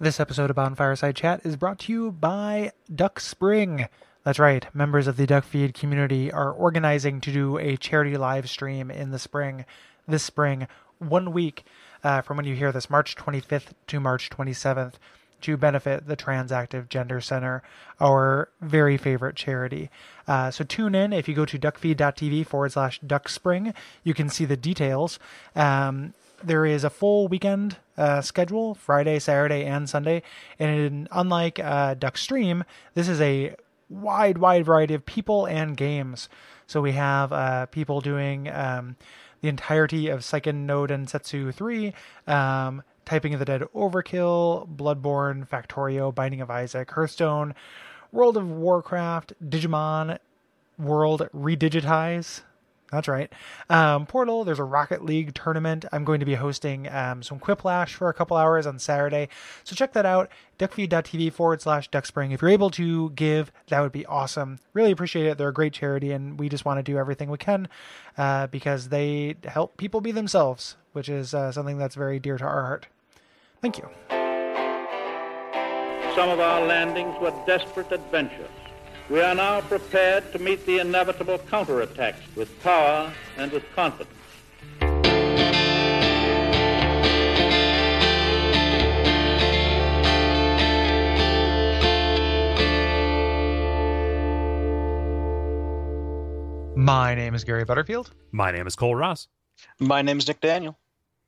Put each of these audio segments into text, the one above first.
This episode of Bonfireside Chat is brought to you by Duck Spring. That's right, members of the Duck Feed community are organizing to do a charity live stream in the spring, this spring, one week uh, from when you hear this, March 25th to March 27th, to benefit the Transactive Gender Center, our very favorite charity. Uh, so tune in. If you go to duckfeed.tv forward slash duckspring, you can see the details. Um, there is a full weekend uh, schedule Friday, Saturday, and Sunday. And unlike uh, Duckstream, this is a wide, wide variety of people and games. So we have uh, people doing um, the entirety of Seiken no Densetsu 3, um, Typing of the Dead Overkill, Bloodborne, Factorio, Binding of Isaac, Hearthstone, World of Warcraft, Digimon, World Redigitize, that's right. Um, Portal, there's a Rocket League tournament. I'm going to be hosting um, some Quiplash for a couple hours on Saturday. So check that out. Duckfeed.tv forward slash Duckspring. If you're able to give, that would be awesome. Really appreciate it. They're a great charity, and we just want to do everything we can uh, because they help people be themselves, which is uh, something that's very dear to our heart. Thank you. Some of our landings were desperate adventures. We are now prepared to meet the inevitable counterattacks with power and with confidence. My name is Gary Butterfield. My name is Kole Ross. My name is Nick Daniel.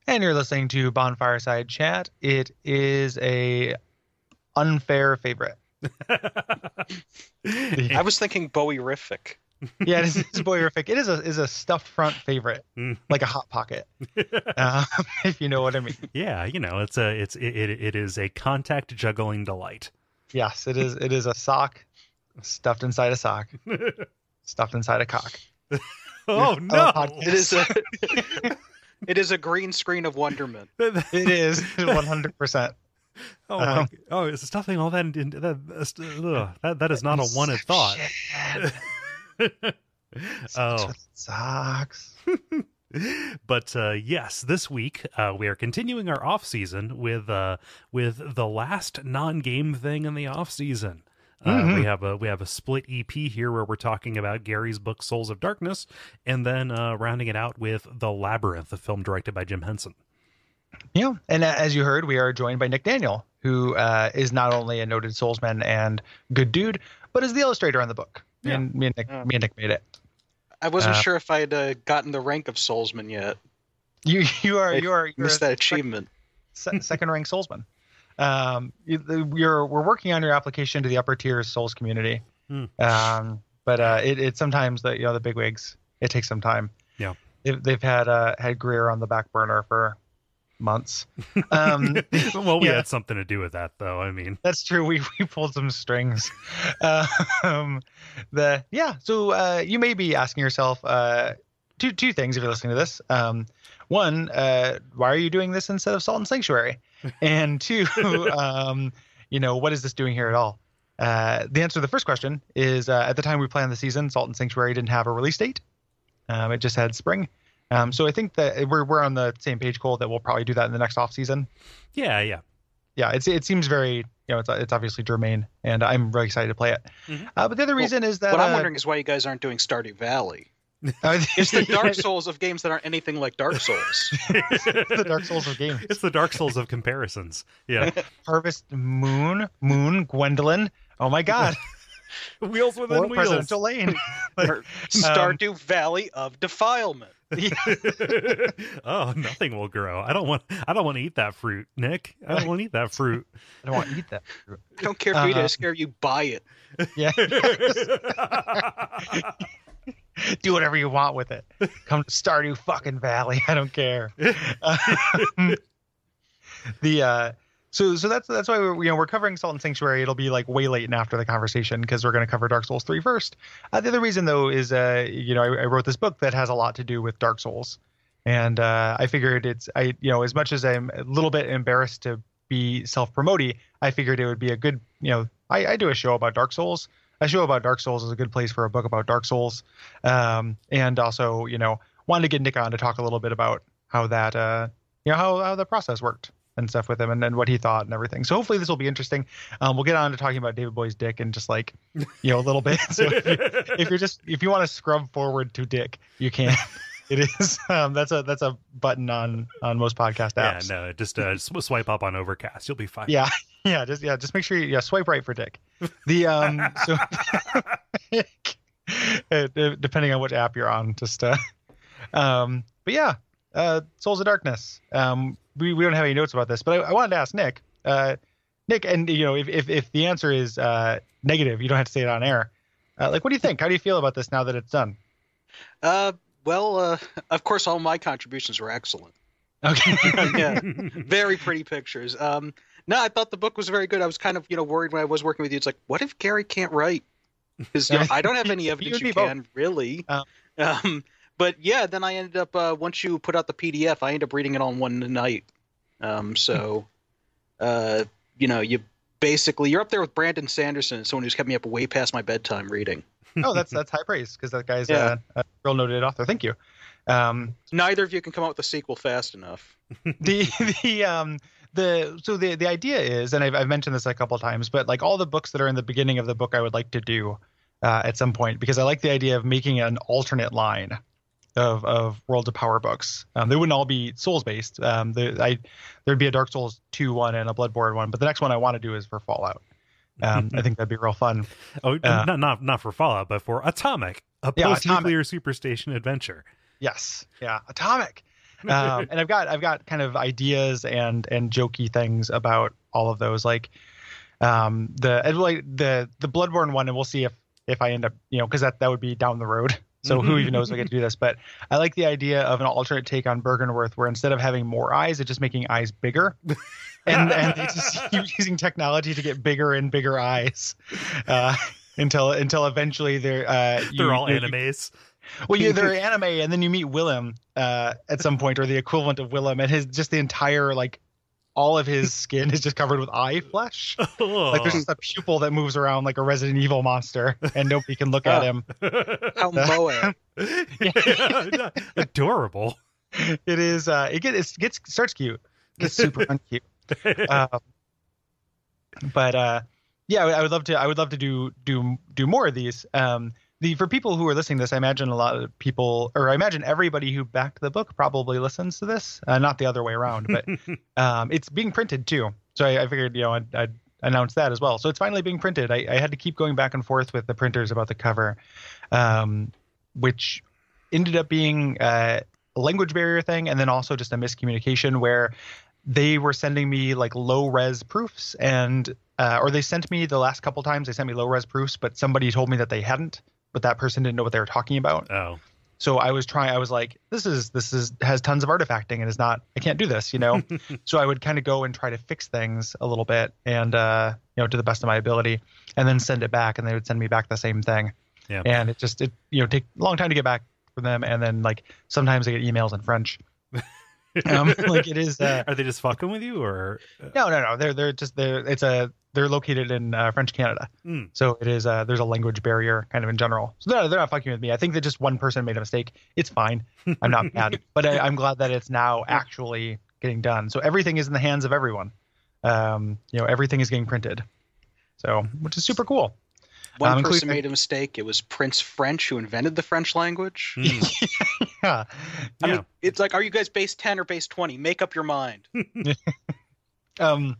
And you're listening to Bonfireside Chat. It is a unfair favorite. I was thinking Bowie-rific. yeah, it is, it's boyrific. It is a is a stuffed front favorite, like a hot pocket, um, if you know what I mean. Yeah, you know, it's a it's it, it, it is a contact juggling delight. Yes, it is. It is a sock stuffed inside a sock, stuffed inside a cock. oh no! It is a it is a green screen of wonderment. it is one hundred percent. Oh, my, oh, is stuffing all that into that, ugh, that that is not a wanted thought. oh, socks. but uh, yes, this week uh, we are continuing our off season with uh, with the last non game thing in the off season. Uh, Mm-hmm. We have a we have a split EP here where we're talking about Gary's book Souls of Darkness, and then uh, rounding it out with The Labyrinth, a film directed by Jim Henson. Yeah, and uh, as you heard, we are joined by Nick Daniel, who uh, is not only a noted soulsman and good dude, but is the illustrator on the book. Yeah. And me and Nick, Yeah. me and Nick made it. I wasn't Uh, sure if I'd uh, gotten the rank of Soulsman yet. You you are I you are you're missed that achievement. se- second rank soulsman. Um, you, you're we're working on your application to the upper tier souls community. Hmm. Um, but uh, it it sometimes the you know the big wigs it takes some time. Yeah. They've, they've had uh had Greer on the back burner for months. Um, well, we yeah. had something to do with that, though. I mean, That's true. We we pulled some strings. um, the yeah. So uh, you may be asking yourself uh, two two things if you're listening to this. Um, one, uh, why are you doing this instead of Salt and Sanctuary? And two, um, you know, what is this doing here at all? Uh, the answer to the first question is uh, at the time we planned the season, Salt and Sanctuary didn't have a release date. Um, it just had spring. Um, so I think that we're we're on the same page, Kole. That we'll probably do that in the next off season yeah, yeah. yeah, it's it seems very you know it's it's obviously germane, and I'm really excited to play it. Mhm. Uh, but the other reason is that what I'm uh, wondering is why you guys aren't doing Stardew Valley. uh, It's the Dark Souls of games that aren't anything like Dark Souls. it's the Dark Souls of games. It's the Dark Souls of comparisons. Yeah, Harvest Moon, Moon, Gwendolyn. Oh my God, wheels within or wheels. Presidential Lane. Or Stardew Valley of Defilement. oh, nothing will grow. I don't want. I don't want to eat that fruit, Nick. I don't want to eat that fruit. I don't want to eat that. I don't care if you Uh, to scare you, buy it. Yeah, do whatever you want with it. Come to Stardew fucking Valley. I don't care. Um, the uh, so so that's that's why we're you know we're covering Salt and Sanctuary. It'll be like way late and after the conversation because we're going to cover Dark Souls 3 first. Uh, the other reason though is uh you know I, I wrote this book that has a lot to do with Dark Souls, and uh, I figured it's I you know as much as I'm a little bit embarrassed to be self promoting, I figured it would be a good you know I, I do a show about Dark Souls. A show about Dark Souls is a good place for a book about Dark Souls, um, and also you know wanted to get Nick on to talk a little bit about how that uh you know how how the process worked and stuff with him and, then what he thought and everything. So hopefully this will be interesting. Um, we'll get on to talking about David Bowie's dick in just like you know a little bit. So if, you, if you're just if you want to scrub forward to dick, you can. It is um, that's a that's a button on on most podcast apps. Yeah, no, just uh, swipe up on Overcast. You'll be fine. Yeah, yeah, just yeah, just make sure you yeah swipe right for dick. The um so depending on which app you're on, just uh, um, but yeah, uh, Souls of Darkness. Um, we we don't have any notes about this, but I, I wanted to ask Nick. Uh, Nick, and you know, if if if the answer is uh negative, you don't have to say it on air. Uh, like, what do you think? How do you feel about this now that it's done? Uh, well, uh, of course, all my contributions were excellent. Okay. yeah, very pretty pictures. Um, no, I thought the book was very good. I was kind of, you know, worried when I was working with you. It's like, what if Gary can't write? Because you know, I don't have any evidence You you, can really. Oh. Um, but yeah, then I ended up uh, once you put out the PDF, I ended up reading it on one night. Um, so, uh, you know, you basically you're up there with Brandon Sanderson, someone who's kept me up way past my bedtime reading. oh, that's that's high praise because that guy's Yeah. a, a real noted author. Thank you. Um, Neither of you can come out with a sequel fast enough. the the um the so the the idea is and I've, I've mentioned this a couple of times but like all the books that are in the beginning of the book i would like to do uh, at some point because i like the idea of making an alternate line of of worlds of power books um, they wouldn't all be souls based um i there'd be a dark souls 2 one and a bloodborne one but the next one i want to do is for fallout um, i think that'd be real fun Oh, Uh, not not not for Fallout, but for Atomic, a Yeah, post-nuclear superstation adventure. Yes. Yeah. Atomic. Um, and I've got I've got kind of ideas and and jokey things about all of those, like um, the like the the Bloodborne one, and we'll see if if I end up you know because that that would be down the road. So who even knows I get to do this? But I like the idea of an alternate take on Byrgenwerth, where instead of having more eyes, it's just making eyes bigger. And, and just using technology to get bigger and bigger eyes, uh, until until eventually they're uh, you- They're all you- animes. well, you they're anime, and then you meet Willem uh, at some point, or the equivalent of Willem, and his just the entire like all of his skin is just covered with eye flesh. Like there's just a pupil that moves around like a Resident Evil monster, and nobody can look at Oh. him. How Moab. Adorable. It is uh, it gets it gets starts cute, gets super uncute. Um, but uh, yeah, I would- I would love to. I would love to do do do more of these. Um, the for people who are listening to this, I imagine a lot of people, or I imagine everybody who backed the book probably listens to this. Uh, not the other way around, but um, it's being printed too. So I, I figured, you know, I'd, I'd announce that as well. So it's finally being printed. I, I had to keep going back and forth with the printers about the cover, um, which ended up being uh, a language barrier thing, and then also just a miscommunication where they were sending me like low res proofs and uh, or they sent me the last couple times they sent me low res proofs but somebody told me that they hadn't but that person didn't know what they were talking about. Oh, so i was trying i was like this is this is has tons of artifacting and is not i can't do this you know? So i would kind of go and try to fix things a little bit and uh you know to the best of my ability and then send it back and they would send me back the same thing. Yeah. and it just it you know take a long time to get back from them and then like sometimes i get emails in french um like it is uh are they just fucking with you, or no, no, no. They're they're just they're it's a they're located in uh, French Canada, Hmm. so it is uh, there's a language barrier kind of in general. So they're they're not fucking with me. I think that just one person made a mistake. It's fine. I'm not mad, but I, I'm glad that it's now actually getting done. So everything is in the hands of everyone. Um, you know, everything is getting printed. So which is super cool. One Um, person made a mistake. It was Prince French who invented the French language. Hmm. Yeah. I Yeah. mean, it's like, are you guys base 10 or base 20? Make up your mind. Um,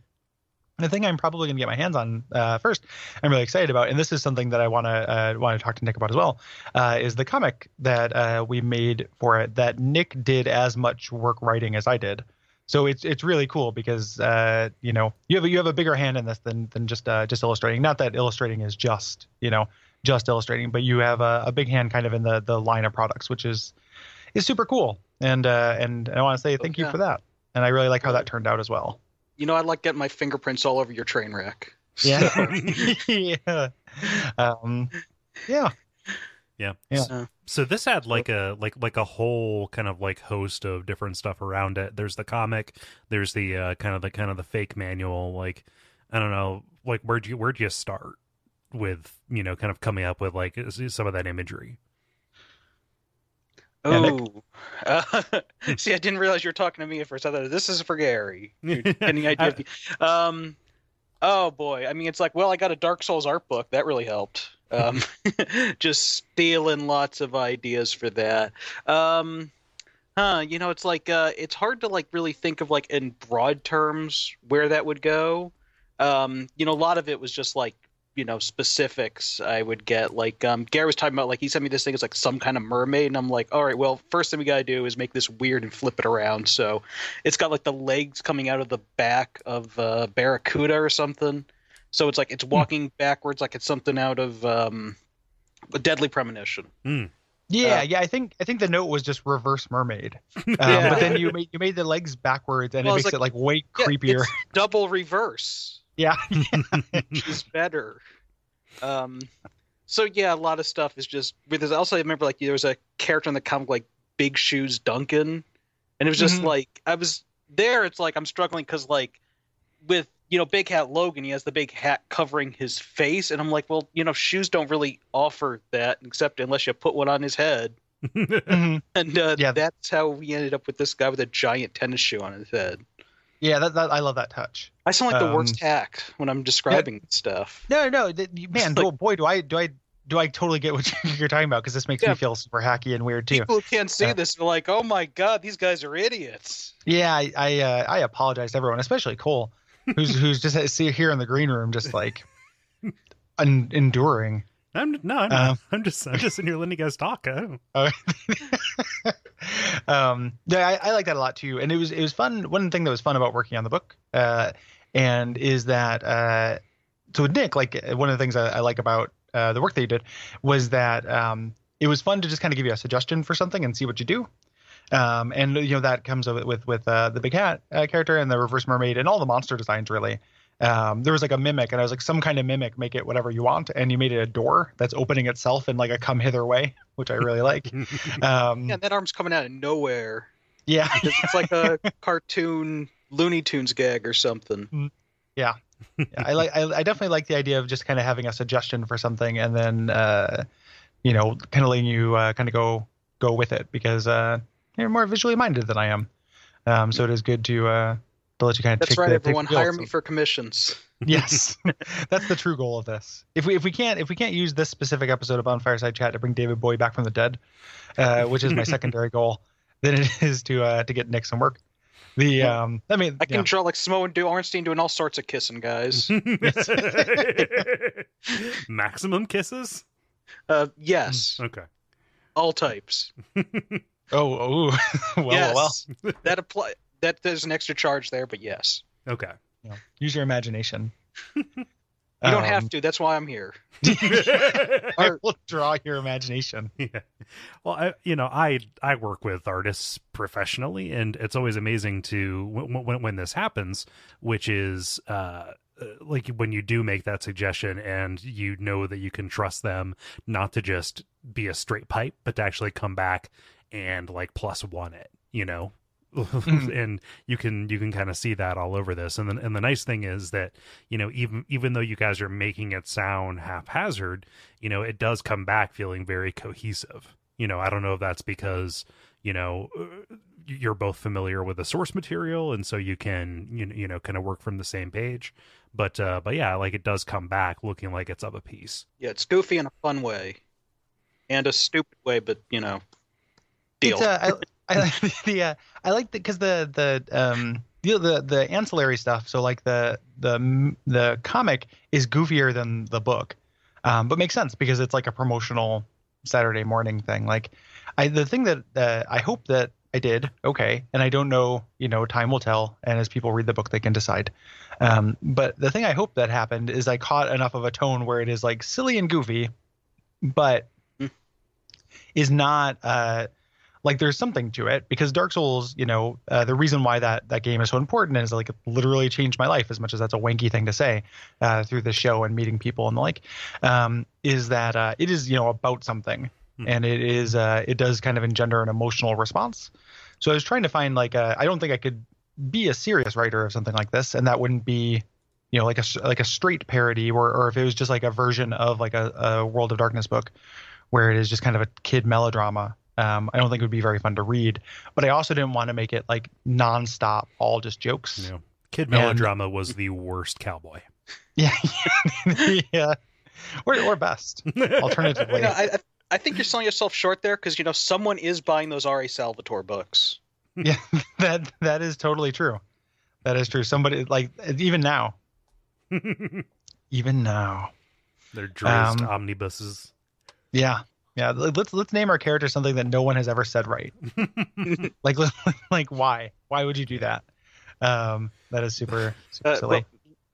the thing I'm probably going to get my hands on uh, first, I'm really excited about, and this is something that I want to uh, want to talk to Nick about as well, uh, is the comic that uh, we made for it that Nick did as much work writing as I did. So it's it's really cool because uh, you know you have a, you have a bigger hand in this than than just uh, just illustrating. Not that illustrating is just you know just illustrating, but you have a, a big hand kind of in the the line of products, which is is super cool. And uh, and I want to say thank you for that. And I really like how that turned out as well. You know, I'd like getting my fingerprints all over your train wreck. Yeah. yeah. Um, yeah. Yeah. Yeah. So, So this had like a like like a whole kind of like host of different stuff around it. There's the comic, there's the uh, kind of the kind of the fake manual. Like I don't know, like where'd you where'd you start with you know kind of coming up with like some of that imagery? Oh, uh, see, I didn't realize you were talking to me at first. I thought this is for Gary. You're getting the idea. of the- um, oh boy, I mean, it's like, well, I got a Dark Souls art book. That really helped. Um, just stealing lots of ideas for that. Um, huh? You know, it's like uh, it's hard to like really think of like in broad terms where that would go. Um, you know, a lot of it was just like you know specifics I would get. Like um, Gary was talking about, like he sent me this thing. It's like some kind of mermaid, and I'm like, all right, well, first thing we gotta do is make this weird and flip it around. So it's got like the legs coming out of the back of uh, Barracuda or something. So it's like it's walking backwards, like it's something out of um, a Deadly Premonition. Yeah, Uh, yeah. I think I think the note was just reverse mermaid, um, Yeah. but then you made you made the legs backwards, and Well, it makes like- it like way Yeah, creepier. it's double reverse. Yeah, which is better. Um, so yeah, a lot of stuff is just. Because also, I remember like there was a character in the comic like Big Shoes Duncan, and it was just Mhm. like I was there. It's like I'm struggling because like with you know Big Hat Logan, he has the big hat covering his face, and I'm like, well, you know, shoes don't really offer that except unless you put one on his head. Mhm. And uh, Yeah. that's how we ended up with this guy with a giant tennis shoe on his head. yeah. That, that I love that touch. I sound like the Um, worst hack when I'm describing stuff. No, no, th- man, like- oh, boy, do I do I do I totally get what you're talking about because this makes Yeah. me feel super hacky and weird too. People who can't see Yeah. this are like, "Oh my god, these guys are idiots." Yeah, I I, uh, I apologize to everyone, especially Kole, who's who's just see here in the green room, just like un- enduring. I'm no, I'm, Uh. I'm just I'm just in here letting you guys talk. Oh. um, yeah, I, I like that a lot too, and it was it was fun. One thing that was fun about working on the book, uh, and is that uh, so with Nick, like one of the things I, I like about uh, the work that you did was that um, it was fun to just kind of give you a suggestion for something and see what you do. Um, and you know that comes with with, with uh, the big hat uh, character and the reverse mermaid and all the monster designs really. Um, there was like a mimic, and I was like, some kind of mimic, make it whatever you want, and you made it a door that's opening itself in like a come hither way, which I really like. Um, Yeah, that arm's coming out of nowhere. yeah, it's like a cartoon Looney Tunes gag or something. Yeah, I like. I, I definitely like the idea of just kind of having a suggestion for something, and then uh, you know, kind of letting you uh, kind of go go with it because uh, you're more visually minded than I am. Um, so it is good to uh, to let you kind of. That's take right, the, take the everyone. Hire me for commissions. yes, that's the true goal of this. If we if we can't if we can't use this specific episode of Bonfireside Chat to bring David Bowie back from the dead, uh, which is my secondary goal, then it is to uh, to get Nick some work. The um, I mean, I can yeah. draw like Smough and do Ornstein doing all sorts of kissing, guys. Maximum kisses. uh, yes, Okay. all types. Oh oh well yes, well that apply. That there's an extra charge there, but yes, Okay. you know, use your imagination. you don't Um, have to. That's why I'm here. I will draw your imagination. yeah. Well, I, you know, I I work with artists professionally, and it's always amazing to when when, when this happens, which is uh, uh, like when you do make that suggestion and you know that you can trust them not to just be a straight pipe, but to actually come back and like plus one it, you know. and you can you can kind of see that all over this. And then and the nice thing is that you know even even though you guys are making it sound haphazard you know it does come back feeling very cohesive. You know i don't know if that's because you know uh, you're both familiar with the source material and so you can you know, you know kind of work from the same page. But uh but yeah like it does come back looking like it's of a piece. Yeah, it's goofy in a fun way, and a stupid way, but you know, deal. It's, uh, I, I like the uh, I like the because the the um the, the the ancillary stuff. So like the the the comic is goofier than the book, um, but makes sense because it's like a promotional Saturday morning thing. Like I the thing that uh, I hope that I did okay, and I don't know. You know, time will tell, and as people read the book, they can decide. Um, but the thing I hope that happened is I caught enough of a tone where it is like silly and goofy, but Mm. is not uh like there's something to it because Dark Souls, you know, uh, the reason why that that game is so important is like it literally changed my life as much as that's a wanky thing to say uh, through the show and meeting people and the like, um, is that uh, it is you know about something Hmm. and it is uh, it does kind of engender an emotional response. So I was trying to find like a, I don't think I could be a serious writer of something like this and that wouldn't be you know like a like a straight parody or or if it was just like a version of like a, a World of Darkness book where it is just kind of a kid melodrama Um, I don't think it would be very fun to read, but I also didn't want to make it like nonstop, all just jokes. Yeah. Kid And- melodrama was the worst cowboy. Yeah, yeah, or or best alternatively. You know, I, I- I think you're selling yourself short there because you know someone is buying those R.A. Salvatore books. yeah, that that is totally true. That is true. Somebody like even now, even now. They're Drizzt Um, omnibuses. Yeah. Yeah, let's let's name our character something that no one has ever said right. like like why? Why would you do that? Um that is super, super Uh, silly.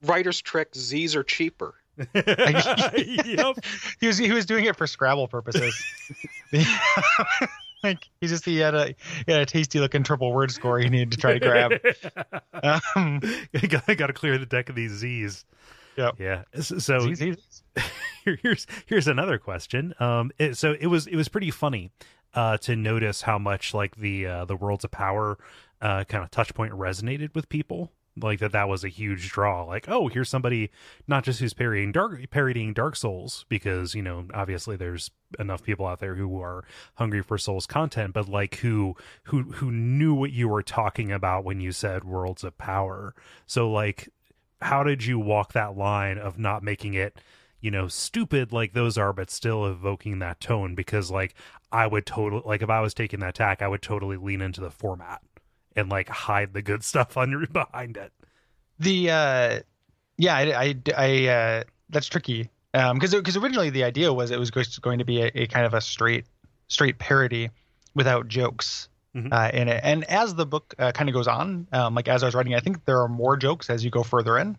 Writer's trick: Z's are cheaper. yep. he was he was doing it for Scrabble purposes. like he just he had a he had a tasty looking triple word score he needed to try to grab. Um, I got, got to clear the deck of these Z's. Yeah. S- So here's here's another question. Um, it, so it was it was pretty funny uh, to notice how much like the uh, the Worlds of Power uh, kind of touch point resonated with people. Like that that was a huge draw. Like oh here's somebody not just who's parodying dark parodying Dark Souls because you know obviously there's enough people out there who are hungry for Souls content, but like who who who knew what you were talking about when you said Worlds of Power. So like how did you walk that line of not making it you know stupid like those are but still evoking that tone? Because like i would totally like if i was taking that tack i would totally lean into the format and like hide the good stuff under behind it. The uh yeah i i, I uh that's tricky. Um because because originally the idea was it was going to be a, a kind of a straight straight parody without jokes Mhm. uh in it. And as the book uh, kind of goes on um like as i was writing i think there are more jokes as you go further in.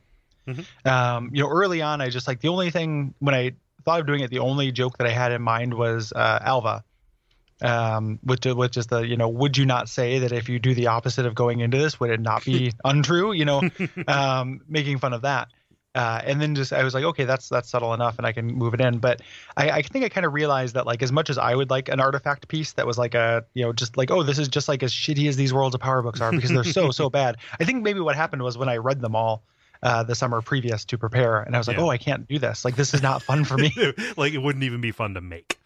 Mhm. um you know early on i just like the only thing when i thought of doing it the only joke that i had in mind was uh alva. Um which which is the you know would you not say that if you do the opposite of going into this would it not be untrue you know? Um making fun of that uh, and then just I was like, okay, that's that's subtle enough, and I can move it in. But I, I think I kind of realized that like as much as I would like an artifact piece that was like a you know just like oh this is just like as shitty as these Worlds of Power books are because they're so so bad. I think maybe what happened was when I read them all uh, the summer previous to prepare, and I was like, Yeah. oh, I can't do this. Like this is not fun for me. like it wouldn't even be fun to make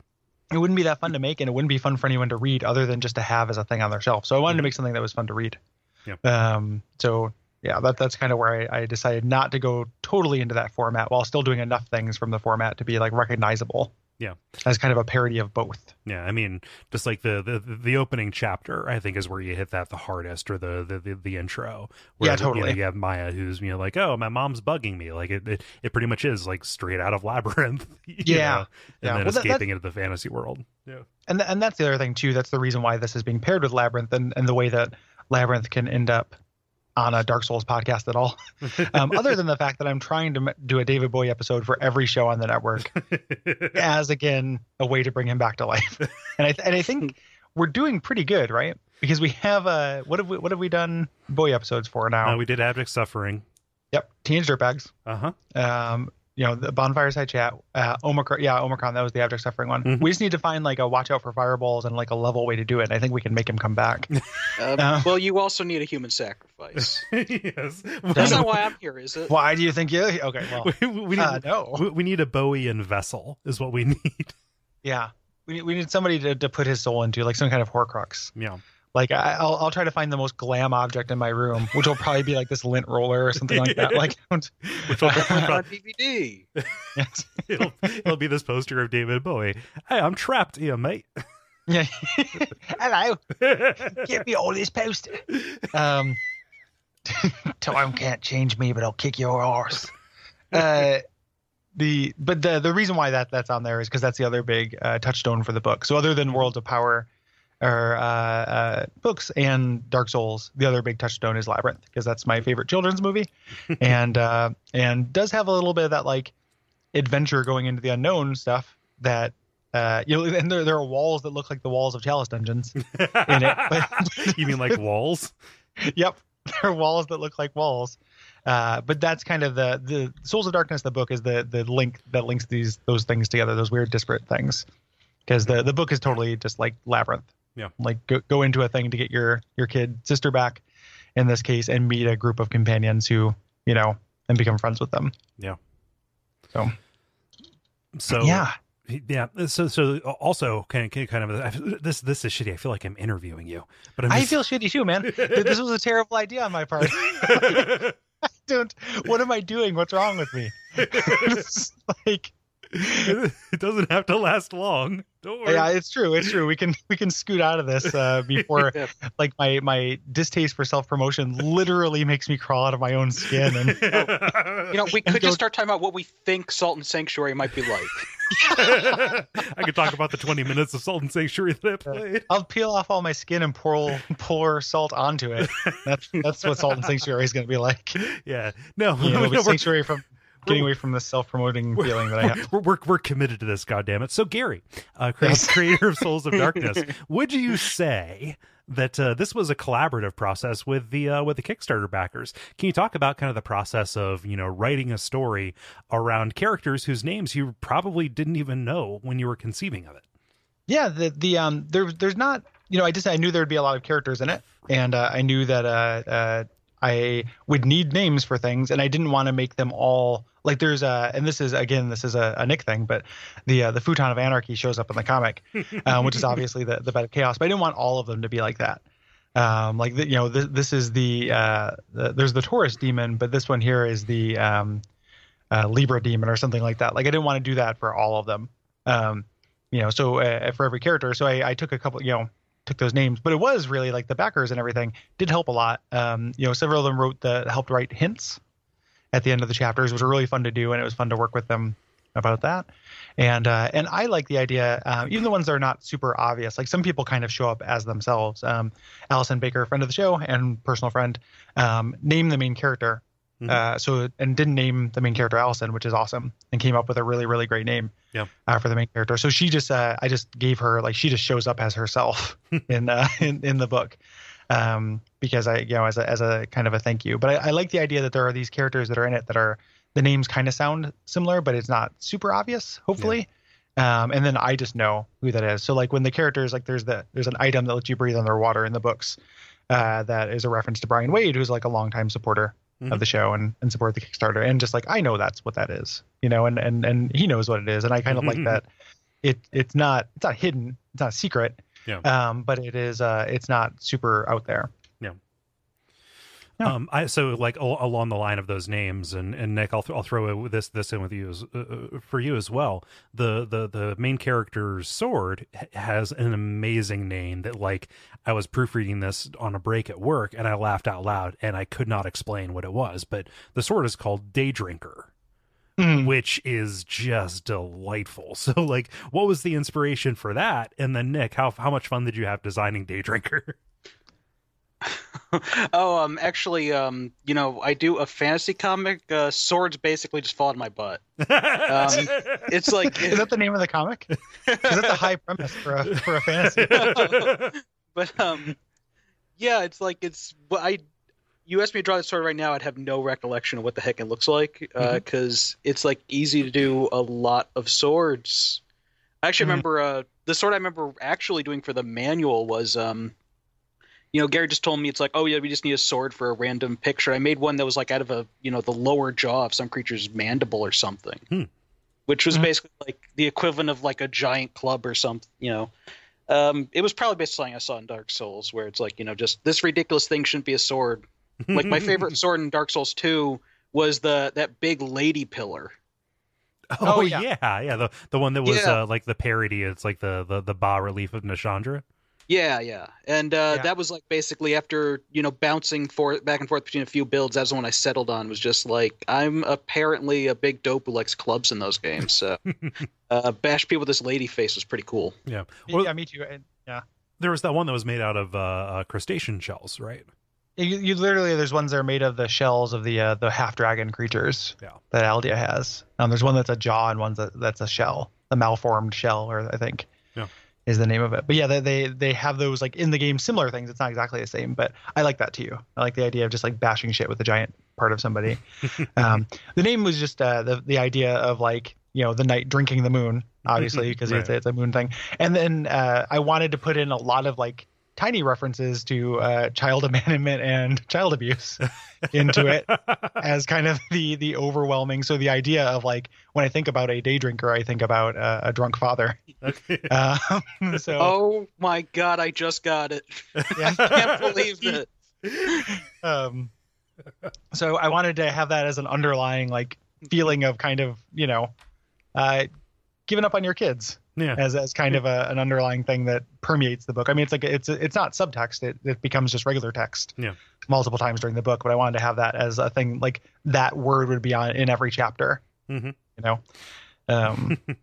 it wouldn't be that fun to make, and it wouldn't be fun for anyone to read other than just to have as a thing on their shelf. So I wanted to make something that was fun to read. Yeah. Um. So yeah, that that's kind of where I, I decided not to go totally into that format while still doing enough things from the format to be like recognizable. Yeah. As kind of a parody of both. yeah i mean just like the the the opening chapter i think is where you hit that the hardest or the the the, the intro where Yeah, you know, totally. you have maya who's you know like oh my mom's bugging me like it it, it pretty much is like straight out of labyrinth Yeah. know, and Yeah. then Well, that- escaping into the fantasy world yeah And th- and that's the other thing too. That's the reason why this is being paired with Labyrinth and, and the way that Labyrinth can end up on a Dark Souls podcast at all. Um, other than the fact that I'm trying to do a David Bowie episode for every show on the network. as again a way to bring him back to life. And I th- and I think we're doing pretty good, right? Because we have uh what have we what have we done Bowie episodes for now? Uh, we did abject suffering yep, Teenage Dirtbags. uh-huh Um, you know the bonfireside chat. Uh, Omikron, yeah, Omikron. That was the abject suffering one. Mhm. We just need to find like a watch out for fireballs and like a level way to do it. I think we can make him come back. Uh, Uh. well, you also need a human sacrifice. yes That's not why I'm here, is it? Why do you think you? Okay, well, we, we need uh, no. we, we need a bowie and vessel is what we need Yeah, we need, we need somebody to, to put his soul into, like some kind of Horcrux. yeah Like I, I'll I'll try to find the most glam object in my room, which will probably be like this lint roller or something like that. Like, which will, which will- on DVD. yes. it'll, it'll be this poster of david bowie hey i'm trapped here mate yeah. Hello, give me all this poster. Um, time can't change me, but I'll kick your arse. Uh, the but the the reason why that that's on there is because that's the other big uh, touchstone for the book. So other than Worlds of Power or uh, uh, books and Dark Souls, the other big touchstone is Labyrinth because that's my favorite children's movie, and uh, and does have a little bit of that like adventure going into the unknown stuff that. Uh, you know, and there, there are walls that look like the walls of Chalice Dungeons in it. But, you mean like walls yep, there are walls that look like walls. Uh, but that's kind of the the Souls of Darkness. The book is the the link that links these those things together, those weird disparate things. Because the the book is totally just like labyrinth. Yeah. Like go go into a thing to get your your kid sister back, in this case, and meet a group of companions who you know and become friends with them. Yeah. So so yeah. Yeah. So so also kind of kind of this this is shitty. I feel like I'm interviewing you, but I'm I feel shitty too, man. this was a terrible idea on my part. I don't. What am I doing? What's wrong with me? Like, it doesn't have to last long. Don't worry. yeah, it's true. It's true. We can we can scoot out of this uh, before Yeah. like my my distaste for self promotion literally makes me crawl out of my own skin. And You know, we could Don't- just start talking about what we think Salt and Sanctuary might be like. I could talk about the 20 minutes of Salt and Sanctuary that I played. I'll peel off all my skin and pour pour salt onto it. That's that's what Salt and Sanctuary is going to be like. Yeah. No, You know, no, we're, sanctuary from getting away from the self promoting feeling that I have. we're, we're, we're committed to this, goddammit. So, Gary, uh, cre- creator of Souls of Darkness, would you say that uh, this was a collaborative process with the uh, with the Kickstarter backers? Can you talk about kind of the process of you know writing a story around characters whose names you probably didn't even know when you were conceiving of it? Yeah, the the um there there's not you know I just I knew there'd be a lot of characters in it, and uh, I knew that uh, uh I would need names for things, and I didn't want to make them all like there's a and this is again this is a, a Nick thing, but the uh, the futon of anarchy shows up in the comic, um, which is obviously the the bed of chaos. But I didn't want all of them to be like that. Um, like the, you know this, this is the, uh, the there's the Taurus demon, but this one here is the um, uh, Libra demon or something like that. Like I didn't want to do that for all of them. Um, you know, so uh, for every character, so I, I took a couple, you know, took those names, but it was really like the backers and everything did help a lot. Um, you know, several of them wrote the helped write hints at the end of the chapters, were really fun to do, and it was fun to work with them about that. And uh, and I like the idea, um, even the ones that are not super obvious. Like some people kind of show up as themselves. Um, Allison Baker, friend of the show and personal friend, um, named the main character. Mhm. Uh, so and didn't name the main character Allison, which is awesome, and came up with a really really great name Yeah. uh, for the main character. So she just, uh, I just gave her like she just shows up as herself in, uh, in in the book, um, because I, you know, as a as a kind of a thank you. But I, I like the idea that there are these characters that are in it that are the names kind of sound similar, but it's not super obvious. Hopefully. Um, and then I just know who that is. So like when the characters like there's the there's an item that lets you breathe underwater in the books, uh, that is a reference to Brian Wade, who's like a longtime supporter Mhm. of the show and, and support the Kickstarter. And just like I know that's what that is, you know, and and and he knows what it is, and I kind of like that. It it's not it's not hidden, it's not a secret, Yeah. um, but it is uh it's not super out there. Yeah. Um, I so like al- along the line of those names, and and Nick, I'll th- I'll throw this this in with you as, uh, uh, for you as well. The the the main character's sword has an amazing name that like I was proofreading this on a break at work, and I laughed out loud, and I could not explain what it was, but the sword is called Day Drinker. Mm. Which is just delightful. So, like, what was the inspiration for that? And then, Nick, how how much fun did you have designing Day Drinker? oh, um, actually, um, you know, I do a fantasy comic. Uh, swords basically just fall out of my butt. Um, It's like, Is that the name of the comic? 'Cause that's a high premise for a for a fantasy. but um, yeah, it's like it's I. You asked me to draw this sword right now, I'd have no recollection of what the heck it looks like because it's like easy to do a lot of swords. I actually Mhm. remember uh, the sword I remember actually doing for the manual was um, you know, Gary just told me it's like, oh yeah, we just need a sword for a random picture. I made one that was like out of a you know the lower jaw of some creature's mandible or something, Hmm. which was Mhm. basically like the equivalent of like a giant club or something. You know, um, it was probably based on something I saw in Dark Souls, where it's like you know just this ridiculous thing shouldn't be a sword. Like my favorite sword in Dark Souls two was the that big lady pillar. Oh, Oh, yeah. yeah. yeah, the the one that was Yeah. uh, like the parody. It's like the the the bas relief of Nashandra. Yeah, yeah, and uh, Yeah. that was like basically after you know bouncing for back and forth between a few builds. That's the one I settled on. Was just like I'm apparently a big dope who likes clubs in those games. So uh, bash people with this lady face was pretty cool. Yeah. Well, yeah, me too. And, yeah. there was that one that was made out of uh, uh, crustacean shells, right? You, you literally there's ones that are made of the shells of the uh, the half dragon creatures Yeah. that Aldia has. Um, there's one that's a jaw and one that, that's a shell, a malformed shell, or I think Yeah. is the name of it. But yeah, they, they they have those like in the game similar things. It's not exactly the same, but I like that too. I like the idea of just like bashing shit with a giant part of somebody. um, the name was just uh, the the idea of like you know the night drinking the moon, obviously because it's, it's a moon thing. And then uh, I wanted to put in a lot of like tiny references to uh, child abandonment and child abuse into it as kind of the the overwhelming. So the idea of like when I think about a day drinker, I think about uh, a drunk father. Okay. Um, so Oh my god, I just got it. yeah. I can't believe it. um, so I wanted to have that as an underlying like feeling of kind of you know, uh, giving up on your kids Yeah. as as kind of a, an underlying thing that permeates the book. I mean, it's like it's it's not subtext; it it becomes just regular text. Yeah. Multiple times during the book, but I wanted to have that as a thing like that word would be on in every chapter. Mhm. You know. Um,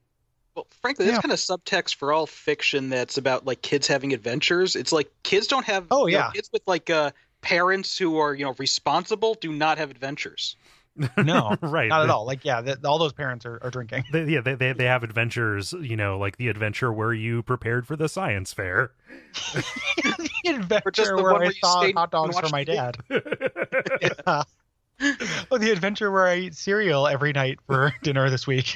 Well, frankly, that's Yeah. kind of subtext for all fiction that's about like kids having adventures. It's like kids don't have. Oh, you know, yeah. kids with like uh, parents who are you know responsible do not have adventures. no, right. not at all. Like, yeah, that all those parents are, are drinking. They, yeah, they, they they have adventures, you know, like the adventure where you prepared for the science fair. the adventure just the where one I where saw hot dogs for my dad. yeah. Oh, the adventure where I eat cereal every night for dinner this week.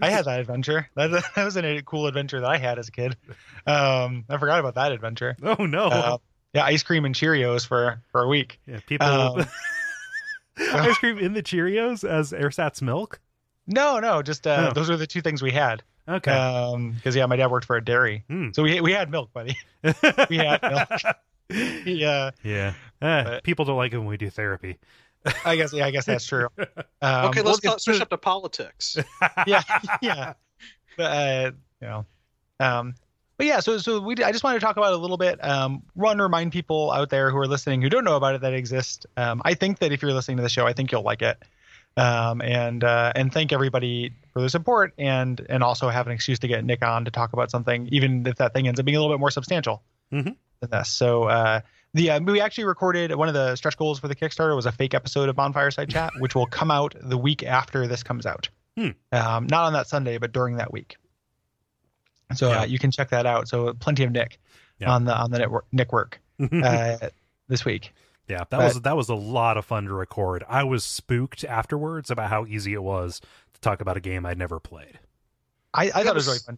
I had that adventure. That, that was a cool adventure that I had as a kid. Um, I forgot about that adventure. Oh no! Uh, yeah, ice cream and Cheerios for for a week. yeah, people um, ice cream in the Cheerios as ersatz milk. No, no, just uh, Oh. those are the two things we had. Okay. Um, because yeah, my dad worked for a dairy, Hmm. so we we had milk, buddy. we had milk. Yeah, yeah. Eh, But- people don't like it when we do therapy. I guess yeah, I guess that's true. Um, okay, well, let's it's- talk, switch up to politics. yeah, yeah. But, uh, you know, um, but yeah, so so we I just wanted to talk about it a little bit. Um, one remind people out there who are listening who don't know about it that it exists. Um, I think that if you're listening to the show, I think you'll like it. Um, and uh, and thank everybody for their support and and also have an excuse to get Nick on to talk about something, even if that thing ends up being a little bit more substantial Mhm. than this. So uh, the uh, we actually recorded one of the stretch goals for the Kickstarter was a fake episode of Bonfireside Chat, which will come out the week after this comes out. Hmm. Um, not on that Sunday, but during that week. So Yeah. uh, you can check that out. So plenty of Nick Yeah. on the on the network Nick work uh, this week. yeah, that but- was that was a lot of fun to record. I was spooked afterwards about how easy it was to talk about a game I'd never played. I, I thought it was was- really fun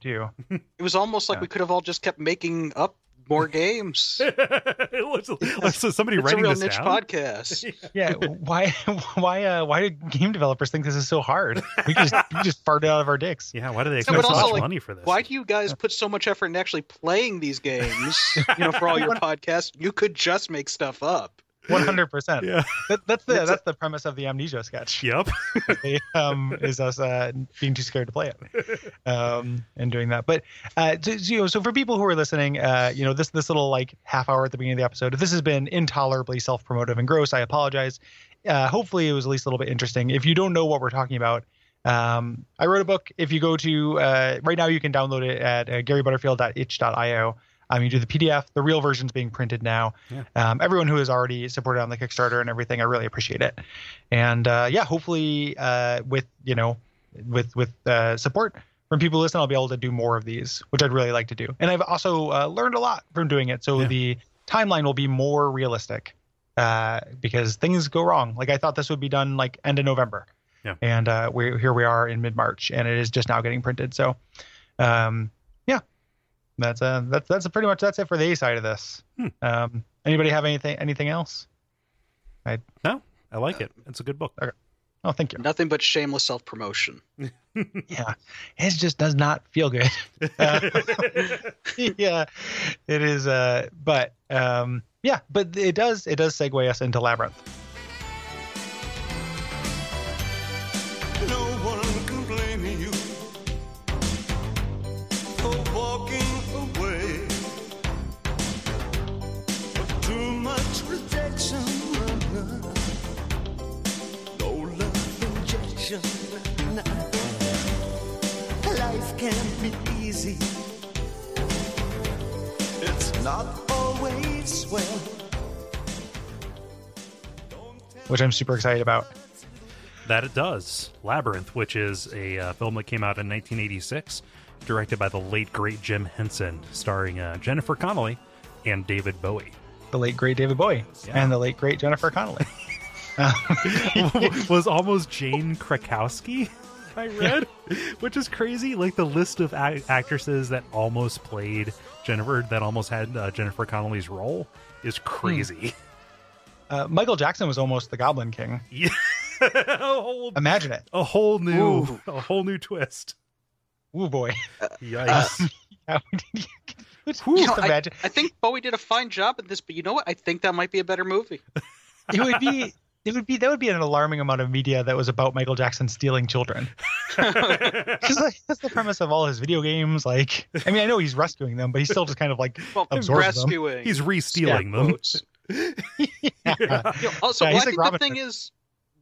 too. It was almost like Yeah. we could have all just kept making up more games. it looks, looks so somebody It's a real this niche down. podcast. Yeah, why why uh, why do game developers think this is so hard? We just we just fart out of our dicks. Yeah, why do they Yeah, expect but so also, much like, money for this? Why do you guys put so much effort in actually playing these games? You know, for all your podcasts, you could just make stuff up. One hundred percent. Yeah. That, that's the that's the premise of the amnesia sketch. Yep. um, is us uh, being too scared to play it, um, and doing that. But uh, so, so, you know, so for people who are listening, uh, you know, this this little like half hour at the beginning of the episode, if this has been intolerably self promotive and gross, I apologize. Uh, hopefully, it was at least a little bit interesting. If you don't know what we're talking about. Um, I wrote a book. If you go to uh, right now, you can download it at uh, garybutterfield.itch.io. Um, you do the PDF. The real version's being printed now. Yeah. Um, everyone who has already supported on the Kickstarter and everything, I really appreciate it. And uh, yeah, hopefully, uh, with you know, with with uh, support from people who listen, I'll be able to do more of these, which I'd really like to do. And I've also uh, learned a lot from doing it, so Yeah. the timeline will be more realistic uh, because things go wrong. Like I thought this would be done like end of November, Yeah. and uh, we here we are in mid March, and it is just now getting printed. So, um, yeah, that's uh that's that's pretty much that's it for the A side of this. Hmm. Um, anybody have anything anything else? I no, I like it. It's a good book. Oh, thank you. Nothing but shameless self promotion. Yeah, it just does not feel good. Uh, yeah, it is. Uh, but um, yeah, but it does it does segue us into labyrinth. Not always well. which I'm super excited about. That it does. Labyrinth, which is a uh, film that came out in 1986, directed by the late great Jim Henson, starring uh, Jennifer Connelly and David Bowie. The late great David Bowie Yeah. and the late great Jennifer Connelly. was almost Jane Krakowski. I read, which is crazy. Like the list of a- actresses that almost played Jennifer, that almost had uh, Jennifer Connelly's role, is crazy. Uh, Michael Jackson was almost the Goblin King. Yeah, whole, Imagine it. a whole new, Ooh. a whole new twist. Ooh boy. Yikes! Yeah, Just You know, I. I think Bowie did a fine job at this, but you know what? I think that might be a better movie. it would be it would be that would be an alarming amount of media that was about Michael Jackson stealing children. Because like, that's the premise of all his video games. Like, I mean, I know he's rescuing them, but he's still just kind of like Well, absorbs them. rescuing. He's re-stealing them. quotes. Yeah. You know, also, Yeah, well, I think like the thing Hood. is,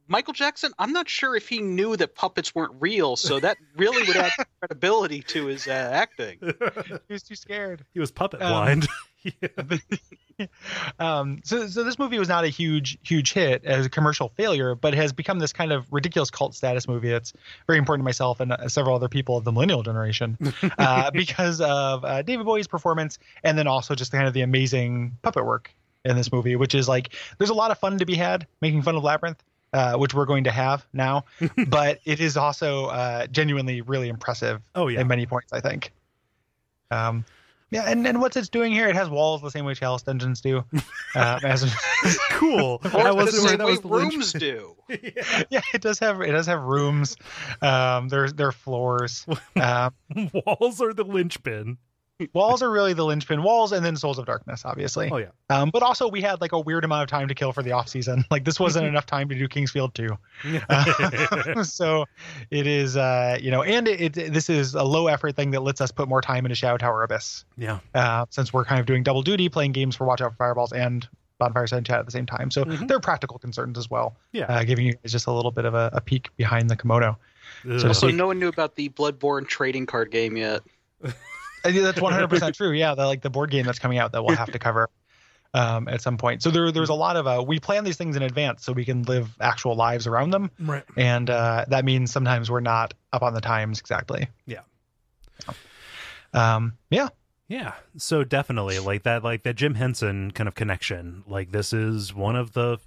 Michael Jackson. I'm not sure if he knew that puppets weren't real, so that really would add credibility to his uh, acting. he was too scared. he was puppet Um, blind. um, so, so this movie was not a huge, huge hit as a commercial failure, but has become this kind of ridiculous cult status movie. that's very important to myself and uh, several other people of the millennial generation uh, because of uh, David Bowie's performance, and then also just kind of the amazing puppet work in this movie, which is like there's a lot of fun to be had making fun of Labyrinth. Uh, which we're going to have now, but it is also uh, genuinely really impressive oh yeah, at many points, I think. Um, yeah, and, and what's it's doing here? It has walls the same way Chalice Dungeons do. Um, as, cool. Or I wasn't aware same that way was rooms do. yeah, it does have it does have rooms. Um, there's there are floors. Um, Walls are the linchpin. walls are really the linchpin. Walls and then Souls of Darkness, obviously. Oh yeah. Um, but also we had like a weird amount of time to kill for the off season. Like this wasn't enough time to do King's Field 2. Uh, so it is, uh, you know, and it, it this is a low effort thing that lets us put more time into Shadow Tower Abyss. yeah. uh, since we're kind of doing double duty, playing games for Watch Out for Fireballs and Bonfireside Chat at the same time. So Mhm. there are practical concerns as well, Yeah. uh, giving you guys just a little bit of a, a peek behind the kimono. Ugh. to Also, no one knew about the Bloodborne trading card game yet. That's 100% true. Yeah, the, like the board game that's coming out that we'll have to cover um, at some point. So there, there's a lot of uh, we plan these things in advance so we can live actual lives around them, right. and uh, that means sometimes we're not up on the times exactly. Yeah. Um, yeah. Yeah, so definitely like that, like that Jim Henson kind of connection. Like this is one of the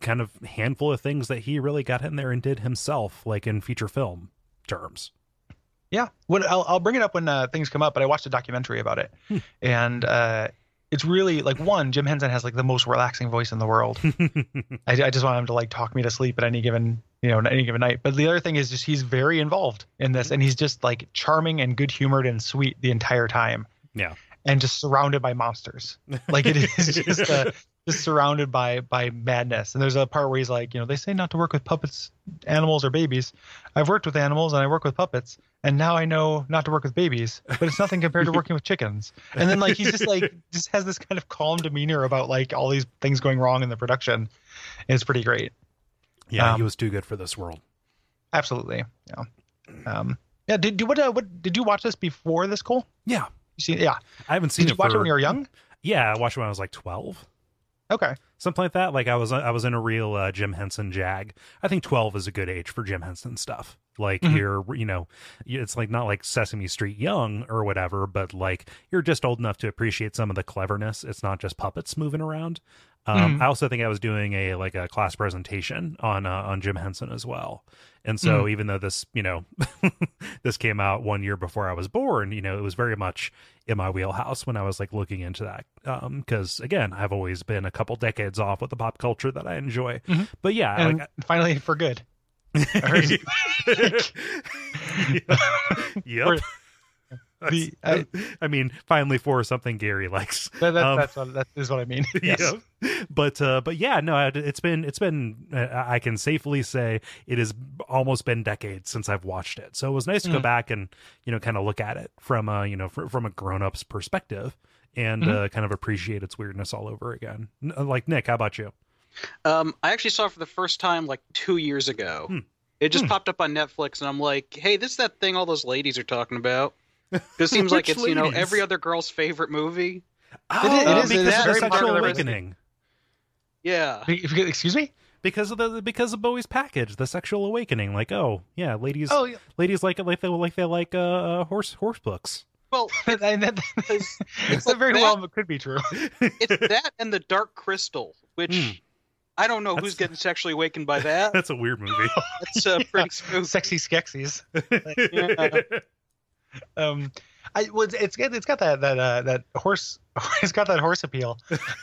kind of handful of things that he really got in there and did himself, like in feature film terms. Yeah, when I'll, I'll bring it up when uh, things come up. But I watched a documentary about it, Hmm. and uh, it's really like one. Jim Henson has like the most relaxing voice in the world. I, I just want him to like talk me to sleep at any given you know any given night. But the other thing is just he's very involved in this, and he's just like charming and good humored and sweet the entire time, yeah, and just surrounded by monsters. Like it is just uh, just surrounded by by madness. And there's a part where he's like, you know, they say not to work with puppets, animals, or babies. I've worked with animals and I work with puppets, and now I know not to work with babies. But it's nothing compared to working with chickens. And then like he's just like just has this kind of calm demeanor about like all these things going wrong in the production. It's pretty great. yeah. Um, he was too good for this world. Absolutely. Yeah. Um. Yeah. Did you what? Uh, what did you watch this before this, Kole? Yeah, You see? Yeah. I haven't seen Did you it. watch for, it when you were young? Yeah, I watched it when I was like twelve. Okay. something like that. Like I was, I was in a real uh, Jim Henson jag. I think twelve is a good age for Jim Henson stuff. Like Mhm. you're, you know, it's like not like Sesame Street young or whatever, but like you're just old enough to appreciate some of the cleverness. It's not just puppets moving around. Um, Mhm. I also think I was doing a like a class presentation on uh, on Jim Henson as well. And so even though this, you know, this came out one year before I was born, you know, it was very much in my wheelhouse when I was like looking into that. Um, because again, I've always been a couple decades off with the pop culture that I enjoy. Mhm. But yeah, And like finally for good. I heard- yep. Or- The- I- I mean, finally for something Gary likes. That, that, Um, that's what that is what I mean. Yes. Yeah. But uh, but yeah, no, it- it's been it's been uh, I can safely say it has almost been decades since I've watched it. So it was nice to go Mhm. back and you know kind of look at it from a you know fr- from a grown up's perspective and Mhm. uh, kind of appreciate its weirdness all over again. N- uh, Like Nick, how about you? Um, I actually saw it for the first time like two years ago. Hmm. It just Hmm. popped up on Netflix, and I'm like, "Hey, this is that thing all those ladies are talking about." This seems like Which it's you know ladies? every other girl's favorite movie. Oh, it is- it because is of the very sexual awakening. Yeah, If Excuse me? Because of the because of Bowie's package, the sexual awakening. Like, oh yeah, ladies, Oh, yeah. ladies like it like they like they like uh, uh horse horse books. well, that, that, it's that very like well that. could be true. it's that and the Dark Crystal, which Hmm. I don't know That's- who's getting sexually awakened by that. That's a weird movie. That's uh, pretty smooth. Sexy Skeksis. Yeah. Um I well, it's, it's got it's got that that uh, that horse it's got that horse appeal,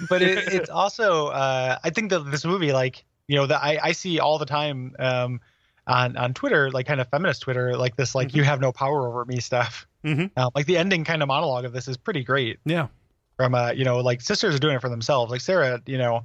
but it, it's also uh, I think that this movie like you know that I, I see all the time um on on Twitter like kind of feminist Twitter like this like you have no power over me stuff. Mhm. Uh, like the ending kind of monologue of this is pretty great yeah. from uh you know like sisters are doing it for themselves like Sarah you know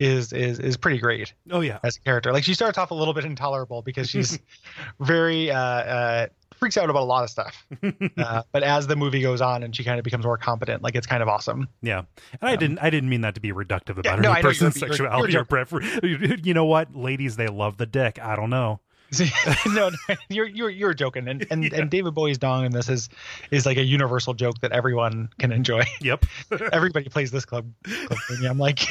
is is is pretty great Oh yeah. as a character. Like she starts off a little bit intolerable because she's very uh, uh, freaks out about a lot of stuff. Uh, but as the movie goes on and she kind of becomes more competent, like it's kind of awesome. Yeah, and I didn't. I didn't mean that to be reductive about no, any know person's you're- you're- you're or preference. You know what, ladies, they love the dick. I don't know. no, no, you're you're you're joking, and and, and David Bowie's dong in this is is like a universal joke that everyone can enjoy. Yep. Everybody plays this club. club. I'm like,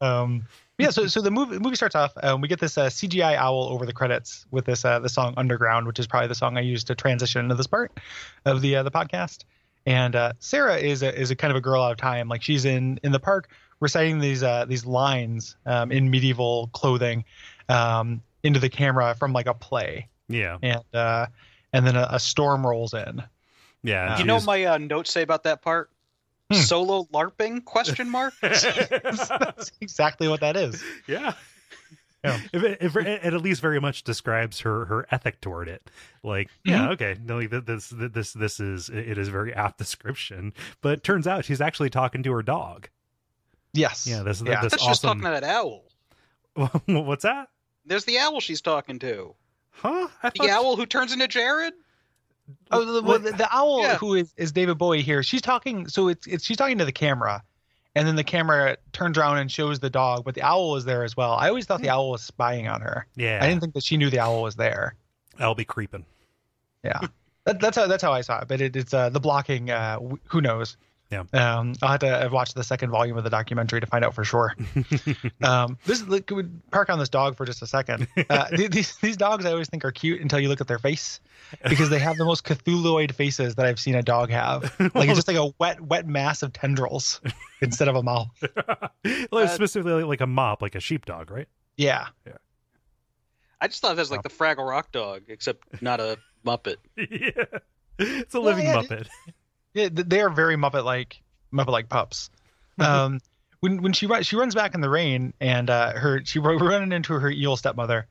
um, yeah. So so the movie movie starts off. Um, we get this uh, CGI owl over the credits with this uh, the song Underground, which is probably the song I used to transition into this part of the uh, the podcast. And uh, Sarah is a is a kind of a girl out of time. Like she's in in the park reciting these uh, these lines um, in medieval clothing um, into the camera from like a play, yeah. and uh, and then a, a storm rolls in. Yeah. you know what my uh, notes say about that part? Hmm. Solo LARPing? Question mark. That's exactly what that is. yeah. Yeah. If it, if it, it at least very much describes her her ethic toward it. Like, yeah, Mm-hmm. okay, no, like, this this this is it is a very apt description. But it turns out she's actually talking to her dog. Yes. Yeah, this Yeah. This thought she talking to that owl. What's that? There's the owl she's talking to. Huh? I The thought- owl who turns into Jareth. Oh, the, well, the, the owl Yeah. who is, is David Bowie here. She's talking. So it's it's she's talking to the camera, and then the camera turns around and shows the dog, but the owl is there as well. I always thought the owl was spying on her. Yeah, I didn't think that she knew the owl was there. I'll be creeping. Yeah, that, that's how that's how I saw it. But it, it's uh, the blocking. Uh, who knows? Yeah. Um, I'll have to watch the second volume of the documentary to find out for sure. um, this look, could we park on this dog for just a second. Uh, these these dogs I always think are cute until you look at their face because they have the most Cthulhuoid faces that I've seen a dog have. Like it's just like a wet wet mass of tendrils instead of a mouth. well, it's specifically like a mop, like a sheepdog, right? Yeah. Yeah. I just thought it was like the Fraggle Rock dog, except not a Muppet. yeah, it's a Well, living yeah, muppet. Yeah, they are very Muppet like Muppet like pups. Um, when when she she runs back in the rain, and uh, her she ru- running into her evil stepmother,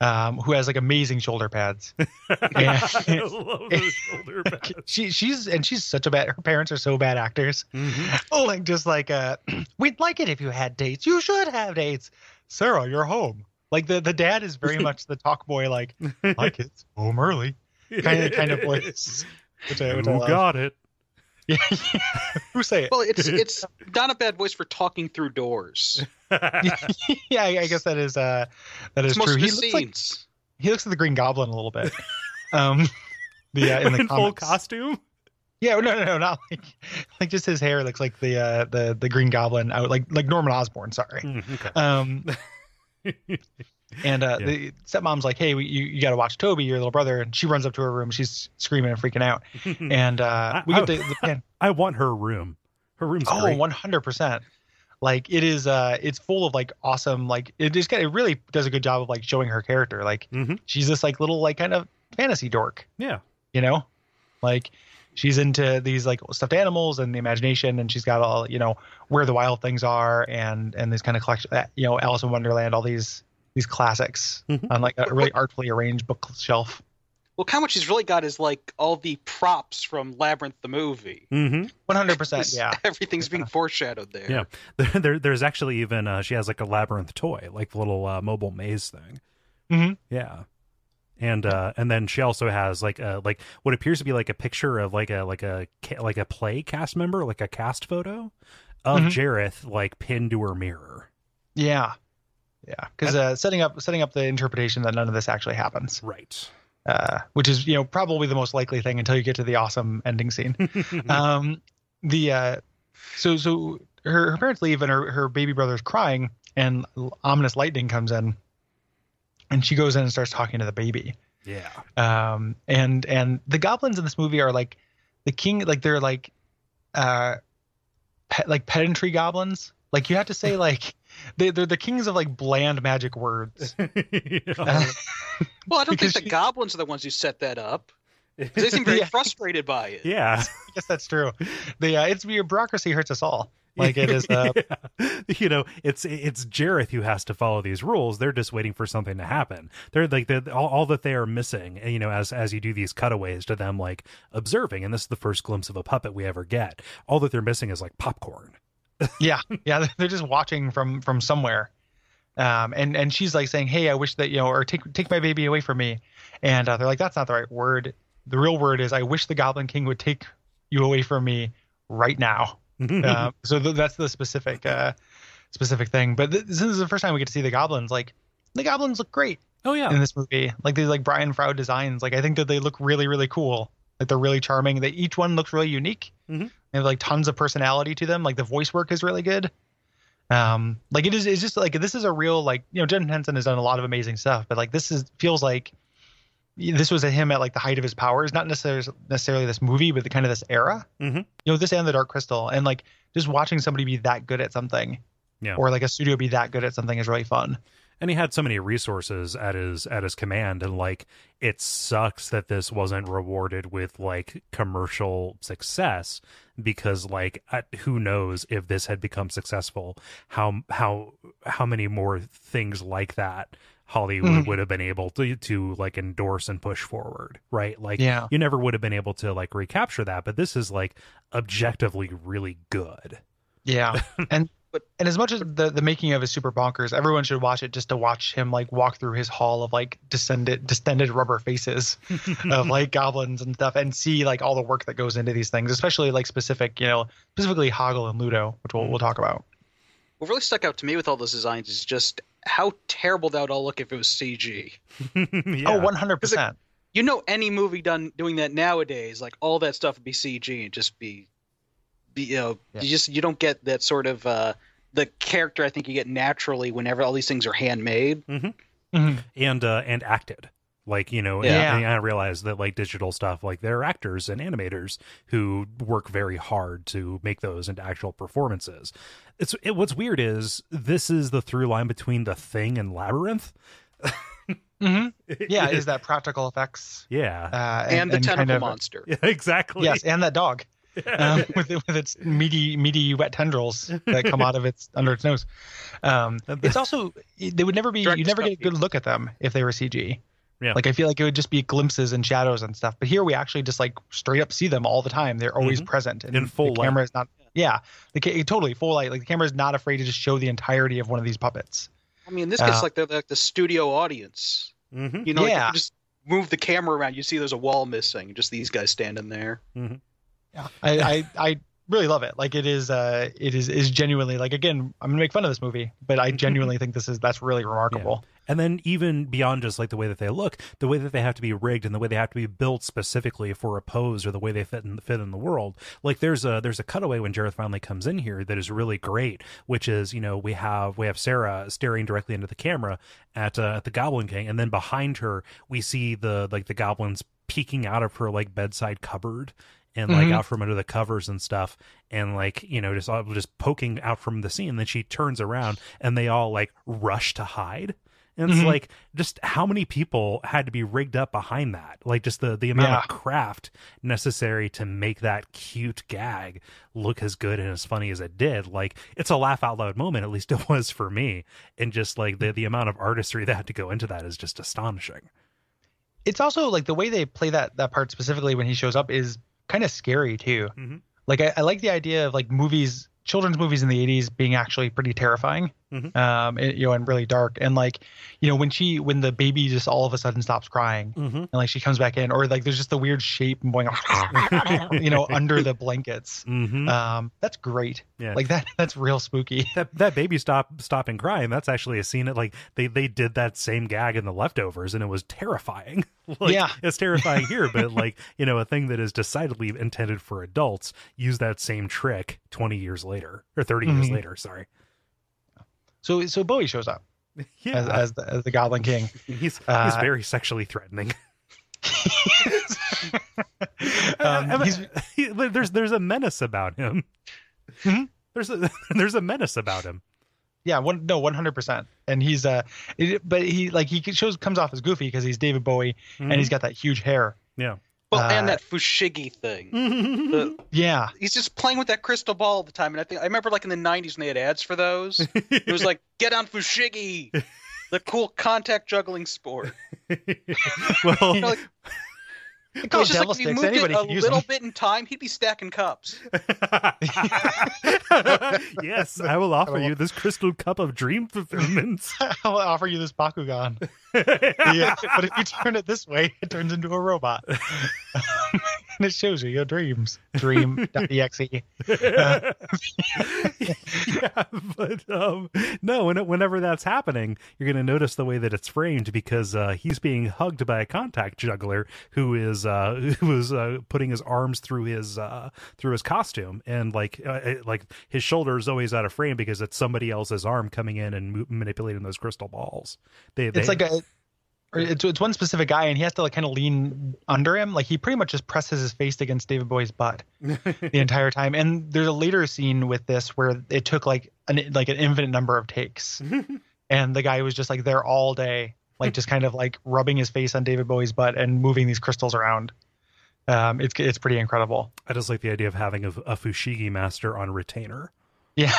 um, who has like amazing shoulder pads. I love those shoulder pads. she she's and she's such a bad. Her parents are so bad actors. Mhm. Oh, like just like uh, we'd like it if you had dates. You should have dates. Sarah, you're home. Like the the dad is very much the Talkboy. Like my kids home early kind of kind of voice. Which I, which I Who got it? Yeah, who say it? Well, it's it's not a bad voice for talking through doors. yeah, I guess that is uh that is true. He looks like he looks like the Green Goblin a little bit. Um, the uh, in the in full costume. Yeah, no, no, no, not like like just his hair looks like the uh the the Green Goblin out like like Norman Osborn. Sorry. Mm, okay. Um, and uh, Yeah. the stepmom's like, "Hey, we, you you got to watch Toby, your little brother." And she runs up to her room. She's screaming and freaking out. And uh, we get the, the pan. I want her room. Her room's Oh, 100 percent. Like it is, uh, it's full of like awesome, like it just it really does a good job of like showing her character. Like Mhm. she's this like little like kind of fantasy dork, Yeah. you know, like she's into these like stuffed animals and the imagination, and she's got all you know where the wild things are and and this kind of collection, uh, you know, Alice in Wonderland, all these these classics Mhm. on like a really artfully arranged bookshelf. Well, kind of what she's really got is like all the props from Labyrinth the movie. Mm-hmm. 100 percent, yeah. Everything's being foreshadowed there. Yeah. There, there, there's actually even uh, she has like a labyrinth toy, like the little uh, mobile maze thing. Mhm. Yeah. And uh, and then she also has like a like what appears to be like a picture of like a like a like a play cast member, like a cast photo of Mhm. Jareth like pinned to her mirror. Yeah, yeah, because uh, setting up setting up the interpretation that none of this actually happens. Right. uh, which is you know probably the most likely thing until you get to the awesome ending scene. um, the uh, so so her, her parents leave and her her baby brother's crying and ominous lightning comes in, and she goes in and starts talking to the baby. yeah. Um, and and the goblins in this movie are like the king like they're like uh pet, like pedantry goblins Like you have to say like they, they're the kings of like bland magic words. You know? Well, I don't Because think the she- goblins are the ones who set that up. They seem very Yeah. frustrated by it. yeah. I guess that's true. The uh, it's bureaucracy hurts us all. Like it is. Uh, Yeah. you know it's it's jareth who has to follow these rules they're just waiting for something to happen they're like they're, all, all that they are missing you know as as you do these cutaways to them like observing and this is the first glimpse of a puppet we ever get all that they're missing is like popcorn yeah, yeah. They're just watching from from somewhere. Um, and and she's like saying, "Hey, I wish that you know, or take take my baby away from me." And uh, they're like, "That's not the right word. The real word is, I wish the Goblin King would take you away from me right now." uh, so th- that's the specific uh, specific thing. But th- this is the first time we get to see the goblins. Like the goblins look great oh yeah in this movie. Like these like Brian Froud designs. Like I think that they look really really cool. Like they're really charming. They each one looks really unique. Mhm. They have like tons of personality to them. Like the voice work is really good. Um, like it is. It's just like this is a real like you know Jim Henson has done a lot of amazing stuff, but like this is feels like this was him at like the height of his powers. Not necessarily necessarily this movie, but the kind of this era. Mhm. You know this and the Dark Crystal, and like just watching somebody be that good at something. Yeah. Or like a studio be that good at something is really fun. and he had so many resources at his at his command and like it sucks that this wasn't rewarded with like commercial success because like who knows if this had become successful how how how many more things like that Hollywood Mhm. would have been able to to like endorse and push forward right like Yeah. you never would have been able to like recapture that but this is like objectively really good Yeah, and But- and as much as the the making of is super bonkers, everyone should watch it just to watch him like walk through his hall of like descended distended rubber faces of like goblins and stuff, and see like all the work that goes into these things, especially like specific, you know, specifically Hoggle and Ludo, which we'll we'll talk about. What really stuck out to me with all those designs is just how terrible that would all look if it was CG. Oh, yeah. Oh, one hundred percent. You know, any movie done doing that nowadays, like all that stuff would be CG and just be, be you know, Yeah. you just you don't get that sort of uh, the character I think you get naturally whenever all these things are handmade. Mm-hmm. and uh and acted like you know Yeah. and, and i realize that like digital stuff like there are actors and animators who work very hard to make those into actual performances it's it, what's weird is this is the through line between the thing and labyrinth hmm Yeah, is that practical effects yeah uh, And, the tentacle kind of- monster. yeah exactly Yes, and that dog. um, with with its meaty meaty wet tendrils that come out of its under its nose. Um, it's also they would never be Direct you never get a good look at them if they were CG. Yeah. Like I feel like it would just be glimpses and shadows and stuff. But here we actually just like straight up see them all the time. They're always Mhm. present and In full the light. camera is not. Yeah, the ca- totally full light. Like the camera is not afraid to just show the entirety of one of these puppets. I mean, this gets Uh, like the, the the studio audience. hmm You know, like, you just move the camera around, you see there's a wall missing, just these guys standing there. Yeah, I, I I really love it. Like it is uh it is is genuinely like again I'm gonna make fun of this movie, but I genuinely think this is that's really remarkable. and then even beyond just like the way that they look the way that they have to be rigged and the way they have to be built specifically for a pose or the way they fit in fit in the world like there's a there's a cutaway when Jareth finally comes in here that is really great which is you know we have we have Sarah staring directly into the camera at uh, at the Goblin King and then behind her we see the like the goblins peeking out of her like bedside cupboard and like Mhm. out from under the covers and stuff and like you know just all just poking out from the scene then she turns around and they all like rush to hide and it's Mhm. like just how many people had to be rigged up behind that like just the the amount Yeah. of craft necessary to make that cute gag look as good and as funny as it did like it's a laugh out loud moment at least it was for me and just like the the amount of artistry that had to go into that is just astonishing It's also like the way they play that that part specifically when he shows up is kind of scary too. Mhm. Like I, I like the idea of like movies, children's movies in the '80s being actually pretty terrifying, Mhm. um, and, you know, and really dark. And like, you know, when she when the baby just all of a sudden stops crying mm-hmm. and like she comes back in, or like there's just the weird shape going, you know, under the blankets. Mm-hmm. Um, that's great. Yeah. Like that that's real spooky. that that baby stop stopping crying that's actually a scene that like they they did that same gag in the leftovers and it was terrifying like, Yeah. it's terrifying here but like you know a thing that is decidedly intended for adults use that same trick 20 years later or 30 years Mhm. later sorry So so Bowie shows up yeah as as the, as the Goblin King. he's he's uh, very sexually threatening um, he's he- there's there's a menace about him There's a there's a menace about him. Yeah, one no, one hundred percent. And he's uh, it, but he like he shows comes off as goofy because he's David Bowie and he's got that huge hair. Yeah. Well, Uh, and that Fushigi thing. The- Yeah, he's just playing with that crystal ball all the time. And I think I remember like in the '90s when they had ads for those. It was like, "Get on Fushigi, the cool contact juggling sport." well, You know, like, They call it's it just devil like if you sticks. moved Anybody it a can use little them. bit in time, he'd be stacking cups. yes, I will offer you this crystal cup of dream fulfillment. I'll offer you this Bakugan. yeah, but if you turn it this way, it turns into a robot. and it shows you your dreams. Dream.exe. Uh, yeah, but um, no, when, whenever that's happening, you're going to notice the way that it's framed because uh, he's being hugged by a contact juggler who is uh, who is uh, putting his arms through his uh, through his costume, and like uh, like his shoulder is always out of frame because it's somebody else's arm coming in and manipulating those crystal balls. They, they it's like a or it's, it's one specific guy and he has to like kind of lean under him like he pretty much just presses his face against david bowie's butt the entire time and there's a later scene with this where it took like an like an infinite number of takes and the guy was just like there all day like just kind of like rubbing his face on david bowie's butt and moving these crystals around um it's it's pretty incredible I just like the idea of having a, a Fushigi master on retainer. Yeah.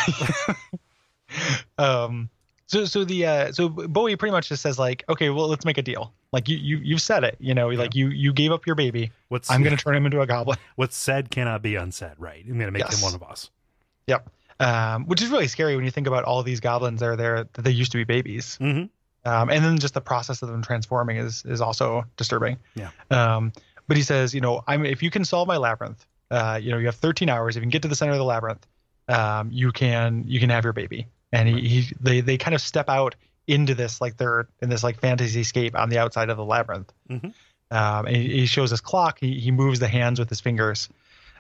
um. So so the uh so Bowie pretty much just says like, okay, well let's make a deal. Like you you you've said it, you know, like you you gave up your baby. What's I'm gonna turn him into a goblin. what's said cannot be unsaid, right? I'm going to make Yes. him one of us. Yep. Um, which is really scary when you think about all these goblins that are there that they used to be babies. hmm Um, and then just the process of them transforming is is also disturbing. Yeah. Um, but he says, you know, I'm if you can solve my labyrinth, uh, you know, you have 13 hours. If you can get to the center of the labyrinth, um, you can you can have your baby. And he, he they they kind of step out into this like they're in this like fantasy scape on the outside of the labyrinth. Mhm. Um, and he, he shows his clock. He he moves the hands with his fingers.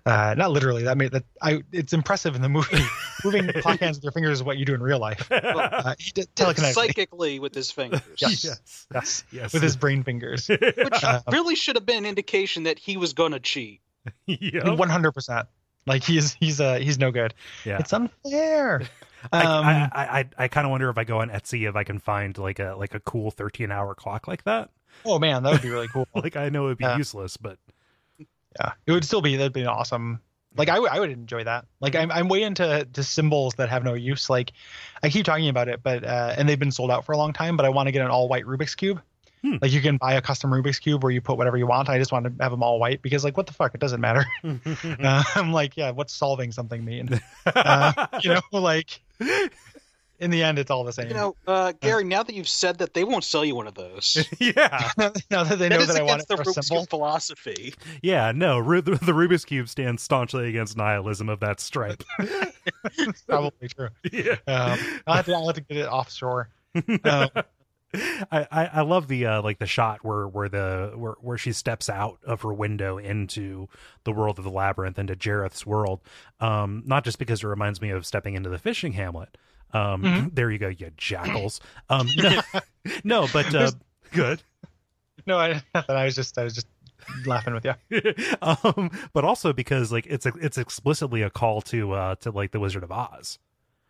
Uh, not literally. That made that I. It's impressive in the movie. Moving clock hands with your fingers is what you do in real life. Uh, he did telekinetically. Psychically with his fingers. Yes. yes. Yes. Yes. With his brain fingers. Which Uh, really should have been an indication that he was going to cheat. Yep. One hundred percent. Like he's he's uh he's no good. Yeah. It's unfair. I, Um, I, I, I, I kind of wonder if I go on Etsy if I can find like a like a cool 13 hour clock like that. oh man, that would be really cool. Like I know it'd be Yeah. useless, but yeah, it would still be that'd be awesome. Like I would I would enjoy that. Like I'm I'm way into to symbols that have no use. Like I keep talking about it, but uh, and they've been sold out for a long time. But I want to get an all white Rubik's cube. Hmm. Like you can buy a custom Rubik's cube where you put whatever you want. I just want to have them all white because like what the fuck, it doesn't matter. uh, I'm like, yeah, what's solving something mean? uh, you know, like in the end, it's all the same. You know, uh, Gary, now that you've said that, they won't sell you one of those. yeah, now that they know is that I want it the for a Rubik's symbol. Cube philosophy. yeah, no, Ru- the, the Rubik's cube stands staunchly against nihilism of that stripe. Probably true. yeah, Um, I'll, have to, I'll have to get it offshore. Um, I, I I love the uh like the shot where where the where where she steps out of her window into the world of the labyrinth into Jareth's world. Um, not just because it reminds me of stepping into the fishing hamlet. Um, Mm-hmm. there you go, you jackals. Um, no, no, but uh, good. no, I. I was just I was just laughing with you. um, but also because like it's a, it's explicitly a call to uh to like the Wizard of Oz.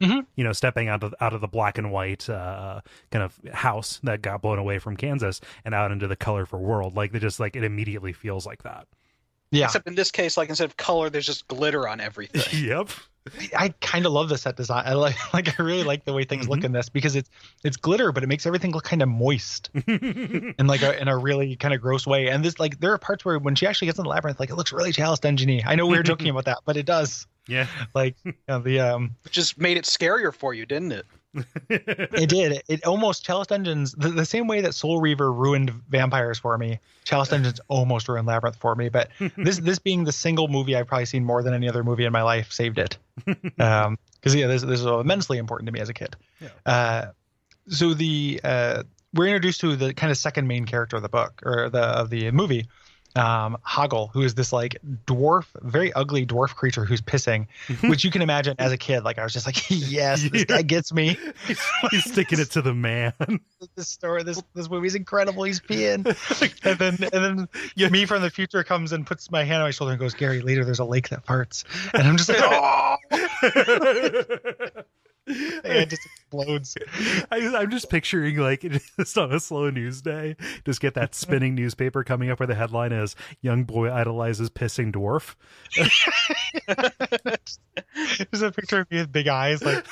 Mhm. You know, stepping out of out of the black and white uh, kind of house that got blown away from Kansas and out into the colorful world. Like they just like it immediately feels like that. Yeah, Except in this case, like instead of color, there's just glitter on everything. yep. I kind of love the set design. I like like I really like the way things look Mm-hmm. in this because it's it's glitter, but it makes everything look kind of moist and like a in a really kind of gross way. And this like there are parts where when she actually gets in the labyrinth, like it looks really Chalice Dungeony. I know we were joking about that, but it does. Yeah. Like you know, the um Which just made it scarier for you, didn't it? it did. It, it almost Chalice Dungeons the, the same way that Soul Reaver ruined vampires for me. Chalice Dungeons almost ruined Labyrinth for me, but this this being the single movie I've probably seen more than any other movie in my life saved it. Um, because yeah, this this is immensely important to me as a kid. Yeah. Uh, so the uh, we're introduced to the kind of second main character of the book or the of the movie, um, Hoggle, who is this like dwarf, very ugly dwarf creature who's pissing, which you can imagine as a kid. Like I was just like, yes, this guy gets me. He's sticking it to the man. This story, this this movie's incredible. He's peeing, and then and then me from the future comes and puts my hand on my shoulder and goes, Gary, later there's a lake that farts, and I'm just like, oh, and it just explodes. I, I'm just picturing like just on a slow news day, just get that spinning newspaper coming up where the headline is "Young boy idolizes pissing dwarf." There's a picture of me with big eyes, like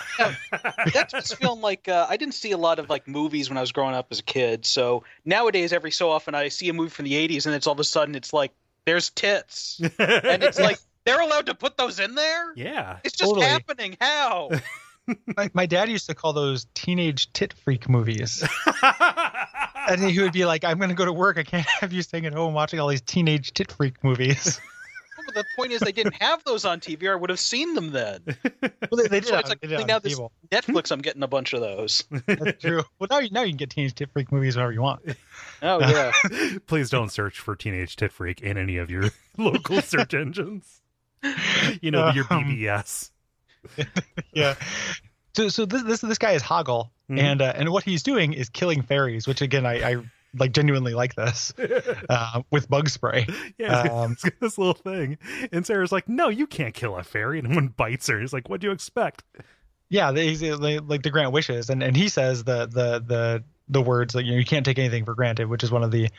That's just feeling like uh, I didn't see a lot of like movies when I was growing up as a kid. So nowadays, every so often, I see a movie from the '80s, and it's all of a sudden it's like there's tits, and it's like they're allowed to put those in there. yeah, It's just Totally. happening. How? My, my dad used to call those teenage tit freak movies. and he would be like, I'm going to go to work. I can't have you staying at home watching all these teenage tit freak movies. Well, the point is, they didn't have those on TV, or I would have seen them then. well, they, they did So on, it's like they did now this. Netflix, I'm getting a bunch of those. That's true. Well, now you, now you can get teenage tit freak movies whenever you want. Oh yeah. please don't search for teenage tit freak in any of your local search engines. You know your Um, BBS. Yeah. So, so this this this guy is Hoggle, Mhm. and uh, and what he's doing is killing fairies, which again I, I like genuinely like this uh, with bug spray. Yeah, Um, it's got this little thing, and Sarah's like, "No, you can't kill a fairy." And one bites her. He's like, "What do you expect?" Yeah, they, uh, like like to grant wishes, and and he says the the the the words that you know you can't take anything for granted, which is one of the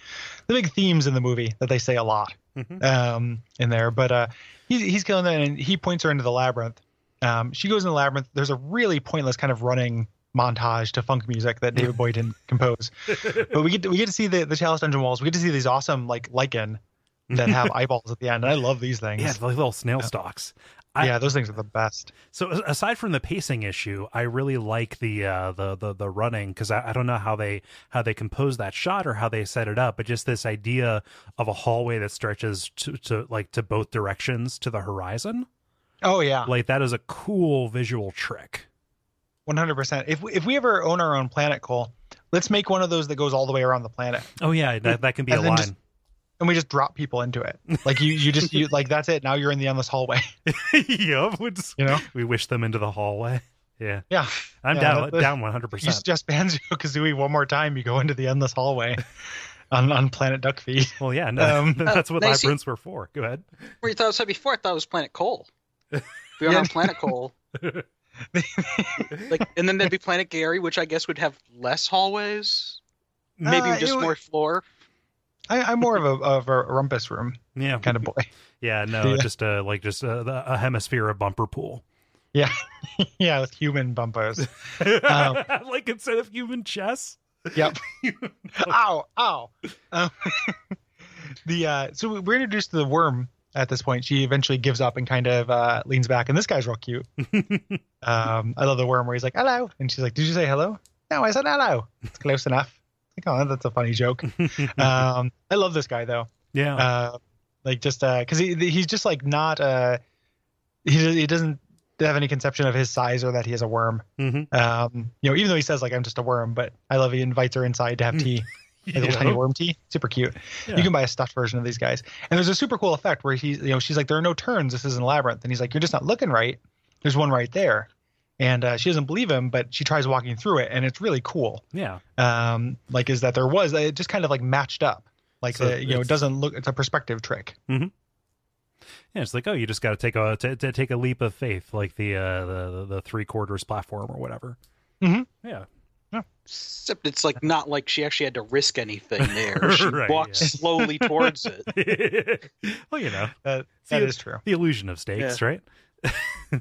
the big themes in the movie that they say a lot Mhm. um in there. But uh, he's he's killing that, and he points her into the labyrinth. Um, she goes in the labyrinth. There's a really pointless kind of running montage to funk music that David Bowie didn't compose, but we get to, we get to see the the chalice dungeon walls. We get to see these awesome like lichen that have eyeballs at the end, and I love these things. Yeah, the little snail stalks. I- yeah, those things are the best. So aside from the pacing issue, I really like the uh, the the the running because I, I don't know how they how they compose that shot or how they set it up, but just this idea of a hallway that stretches to, to like to both directions to the horizon, Oh yeah, like that is a cool visual trick. One hundred percent. If we, if we ever own our own planet, Kole, let's make one of those that goes all the way around the planet, Oh yeah, that that can be a And then line. just- and we just drop people into it. Like you, you just you like that's it. Now you're in the endless hallway. yep, we, just- You know? we wish them into the hallway. Yeah, Yeah. I'm Yeah, down that- down one hundred You percent. just Banjo Kazooie one more time. You go into the endless hallway on on Planet Duck Feed. Well, yeah, no, Um, that's what now you see- were for. Go ahead. Where you thought I said before, I thought it was Planet Kole. We are Yeah. on Planet Kole. like, and then there'd be Planet Gary, which I guess would have less hallways, maybe Uh, it just would- more floor. I, I'm more of a of a rumpus room Yeah, kind of boy. yeah, no, Yeah. just a like just uh, the- a hemisphere of bumper pool. Yeah, yeah, with human bumpers. like instead of human chess. Yep. ow, ow. Um, the uh, so we're introduced to the worm at this point. She eventually gives up and kind of uh, leans back, and this guy's real cute. um, I love the worm where he's like, "Hello," and she's like, "Did you say hello?" No, I said hello. It's close enough. Like, oh, that's a funny joke. um, I love this guy though. yeah, Uh, like just because he he's just like not uh he he doesn't have any conception of his size or that he is a worm. Mhm. Um, you know, even though he says like I'm just a worm, but I love he invites her inside to have tea, like a little tiny worm tea. Super cute. Yeah. You can buy a stuffed version of these guys, and there's a super cool effect where he's you know she's like there are no turns. This isn't a labyrinth, and he's like you're just not looking right. There's one right there. And uh, she doesn't believe him, but she tries walking through it, and it's really cool. yeah. Um, like is that there was it just kind of like matched up, like So the, you know it doesn't look it's a perspective trick. Yeah, it's like oh, you just got to take a to, to take a leap of faith, like the uh, the the three quarters platform or whatever. Mhm. Yeah, Except it's like not like she actually had to risk anything there. She Right, walked yeah. slowly towards it. well, you know That See, that it- is true. the illusion of stakes, right? Um,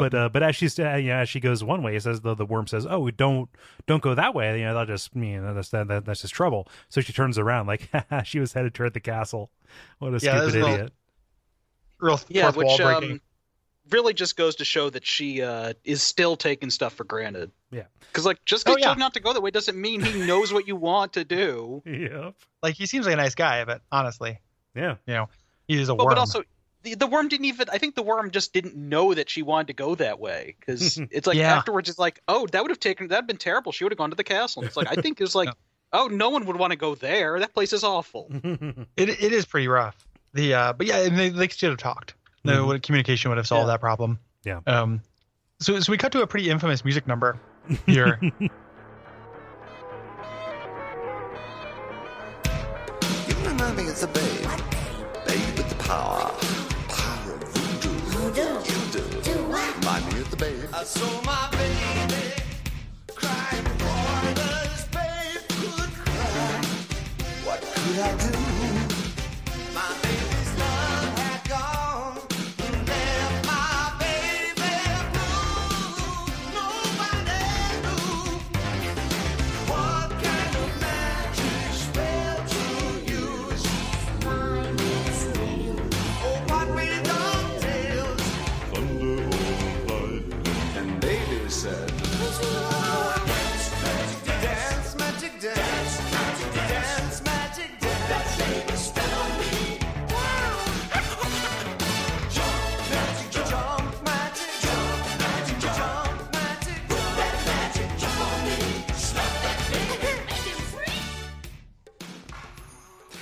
but uh, but as she's uh, yeah, as she goes one way, it says the the worm says, "Oh, don't don't go that way." You know, that'll just you know that's that, that that's just trouble. So she turns around like she was headed toward the castle. What a Yeah, stupid there's a little- idiot! real Yeah, fourth wall which breaking. um, really just goes to show that she uh, is still taking stuff for granted. Yeah. Because like just Oh, because you yeah. told not to go that way doesn't mean he knows what you want to do. Yep. like he seems like a nice guy, but honestly, Yeah. you know, he is a Well, worm. but also the, the worm didn't even. I think the worm just didn't know that she wanted to go that way because it's like Yeah. afterwards it's like, oh, that would have taken that'd been terrible. She would have gone to the castle. And it's like I think it's like Oh, no one would want to go there. That place is awful. It it is pretty rough. The uh, but yeah, and they, they should have talked. No Mhm. communication would have solved Yeah. that problem. Yeah. Um, so so we cut to a pretty infamous music number here. You remind me of the babe. Babe with the power. Power of voodoo. You do. Remind me of the babe. I saw my baby crying for this babe could cry. What could I do?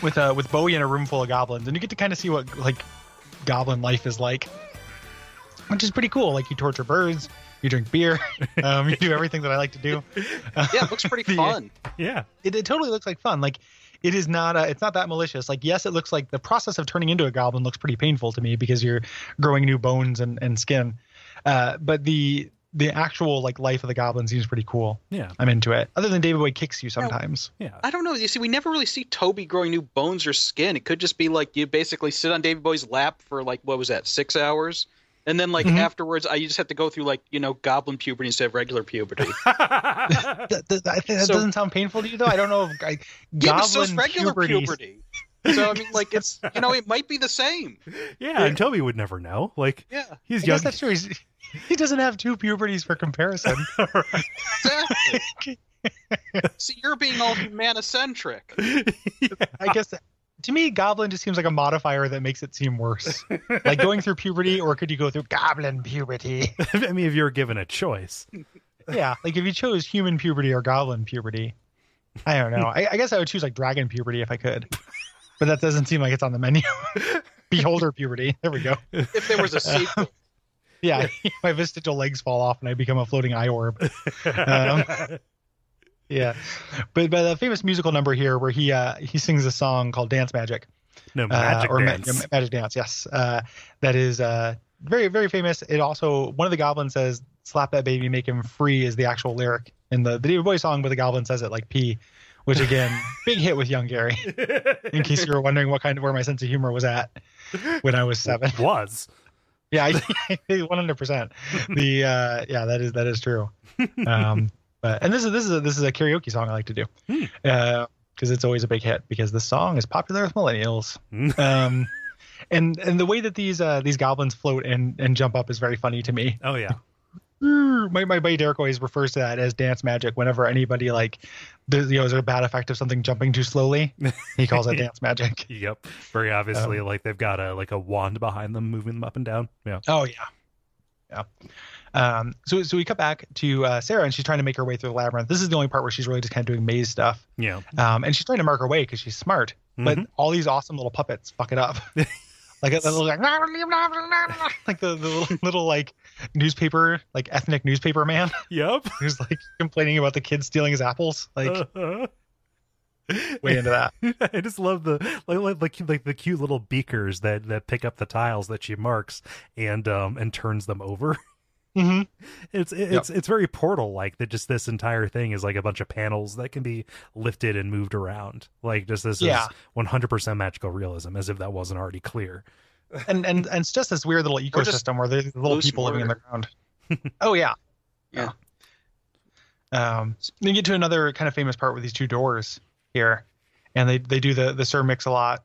With uh with Bowie in a room full of goblins, and you get to kind of see what like goblin life is like, which is pretty cool. Like you torture birds, you drink beer, um, you do everything that I like to do. Yeah, it looks pretty fun. yeah. It, it totally looks like fun. Like it is not uh, it's not that malicious. Like yes, it looks like the process of turning into a goblin looks pretty painful to me because you're growing new bones and and skin. Uh, but the the actual like life of the goblin seems pretty cool. Yeah. I'm into it. Other than David Bowie kicks you sometimes. Yeah. I don't know. You see, we never really see Toby growing new bones or skin. It could just be like you basically sit on David Bowie's lap for like what was that, six hours, and then like Mhm. afterwards, I you just have to go through like you know goblin puberty instead of regular puberty. That, that, I think that So- doesn't sound painful to you though. I don't know if I, yeah, but so goblin regular puberty- puberty. So I mean, like it's you know it might be the same. yeah. And Toby would never know. Like Yeah, he's I young. guess that's true. He's, he doesn't have two puberties for comparison. exactly. See, you're being all humanocentric. I guess to me, goblin just seems like a modifier that makes it seem worse. like going through puberty, or could you go through goblin puberty? I mean, if you were given a choice. yeah, like if you chose human puberty or goblin puberty, I don't know. I, I guess I would choose like dragon puberty if I could, but that doesn't seem like it's on the menu. Beholder puberty. There we go. If there was a sequel, Yeah, my vestigial legs fall off and I become a floating eye orb. Um, yeah, but but the famous musical number here where he uh he sings a song called Dance Magic. No uh, magic or dance. yeah, magic dance. Yes, uh, that is uh, very very famous. It also one of the goblins says "slap that baby, make him free" is the actual lyric in the, the David Bowie song, but the goblin says it like P, which again big hit with young Gary. In case you were wondering what kind of where my sense of humor was at when I was seven. was. Yeah, one hundred percent. The uh, yeah, that is that is true. Um, but and this is this is a, this is a karaoke song I like to do Hmm. because it's always a big hit because the song is popular with millennials. um, and and the way that these uh, these goblins float and and jump up is very funny to me. Oh yeah. My my buddy Derek always refers to that as dance magic. Whenever anybody like, there's, you know, there's a bad effect of something jumping too slowly, he calls it dance magic. Yep. Very obviously, Um, like they've got a like a wand behind them, moving them up and down. Yeah. Oh yeah, yeah. Um, so so we cut back to uh, Sarah and she's trying to make her way through the labyrinth. This is the only part where she's really just kind of doing maze stuff. Yeah. Um, and she's trying to mark her way because she's smart, but Mhm. all these awesome little puppets fuck it up. like a, little like, like the, the little, little like newspaper like ethnic newspaper man Yep. who's like complaining about the kids stealing his apples. Like Uh-huh. way into that. I just love the like, like like like the cute little beakers that that pick up the tiles that she marks and um and turns them over. Mm-hmm. It's it's it's very portal like that. Just this entire thing is like a bunch of panels that can be lifted and moved around. Like just this Yeah. is one hundred percent magical realism, as if that wasn't already clear. And and and it's just this weird little ecosystem where there's little loose people living in the ground. oh yeah. Yeah. Um, then you get to another kind of famous part with these two doors here, and they they do the the Sir Mix-a-Lot,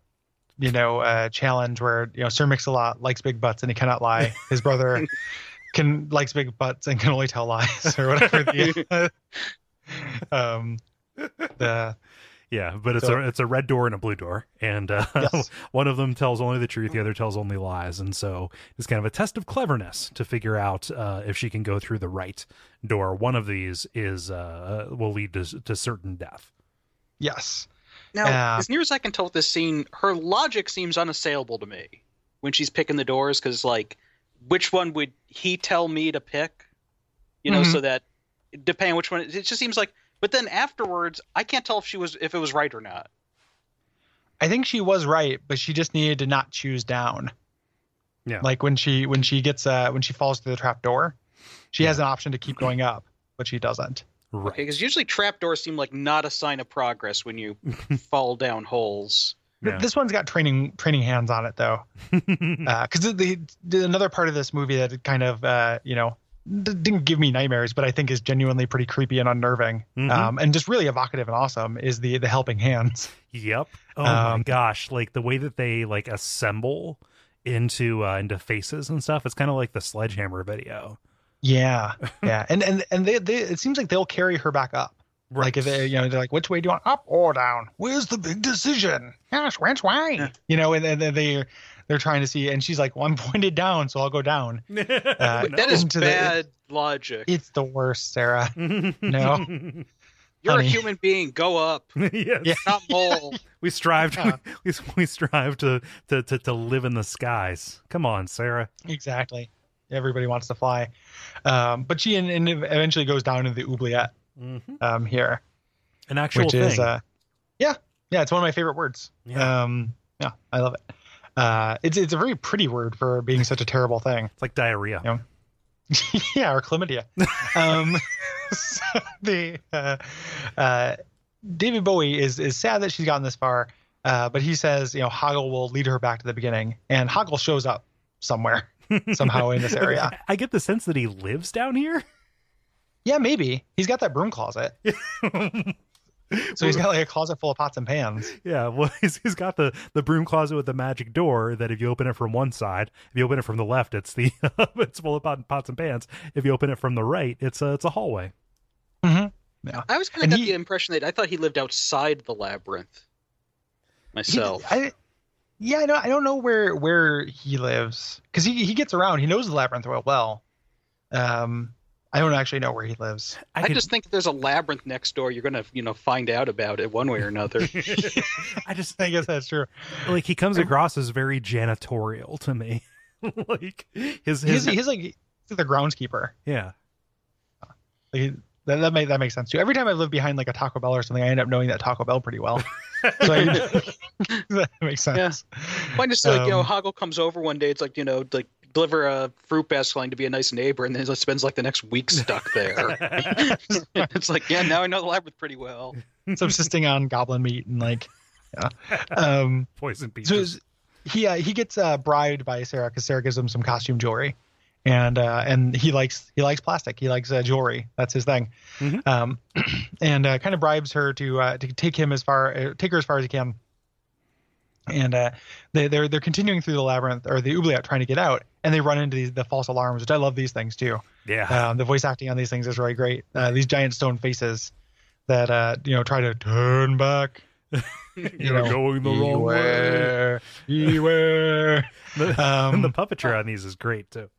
you know, uh, challenge where you know Sir Mix-a-Lot likes big butts and he cannot lie. His brother can likes big butts and can only tell lies or whatever. The, um, the Yeah, but it's So- a it's a red door and a blue door, and uh, Yes. one of them tells only the truth, the other tells only lies, and so it's kind of a test of cleverness to figure out uh, if she can go through the right door. One of these is uh, will lead to to certain death. Yes. Now, Yeah. as near as I can tell with this scene, her logic seems unassailable to me when she's picking the doors. Because, like, which one would he tell me to pick? You know, Mhm. so that depending on which one, it just seems like. But then afterwards, I can't tell if she was if it was right or not. I think she was right, but she just needed to not choose down. Yeah. Like when she when she gets uh when she falls through the trap door, she has an option to keep going up, but she doesn't. Right. Okay, because usually trap doors seem like not a sign of progress when you fall down holes. Yeah. This one's got training training hands on it though, because the, the, the another part of this movie that kind of uh, you know d- didn't give me nightmares, but I think is genuinely pretty creepy and unnerving, Mhm. um, and just really evocative and awesome is the the helping hands. Yep. Oh my Um, gosh, like the way that they like assemble into uh into faces and stuff, it's kind of like the sledgehammer video. Yeah, yeah, and and and they, they it seems like they'll carry her back up. Like if they, you know, they're like, which way do you want, up or down? Where's the big decision? Yes, which way? Yeah. You know, and then they they're trying to see, and she's like, well, I'm pointed down, so I'll go down. Uh, that is into the- bad logic. It's the worst, Sarah. No. You're honey. a human being. Go up, yes. Yeah. not mole. We strive Yeah. we, we strive to, to to to live in the skies. Come on, Sarah. Exactly. Everybody wants to fly, um, but she and, and eventually goes down into the oubliette Mm-hmm. um, here, An actual which thing. is uh, yeah, yeah, it's one of my favorite words. Yeah. Um, yeah, I love it. Uh, it's it's a very pretty word for being such a terrible thing. it's like diarrhea. Yeah. yeah, or chlamydia. um, so the uh, uh, David Bowie is is sad that she's gotten this far, uh, but he says you know Hoggle will lead her back to the beginning, and Hoggle shows up somewhere somehow in this area. I get the sense that he lives down here. Yeah, maybe he's got that broom closet, so he's got like a closet full of pots and pans. Yeah, well, he's, he's got the, the broom closet with the magic door that if you open it from one side, if you open it from the left, it's the it's full of pot, pots and pans. If you open it from the right, it's a it's a hallway. Mm-hmm. Yeah, I was kind of got he- the impression that I thought he lived outside the labyrinth. He- Myself. I, yeah, I don't I don't know where where he lives because he he gets around. He knows the labyrinth real well. Um, I don't actually know where he lives. I, could- just think there's a labyrinth next door, you're gonna, you know, find out about it one way or another. I just think guess that's true. like he comes across as very janitorial to me. like his He's, his he's like he's the groundskeeper. yeah. Like, that that, make, that makes sense too. Every time I live behind like a Taco Bell or something, I end up knowing that Taco Bell pretty well. So I, that makes sense. Mine just like you know, Um, Hoggle comes over one day. It's like you know, like deliver a fruit basket line to be a nice neighbor, and then he spends like the next week stuck there. it's like, yeah, now I know the labyrinth pretty well. Subsisting on goblin meat and like, yeah. Um, Poison so he uh, he gets uh, bribed by Sarah because Sarah gives him some costume jewelry, and uh, and he likes he likes plastic. He likes uh, jewelry. That's his thing. Mhm. Um, and uh, kind of bribes her to uh, to take him as far uh, take her as far as he can. And uh, they, they're they're continuing through the labyrinth or the oubliette trying to get out, and they run into these, the false alarms, which I love these things too. yeah. Um, the voice acting on these things is really great. Uh, these giant stone faces that uh, you know try to turn back. You're know, going the wrong way. Beware, beware. The, Um, and the puppetry on these is great too.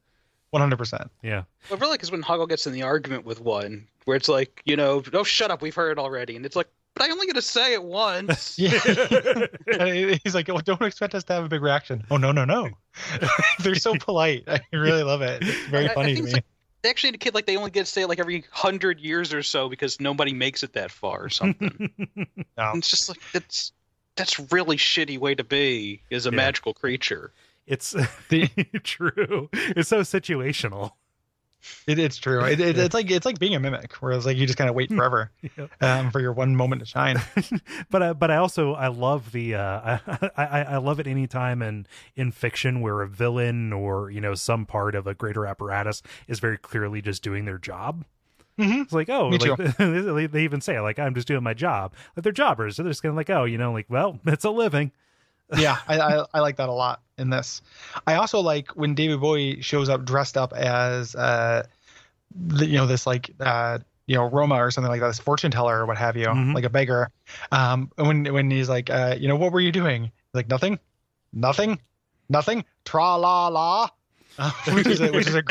One hundred percent. Yeah. Well, really, because when Hoggle gets in the argument with one, where it's like, you know, oh, shut up, we've heard it already, and it's like, but I only get to say it once. Yeah. He's like, well, don't expect us to have a big reaction. Oh no, no, no. They're so polite. I really love it. It's very I- I funny think to me. like- They actually indicate like they only get to say it like every hundred years or so because nobody makes it that far or something. No. It's just like it's that's really shitty way to be as a Yeah. magical creature. It's The- true. It's so situational. It, it's true. It, it, it's like it's like being a mimic, whereas like you just kind of wait forever um, for your one moment to shine. but I, but I also I love the uh, I, I I love it anytime in in fiction where a villain or you know some part of a greater apparatus is very clearly just doing their job. Mhm. It's like oh, like, they, they even say like I'm just doing my job. Like they're jobbers, so they're just kind of like oh, you know, like well, it's a living. Yeah, I, I I like that a lot in this. I also like when David Bowie shows up dressed up as uh, the, you know, this like uh, you know, Roma or something like that, this fortune teller or what have you, Mhm. like a beggar. Um, when when he's like, uh, you know, what were you doing? Like nothing, nothing, nothing. Tra la la. Uh, which is a, which is a,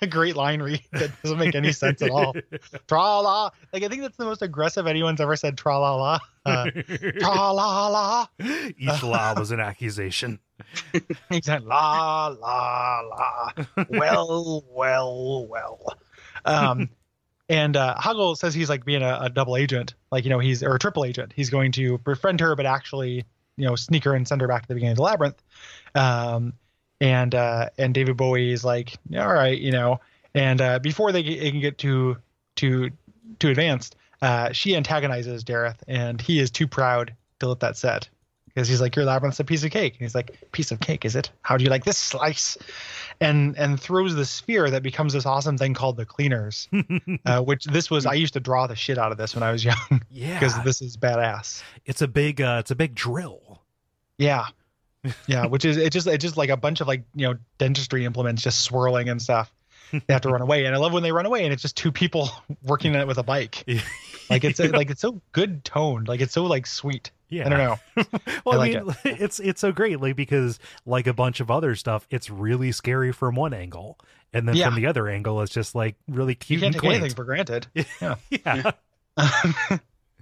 a great line read that doesn't make any sense at all. Tra la, like I think that's the most aggressive anyone's ever said. Tra la la, uh, tra la la. Each law was an accusation. He said la la la. Well, well, well. Um, and uh, Hoggle says he's like being a, a double agent, like you know he's or a triple agent. He's going to befriend her, but actually you know sneak her and send her back to the beginning of the labyrinth. Um, and uh, and David Bowie is like, all right, you know. And uh, before they, get, they can get too too too advanced, uh, she antagonizes Jareth, and he is too proud to let that set because he's like, your labyrinth's a piece of cake. And he's like, piece of cake, is it? How do you like this slice? And and throws the sphere that becomes this awesome thing called the cleaners, uh, which this was. I used to draw the shit out of this when I was young Yeah, because this is badass. it's a big uh, it's a big drill. Yeah. Yeah, which is it just it's just like a bunch of like, you know, dentistry implements just swirling and stuff. They have to run away. And I love when they run away and it's just two people working on it with a bike. Like it's like it's so good toned. Like it's so like sweet. Yeah, I don't know. well, I I, like mean, it's it's so great, like because like a bunch of other stuff, it's really scary from one angle, and then Yeah. from the other angle, it's just like really You cute can't and take anything for granted. Yeah. yeah.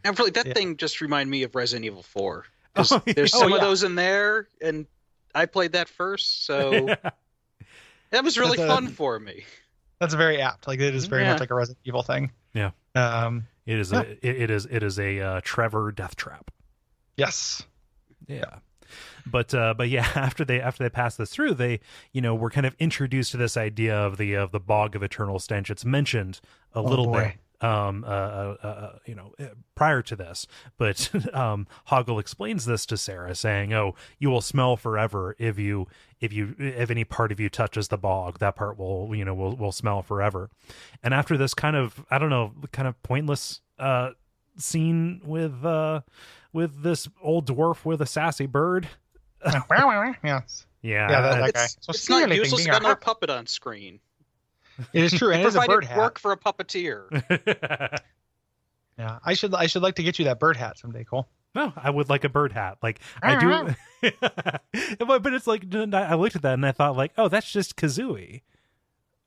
And really, that Yeah. thing just reminded me of Resident Evil 4. 'Cause Oh, there's some Oh, of yeah. those in there, and I played that first, so that was really That's a- fun for me. That's very apt. Like it is very Yeah. much like a Resident Evil thing. Yeah. Um It is Yeah. a it, it is it is a uh, Trevor death trap. yes. Yeah. But uh, but yeah, after they after they pass this through, they you know we're kind of introduced to this idea of the of the bog of eternal stench. It's mentioned a little Oh, boy. bit, um, uh, uh, uh, you know, uh, prior to this. But um, Hoggle explains this to Sarah, saying, "Oh, you will smell forever if you if you if any part of you touches the bog. That part will you know will will smell forever." And after this kind of I don't know, kind of pointless uh scene with uh with this old dwarf with a sassy bird. yes. Yeah, Yeah, that, that guy. It's, So it's not clearly useless to thinking, got another "Ah." puppet on screen. It is true, and it is a bird hat. work for a puppeteer. Yeah, I should I should like to get you that bird hat someday, Kole. no, I would like a bird hat. Like I do, but but it's like I looked at that and I thought like, oh, that's just Kazooie.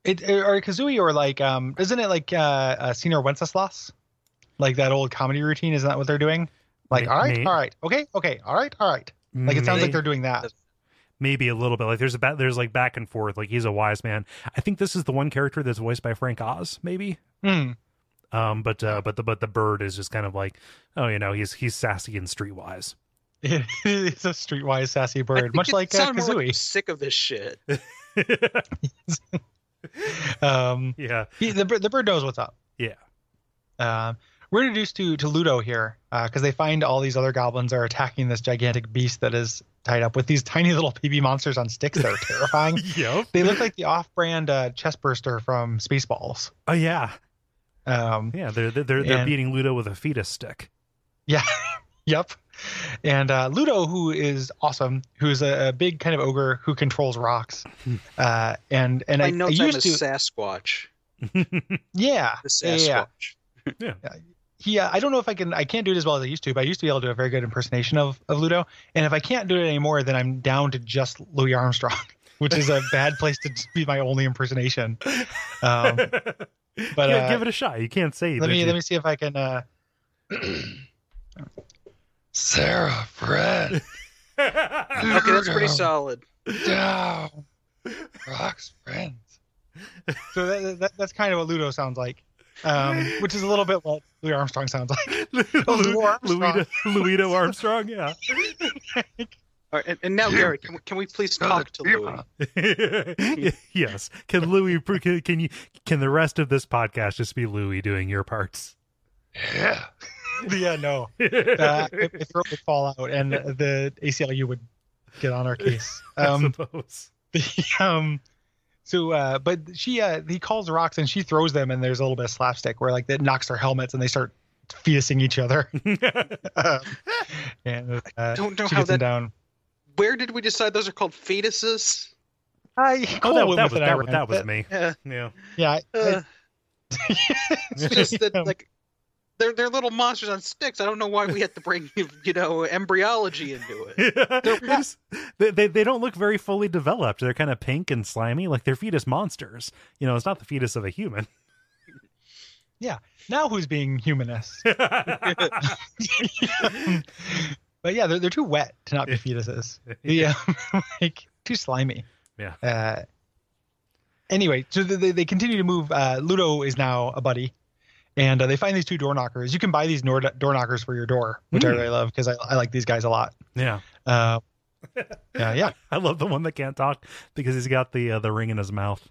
It or Kazooie or like um isn't it like uh, uh Senor Wences? Like that old comedy routine, isn't that what they're doing? Like, May- all right, may- all right, okay, okay, all right, all right. Like it sounds May- like they're doing that. Maybe a little bit. Like there's a ba- there's like back and forth. Like he's a wise man. I think this is the one character that's voiced by Frank Oz, maybe. Hmm. Um, but uh, but the but the bird is just kind of like, oh, you know, he's he's sassy and streetwise. it's a streetwise sassy bird, much like uh, sounded Kazooie. I'm sick of this shit. um, yeah, he, the the bird knows what's up. yeah. Um, we're introduced to to Ludo here because they find all these other goblins are attacking this gigantic beast that is tied up with these tiny little PB monsters on sticks that are terrifying. Yep. They look like the off-brand uh, chest burster from Spaceballs. Oh yeah, Um, yeah. They're they're they're, they're And- beating Ludo with a fetus stick. Yeah. yep. And uh, Ludo, who is awesome, who's a, a big kind of ogre who controls rocks. Uh, and and I, I know I them used as to, Sasquatch. yeah, The yeah, Sasquatch. yeah. He, uh, I don't know if I can. I can't do it as well as I used to, but I used to be able to do a very good impersonation of of Ludo. And if I can't do it anymore, then I'm down to just Louis Armstrong, which is a bad place to be my only impersonation. Um, but But, uh, give it a shot. You can't say. let me you- let me see if I can. Uh, Sarah, Fred. Okay, that's pretty solid. down. Rocks friends. So that, that, that's kind of what Ludo sounds like, um, which is a little bit what Louis Armstrong sounds like. Oh, Lou Armstrong. Luido, Luido Armstrong. Yeah. All right, and, and now, Gary, can we, can we please talk to Louis? yes. Can Louis? Can, can you? Can the rest of this podcast just be Louis doing your parts? Yeah. yeah, no. Uh, if, if throat would fall out and the ACLU would get on our case. I Um, suppose. the, um, so, uh, but she, uh, he calls rocks and she throws them, and there's a little bit of slapstick where like that knocks their helmets and they start fetusing each other. um, and uh, don't know she how gets that- down. Where did we decide those are called fetuses? I, Oh, Kole that, went that was that, was- that was with it. me. Yeah. Yeah. Yeah, I- Uh, I- it's just that, like, they're they're little monsters on sticks. I don't know why we had to bring you know embryology into it. they, just- they, they they don't look very fully developed. They're kind of pink and slimy, like they're fetus monsters. You know, it's not the fetus of a human. Yeah. Now who's being humanist? but yeah, they're they're too wet to not be fetuses. Yeah, like too slimy. Yeah. Uh, anyway, so they, they continue to move. Uh, Ludo is now a buddy, and uh, they find these two door knockers. You can buy these door, door knockers for your door, which I Mm. really love because I, I like these guys a lot. Yeah. Uh, yeah, yeah, I love the one that can't talk because he's got the uh, the ring in his mouth.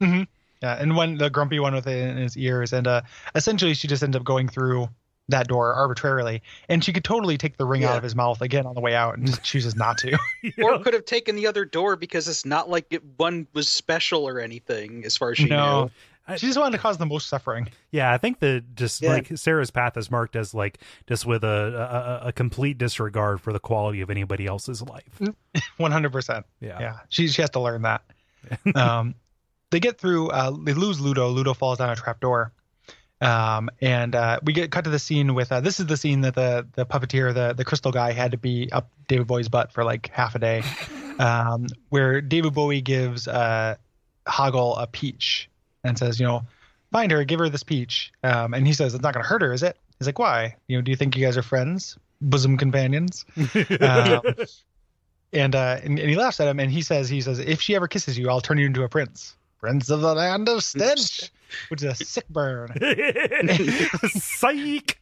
yeah. And one the grumpy one with it in his ears, and uh, essentially she just ends up going through that door arbitrarily, and she could totally take the ring out of his mouth again on the way out, and just chooses not to. Or could have taken the other door because it's not like it, one was special or anything as far as she no, knew. I- she just wanted to cause the most suffering. Yeah, I think that just Yeah. like Sarah's path is marked as like just with a, a a complete disregard for the quality of anybody else's life. One hundred percent. Yeah. Yeah, she she has to learn that. um, they get through. Uh, they lose Ludo. Ludo falls down a trap door. Um, and uh, we get cut to the scene with uh, this is the scene that the the puppeteer, the the crystal guy, had to be up David Bowie's butt for like half a day, um, where David Bowie gives uh, Hoggle a peach and says, you know, find her, give her this peach. Um, and he says it's not going to hurt her, is it? He's like, why? You know, do you think you guys are friends, bosom companions? um, and, uh, and and he laughs at him and he says he says if she ever kisses you, I'll turn you into a prince, prince of the land of stench, which is a sick burn. Psych.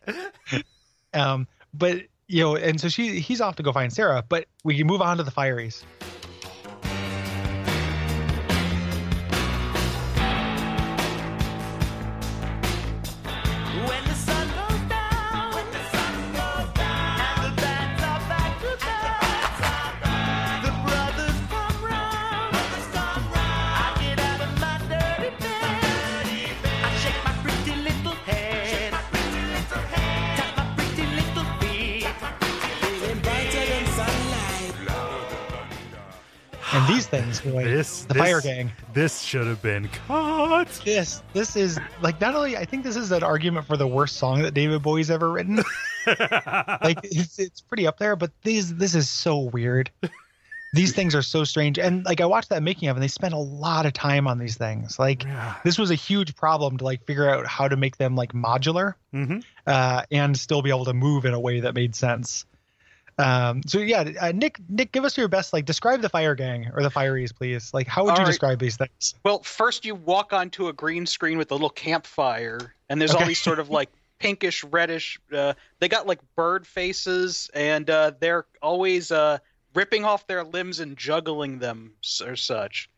Um, but you know, and so she he's off to go find Sarah, but we can move on to the Fireys. Things, boy, This the this, Fire Gang. This should have been cut. This this is like not only I think this is an argument for the worst song that David Bowie's ever written. like it's it's pretty up there, but these this is so weird. These things are so strange, and like I watched that making of, and they spent a lot of time on these things. Like Yeah. this was a huge problem to like figure out how to make them like modular hmm uh, and still be able to move in a way that made sense. Um, so yeah, uh, Nick, Nick, give us your best. Like, describe the fire gang or the fireys, please. Like, how would All you right. describe these things? Well, first you walk onto a green screen with a little campfire, and there's all these sort of like pinkish, reddish. Uh, they got like bird faces, and uh, they're always uh, ripping off their limbs and juggling them or such.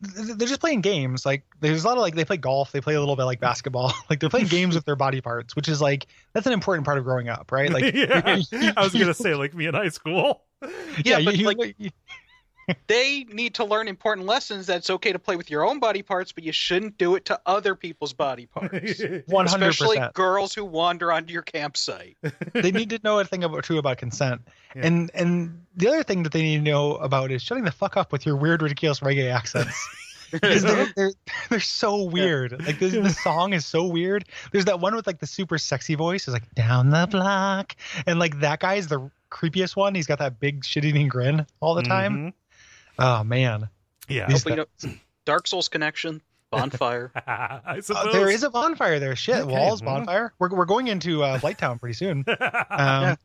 They're just playing games. Like, there's a lot of like they play golf, they play a little bit like basketball. like, they're playing games with their body parts, which is like that's an important part of growing up, right? Like, yeah, I was gonna say like me in high school. Yeah, you- but you- like you- they need to learn important lessons that it's okay to play with your own body parts, but you shouldn't do it to other people's body parts. 100%. Especially girls who wander onto your campsite. they need to know a thing about true about consent. Yeah. And and the other thing that they need to know about is shutting the fuck up with your weird, ridiculous reggae accents. because they're, they're they're so weird. Like this, the song is so weird. There's that one with like the super sexy voice. Is like down the block, and like that guy's the creepiest one. He's got that big shit-eating grin all the time. Mhm. Oh man, Yeah, These But, you know, Dark Souls connection, bonfire. I Uh, there is a bonfire there. Shit, Okay, walls well. bonfire. We're we're going into uh, Blighttown pretty soon. Um,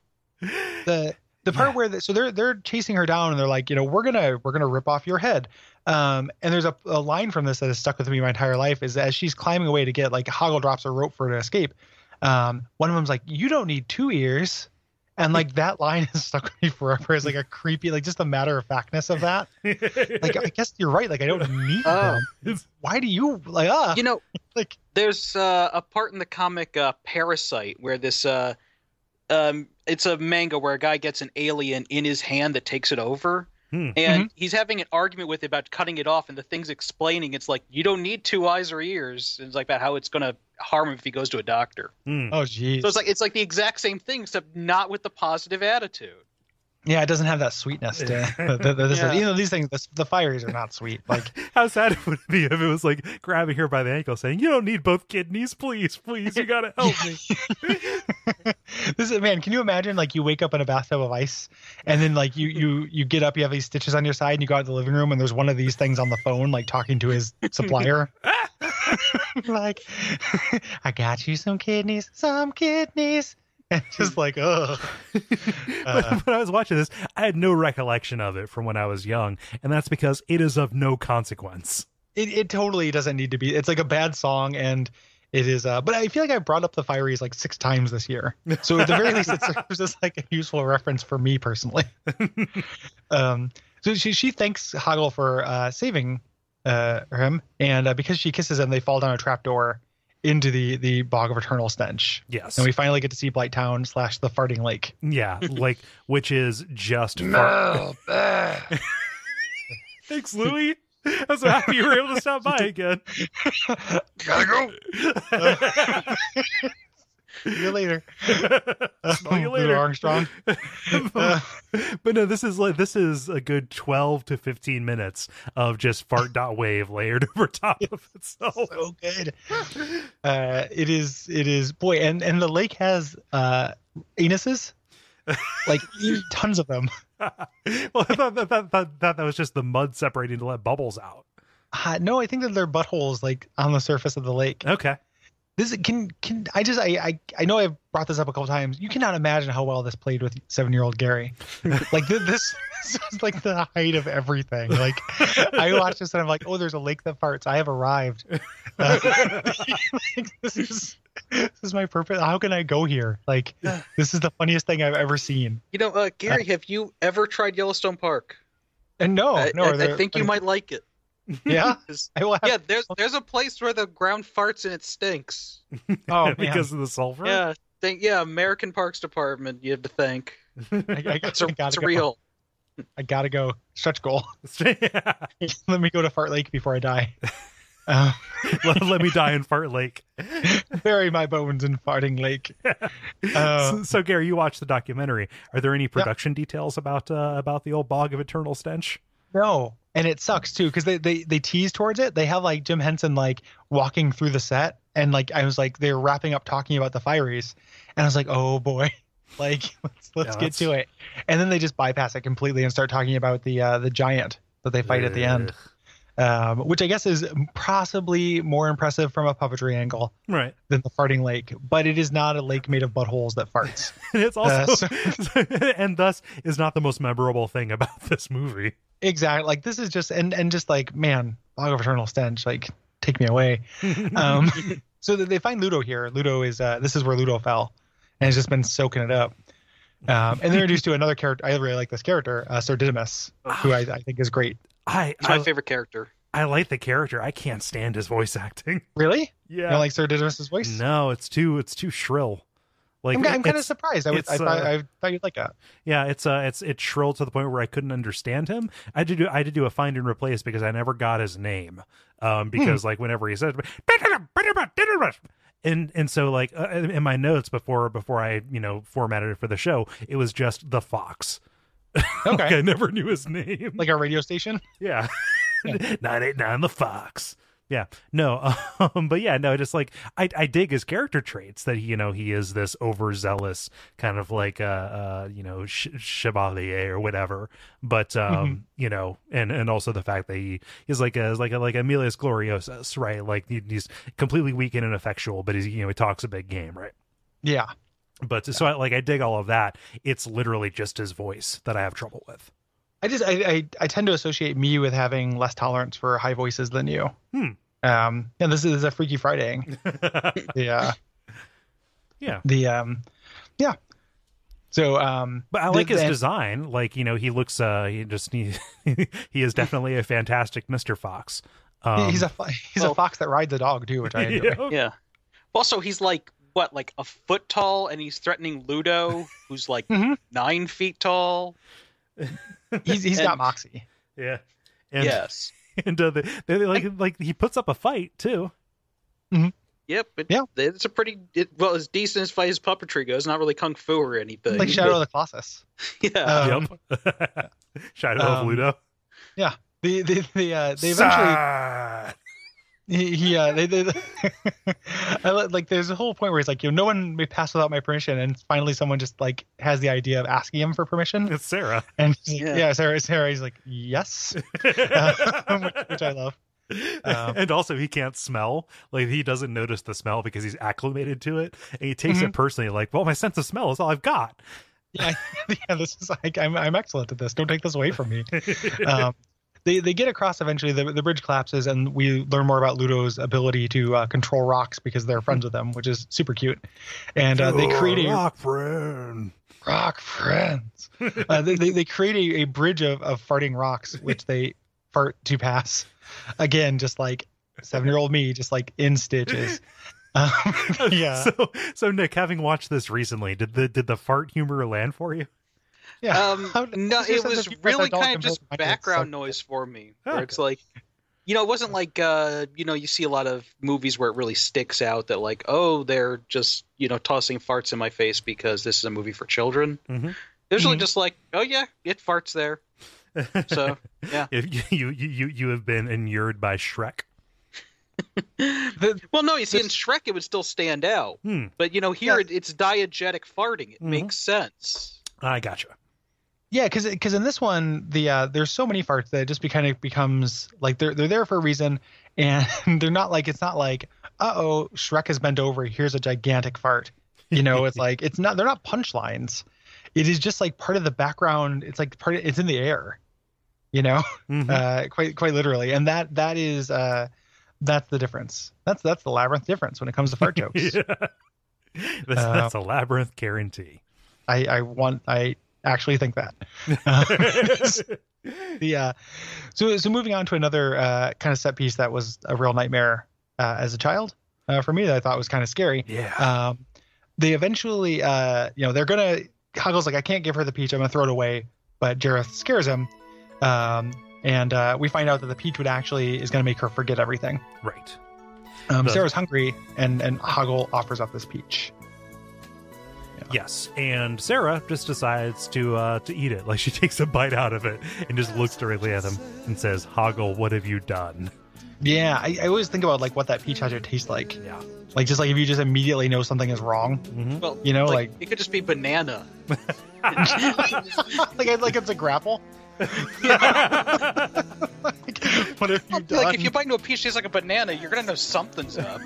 the the part Yeah. where the, so they're they're chasing her down and they're like you know we're gonna we're gonna rip off your head um and there's a, a line from this that has stuck with me my entire life is as she's climbing away to get like hoggle drops a rope for her to escape um one of them's like you don't need two ears and like that line has stuck with me forever as like a creepy like just the matter of factness of that like i guess you're right like i don't need Oh. them why do you like ah You know, like there's uh, a part in the comic uh, Parasyte where this uh, um, it's a manga where a guy gets an alien in his hand that takes it over. Hmm. And he's having an argument with it about cutting it off, and the thing's explaining it's like you don't need two eyes or ears. And it's like about how it's going to harm him if he goes to a doctor. Hmm. oh jeez So it's like it's like the exact same thing, except not with the positive attitude. Yeah, it doesn't have that sweetness to the, the, the, Yeah. you know these things. The, the Fireys are not sweet. Like How sad it would be if it was like grabbing her by the ankle, saying, "You don't need both kidneys, please, please, you gotta help me." this is man. Can you imagine like you wake up in a bathtub of ice, and then like you you you get up, you have these stitches on your side, and you go out to the living room, and there's one of these things on the phone, like talking to his supplier. like, I got you some kidneys, some kidneys. Just like, oh, but when I was watching this, I had no recollection of it from when I was young, and that's because it is of no consequence. it, it totally doesn't need to be. It's like a bad song, and it is. Uh, but I feel like I brought up the Fireys like six times this year, so at the very least, it serves as like a useful reference for me personally. um, so she she thanks Hoggle for uh, saving uh, him, and uh, because she kisses him, they fall down a trapdoor into the the bog of eternal stench. Yes, And we finally get to see Blighttown slash the farting lake. yeah, like which is just far- Thanks, Louie. I'm so happy you were able to stop by again. Gotta go. See you later. Smell you later. Armstrong. Uh, but no, this is like this is a good twelve to fifteen minutes of just fart dot wave layered over top of itself. so good. Uh, it is. It is. Boy, and and the lake has uh anuses, like tons of them. well, I thought that, that, that, that, that was just the mud separating to let bubbles out. Uh, no, I think that they're buttholes like on the surface of the lake. Okay. This can can I just I I, I know I've brought this up a couple times. You cannot imagine how well this played with seven year old Gary. like this, this was like the height of everything. Like I watched this and I'm like, oh, there's a lake that farts. I have arrived. Uh, like, this is this is my purpose. How can I go here? Like this is the funniest thing I've ever seen. You know, uh, Gary, have you ever tried Yellowstone Park? And no, I, no, I- are I think you might like it. Yeah, 'Cause- I will have. yeah, there's there's a place where the ground farts and it stinks. Oh man, because of the sulfur. Yeah, think yeah, American Parks Department. You have to thank. I, I, It's, a, I gotta it's go. real. I gotta go. Stretch goal. Yeah. Let me go to Fart Lake before I die. Uh, let, let me die in Fart Lake. bury my bones in Farting Lake. Uh, so, so, Gary, you watched the documentary. Are there any production details about uh, about the old bog of eternal stench? No, and it sucks too because they, they they tease towards it. They have like Jim Henson like walking through the set, and like I was like they're wrapping up talking about the Fireys, and I was like, oh boy, like let's let's Yeah, get to it. And then they just bypass it completely and start talking about the uh, the giant that they fight at the end, um, which I guess is possibly more impressive from a puppetry angle Right. than the farting lake. But it is not a lake made of buttholes that farts. And it's also, Uh, and thus is not the most memorable thing about this movie. exactly. Like this is just and and just like man, log of eternal stench. Like take me away. um, so they find Ludo here. Ludo is uh, this is where Ludo fell, and has just been soaking it up. Um, and they're introduced to another character. I really like this character, uh, Sir Didymus, who I, I think is great. I He's my I, favorite character. I like the character. I can't stand his voice acting. Really? Yeah. You don't like Sir Didymus's voice? no, it's too it's too shrill. Like I'm, I'm kind of surprised. I, was, I thought uh, I thought you'd like that. Yeah, it's uh it's it's shrill to the point where I couldn't understand him. I had to do I had to do a find and replace because I never got his name. Um because like whenever he said and and so like uh, in my notes before before I, you know, formatted it for the show, it was just the Fox. like Okay. I never knew his name. Like a radio station. Yeah. 989 the Fox. Yeah. No. Um, but yeah, no, just like I I dig his character traits that he, you know, he is this overzealous kind of like uh uh you know, sh- chevalier or whatever. But um, you know, and and also the fact that he is like a like a like Emilius Gloriosus, right? Like he, he's completely weak and ineffectual, but he's you know, he talks a big game, right? Yeah. But so I, like I dig all of that. It's literally just his voice that I have trouble with. I just I, I I tend to associate me with having less tolerance for high voices than you. Hmm. Um, and this is a Freaky Friday. yeah. yeah. The um, yeah. So um, But I the- like his the- design. Like you know, he looks. Uh, he just he he is definitely a fantastic Mister Fox. Um, he's a fo- he's a fox that rides a dog too, which I enjoy. yeah. Yeah. Also, he's like what, like a foot tall, and he's threatening Ludo, who's like Mhm. nine feet tall. He's he's And- got moxie. yeah. And, yes. and uh, they, they, like like he puts up a fight too. Mhm. Yep. It, Yeah. It's a pretty it, well as decent as far as puppetry goes. Not really kung fu or anything. like Shadow of the Colossus. yeah. Um, yep. Shadow um, of Ludo. Yeah. The the the uh, they eventually Sigh. he, he uh they, they I like there's a whole point where he's like you know no one may pass without my permission and finally someone just like has the idea of asking him for permission It's Sarah. and he's like, Yeah. yeah. Sarah Sarah he's like yes uh, which, which I love Um, and also, he can't smell. Like he doesn't notice the smell because he's acclimated to it, and he takes Mhm. it personally. Like, well, my sense of smell is all I've got. yeah yeah this is like I'm I'm excellent at this don't take this away from me um, they they get across eventually. The, the bridge collapses, and we learn more about Ludo's ability to uh, control rocks because they're friends with them, which is super cute. And uh, they create a rock friend. rock friends. Uh, they, they they create a, a bridge of, of farting rocks, which they fart to pass. Again, just like seven year old me, just like in stitches. Um, yeah, So, so Nick, having watched this recently, did the did the fart humor land for you? Yeah. Um, no, it was really kind of just to my kids, background noise for me. Oh, Where okay. it's like, you know, it wasn't like, uh, you know, you see a lot of movies where it really sticks out that like, oh, they're just, you know, tossing farts in my face because this is a movie for children. Mhm. It was really Mhm. just like, oh yeah, it farts there. So yeah. If you you you you have been inured by Shrek. The- Well, no, you see, in This- Shrek, it would still stand out, Hmm, but you know, here Yeah. it, it's diegetic farting. It Mhm. makes sense. I gotcha. Yeah, because because in this one, the uh, there's so many farts that it just be kind of becomes like they're they're there for a reason, and they're not like it's not like uh oh Shrek has bent over here's a gigantic fart, you know it's like it's not they're not punchlines, it is just like part of the background. It's like part of, it's in the air, you know, Mhm. uh, quite quite literally, and that that is uh that's the difference. That's that's the labyrinth difference when it comes to fart jokes. Yeah. That's, Uh, that's a labyrinth guarantee. I I want I actually think that. Uh, the uh so so moving on to another uh kind of set piece that was a real nightmare uh, as a child uh, for me that I thought was kind of scary. Yeah. Um, they eventually uh you know they're gonna Hoggle's like I can't give her the peach I'm gonna throw it away, but Jareth scares him. Um, and uh, we find out that the peach would actually is gonna make her forget everything. right. Um, The- Sarah's hungry, and and Hoggle offers up this peach. Yes, and Sarah just decides to uh, to eat it. Like she takes a bite out of it and just looks directly at him and says, "Hoggle, what have you done?" Yeah, I, I always think about like what that peach has to taste like. Yeah. Like just like if you just immediately know something is wrong, Mm-hmm. Well, you know, like, like it could just be banana. like like it's a grapple. like, what have you done? Like if you bite into a peach tastes like a banana, you're gonna know something's up.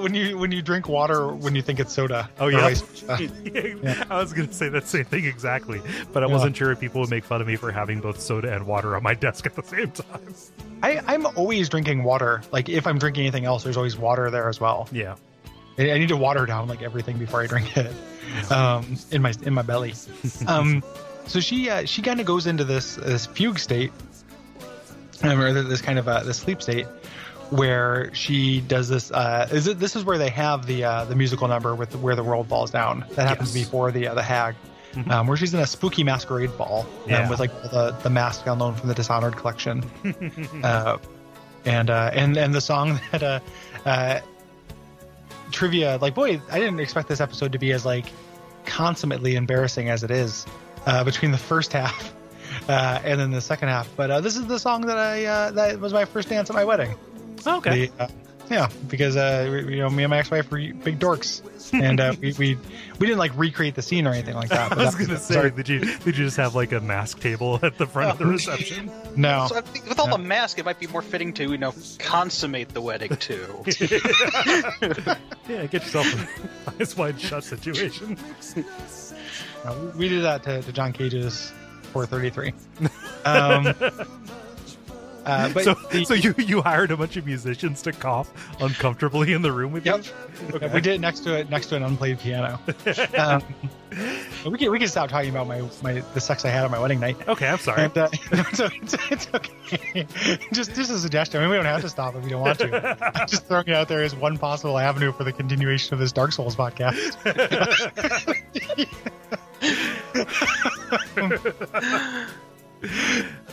When you when you drink water when you think it's soda. Oh, yeah? versa. I was going to say that same thing exactly, but I Yeah. wasn't sure if people would make fun of me for having both soda and water on my desk at the same time. I I'm always drinking water. Like if I'm drinking anything else, there's always water there as well. Yeah. I, I need to water down like everything before I drink it. Um, in my in my belly. Um, so she uh, she kind of goes into this this fugue state, um, or this kind of uh, this sleep state, where she does this. Uh, is it this is where they have the uh, the musical number with where the world falls down? That happens Yes. before the uh, the hag. Mhm. Um, where she's in a spooky masquerade ball Yeah. um, with like the the mask known from the Dishonored collection, uh, and uh, and and the song that uh, uh, trivia like boy I didn't expect this episode to be as like consummately embarrassing as it is uh, between the first half uh, and then the second half. But uh, this is the song that I uh, that was my first dance at my wedding. Okay. The, uh, yeah, because uh, we- you know me and my ex-wife were big dorks, and uh, we, we we didn't like recreate the scene or anything like that. I was that going to say, sorry. did you did you just have like a mask table at the front of the reception? no. So with all the mask, it might be more fitting to you know consummate the wedding too. yeah, get yourself an eyes wide shut situation. No, we did that to, to John Cage's 433. Um, uh, but so, the- so you you hired a bunch of musicians to cough uncomfortably in the room with Yep. you? we did it next to it next to an unplayed piano. Um, we can we can stop talking about my, my the sex I had on my wedding night. Okay, I'm sorry. And, uh, so it's, it's okay. just just a suggestion. I mean, we don't have to stop if we don't want to. I'm just throwing it out there as one possible avenue for the continuation of this Dark Souls podcast.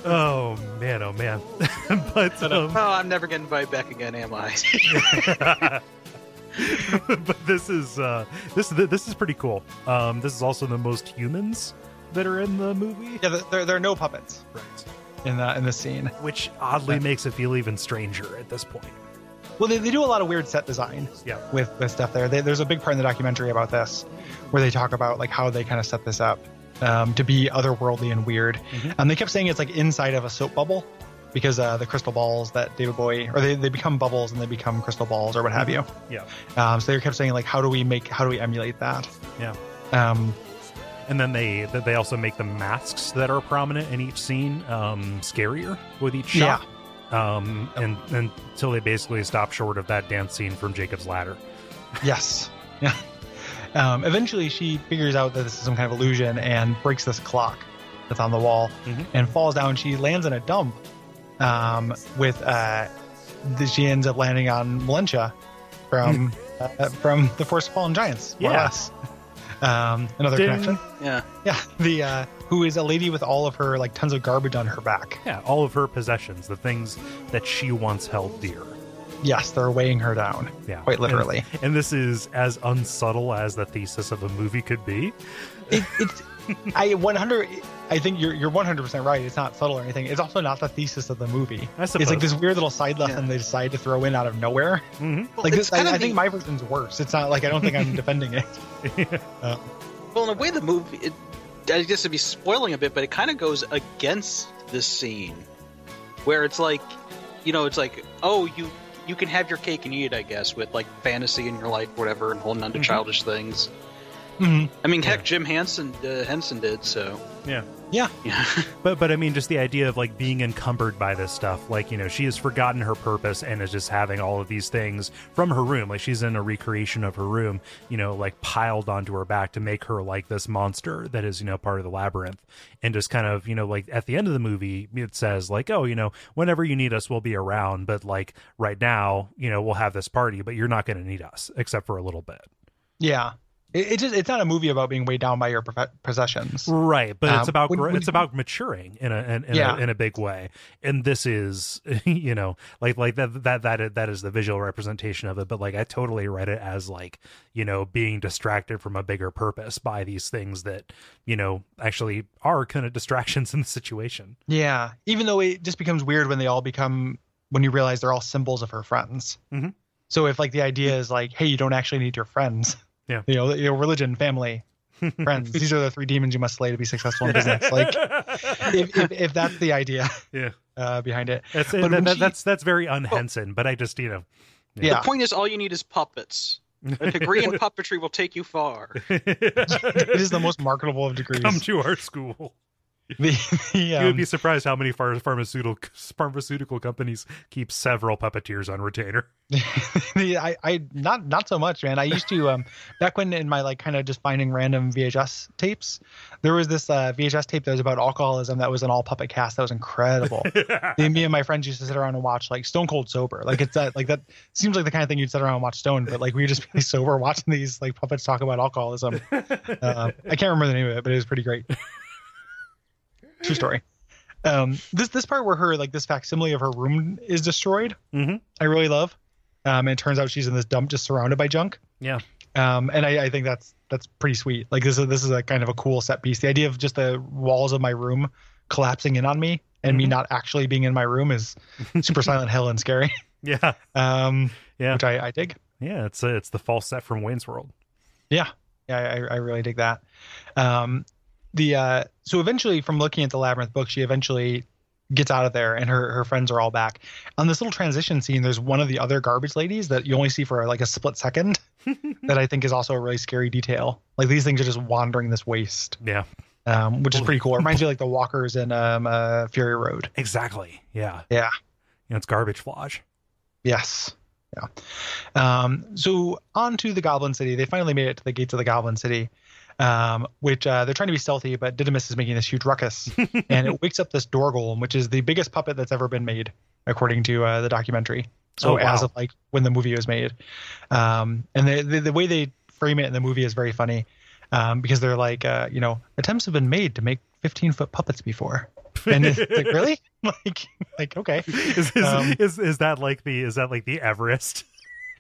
Oh man, oh man. but um, oh, I'm never getting invited back again, am I? but this is uh, this this is pretty cool. Um, this is also the most humans that are in the movie, Yeah, there- there, are no puppets right? in the in the scene. Which oddly makes it feel even stranger at this point. Well, they, they do a lot of weird set design Yeah. with with stuff there. They, there's a big part in the documentary about this, where they talk about like how they kind of set this up um, to be otherworldly and weird. And they kept saying it's like inside of a soap bubble because uh, the crystal balls that David Bowie or they, they become bubbles and they become crystal balls or what have you. Yeah, Um, so they kept saying like how do we make how do we emulate that? yeah. Um, And then they they also make the masks that are prominent in each scene um, scarier with each shot. Um, and, and until they basically stop short of that dance scene from Jacob's Ladder. Yes. Yeah. Um, eventually, she figures out that this is some kind of illusion and breaks this clock that's on the wall Mhm. and falls down. She lands in a dump um, with. Uh, the, she ends up landing on Valentia from uh, from the Forest of Fallen Giants. More or Yeah. Um, another Ding. connection. Yeah. Yeah. The uh, who is a lady with all of her like tons of garbage on her back. Yeah, all of her possessions, the things that she once held dear. Yes, they're weighing her down. Yeah, Quite literally. And, and this is as unsubtle as the thesis of a movie could be. it, it's I 100 I think you're you're 100% right. It's not subtle or anything. It's also not the thesis of the movie. I It's like this weird little side lesson they decide to throw in out of nowhere. hmm Well, like this, I, I of think my version's worse. It's not like I don't think I'm defending it. Uh, Well, in a way, the movie, it, I guess to be spoiling a bit, but it kind of goes against this scene, where it's like, you know, it's like, oh, you you can have your cake and eat it, I guess, with like fantasy in your life, whatever, and holding on to Mhm. childish things. mhm. I mean, heck, Jim Henson uh, Henson did so. Yeah. Yeah. But but I mean, just the idea of like being encumbered by this stuff, like you know, she has forgotten her purpose and is just having all of these things from her room. Like she's in a recreation of her room, you know, like piled onto her back to make her like this monster that is you know part of the labyrinth, and just kind of you know like at the end of the movie it says like oh you know whenever you need us we'll be around, but like right now you know we'll have this party, but you're not going to need us except for a little bit. Yeah. It, it just it's not a movie about being weighed down by your possessions. right but it's Um, about when- when it's you- about maturing in a in, in, Yeah. a in a big way and this is you know like like that that that is, that is the visual representation of it but like i totally read it as like you know being distracted from a bigger purpose by these things that you know actually are kind of distractions in the situation Yeah. Even though it just becomes weird when they all become when you realize they're all symbols of her friends. Mhm. So if like the idea is like, hey, you don't actually need your friends. Yeah. You know, your religion, family, friends. These are the three demons you must slay to be successful in business. Like if, if, if that's the idea yeah uh, behind it. that's But that, that- she- that's that's very unhenson but i just you know Yeah. The point is, all you need is puppets. A degree in puppetry will take you far. it is the most marketable of degrees. come to our school the, the, you um, would be surprised how many phar- pharmaceutical pharmaceutical companies keep several puppeteers on retainer the- I, I not not so much, man. I used to um back when in my like kind of just finding random VHS tapes, there was this uh, VHS tape that was about alcoholism that was an all puppet cast that was incredible. me, me and my friends used to sit around and watch like Stone Cold sober. Like it's that like that seems like the kind of thing you'd sit around and watch Stone, but like we would just be sober watching these like puppets talk about alcoholism. Uh, I can't remember the name of it, but it was pretty great. True story. Um, this this part where her like this facsimile of her room is destroyed, Mhm. I really love. Um, and it turns out she's in this dump just surrounded by junk. Yeah. Um, and I, I think that's that's pretty sweet. Like this is this is a kind of a cool set piece. The idea of just the walls of my room collapsing in on me and me Mhm. not actually being in my room is super Silent Hill and scary. Yeah, Um, yeah, which I, I dig. yeah. It's uh, it's the false set from Wayne's World. Yeah, yeah, I, I really dig that. Um, the uh, so eventually, from looking at the labyrinth book, she eventually gets out of there, and her her friends are all back. On this little transition scene, there's one of the other garbage ladies that you only see for like a split second. that I think is also a really scary detail. Like these things are just wandering this waste, Yeah, um, which is pretty cool. It reminds me of like the walkers in um, uh, Fury Road. exactly. Yeah, Yeah. you know, it's garbage flage. Yes. Yeah. Um, so on to the Goblin City. They finally made it to the gates of the Goblin City, um, which uh, they're trying to be stealthy, but Didymus is making this huge ruckus, and it wakes up this door golem, which is the biggest puppet that's ever been made, according to uh, the documentary. So Oh, wow. as of like when the movie was made, um, and the, the the way they frame it in the movie is very funny, um, because they're like, uh, you know, attempts have been made to make 15 foot puppets before, and it's like really, like, like okay, Is is, Um, is is that like the is that like the Everest?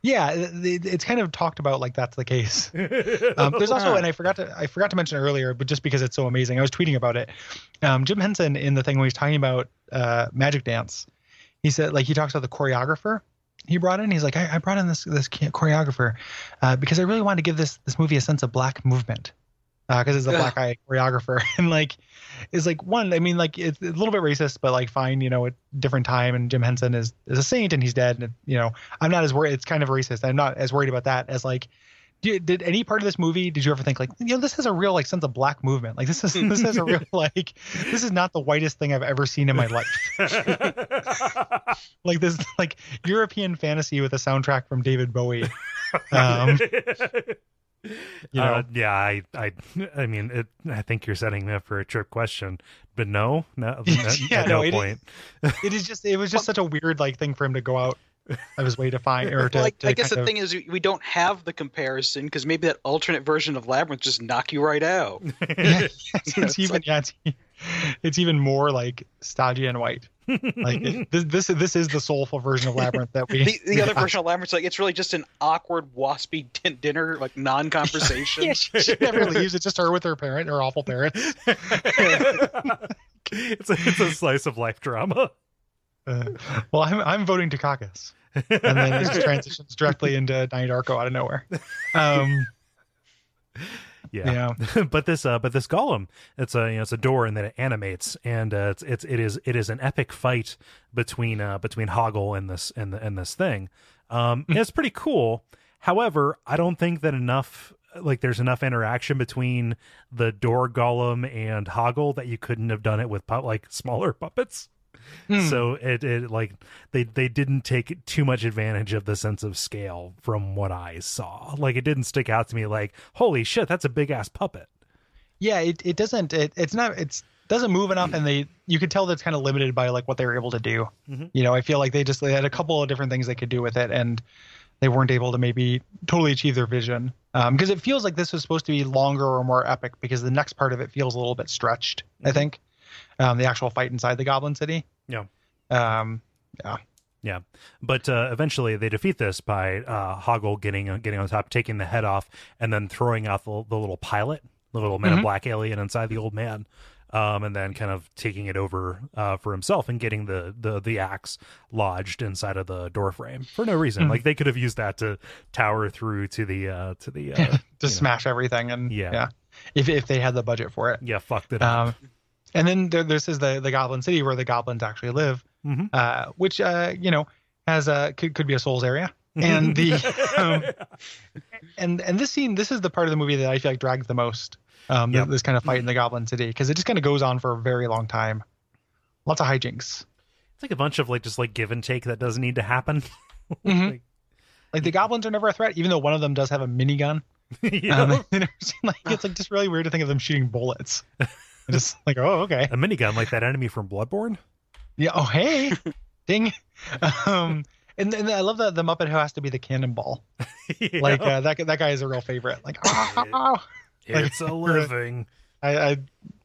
Yeah, it- it- it's kind of talked about like that's the case. Um, there's also, and I forgot to I forgot to mention earlier, but just because it's so amazing, I was tweeting about it. Um, Jim Henson in the thing when he's talking about uh, Magic Dance, he said like he talks about the choreographer he brought in. He's like, I, I brought in this this choreographer uh, because I really wanted to give this this movie a sense of black movement because it's a black guy choreographer and like is like one. I mean, like it's a little bit racist, but like fine, you know, at different time. And Jim Henson is is a saint and he's dead. And you know, I'm not as worried. It's kind of racist. I'm not as worried about that as like. Did, did any part of this movie did you ever think like you know this has a real like sense of black movement like this is this has a real like this is not the whitest thing I've ever seen in my life like this like European fantasy with a soundtrack from David Bowie um you know Uh, yeah, I, I, I mean, it, I think you're setting me up for a trick question, but no, no, at, Yeah, at no, no, it is- point. it is just it was just such a weird like thing for him to go out of his way to find or to, Well, I, to I guess the of- thing is we don't have the comparison because maybe that alternate version of Labyrinth just knock you right out. yeah, it's, know, it's it's even like- yeah it's, it's even more like stodgy and white like it- this this this is the soulful version of labyrinth that we The, the we other got. version of Labyrinth, like it's really just an awkward waspy din- dinner like non-conversation. yeah, she, she never leaves it's just her with her parent her awful parents it's a, it's a slice of life drama. uh, well i'm i'm voting to caucus and then it just transitions directly into Donnie Darko out of nowhere um yeah, but this uh but this golem it's a you know it's a door and then it animates and uh, it's it's it is it is an epic fight between uh between hoggle and this and the and this thing. Um it's pretty cool. However i don't think that enough like there's enough interaction between the door golem and hoggle that you couldn't have done it with pu- like smaller puppets Hmm. so it, it like they they didn't take too much advantage of the sense of scale from what i saw. Like it didn't stick out to me like holy shit that's a big ass puppet. Yeah it, it doesn't it, it's not it's doesn't move enough and they you could tell that's kind of limited by like what they were able to do. Mhm. you know i feel like they just they had a couple of different things they could do with it and they weren't able to maybe totally achieve their vision. Um because it feels like this was supposed to be longer or more epic because the next part of it feels a little bit stretched i think um the actual fight inside the goblin city Yeah. um Yeah, but uh, eventually they defeat this by uh, Hoggle getting uh, getting on top, taking the head off, and then throwing out the, the little pilot, the little Man Mhm. Black alien inside the old man, um, and then kind of taking it over uh, for himself and getting the, the the axe lodged inside of the door frame for no reason. Mhm. Like they could have used that to tower through to the uh, to the uh, to you know. smash everything and Yeah. yeah if if they had the budget for it yeah fucked it up. And then there, this is the the Goblin City where the goblins actually live, Mhm. uh, which uh, you know has a could, could be a Souls area. And the um, and and this scene, this is the part of the movie that I feel like drags the most. Um, Yep. this kind of fight in the Goblin City because it just kind of goes on for a very long time. Lots of hijinks. it's like a bunch of like just like give and take that doesn't need to happen. Mhm. Like, Like the goblins are never a threat, even though one of them does have a minigun. know? Um, like it's like just really weird to think of them shooting bullets. just like oh okay. a minigun like that enemy from Bloodborne. Yeah. Oh, hey, ding. Um, and, and I love the the Muppet who has to be the cannonball. Yeah. Like uh, that that guy is a real favorite. Like, oh, it's a living. I, I,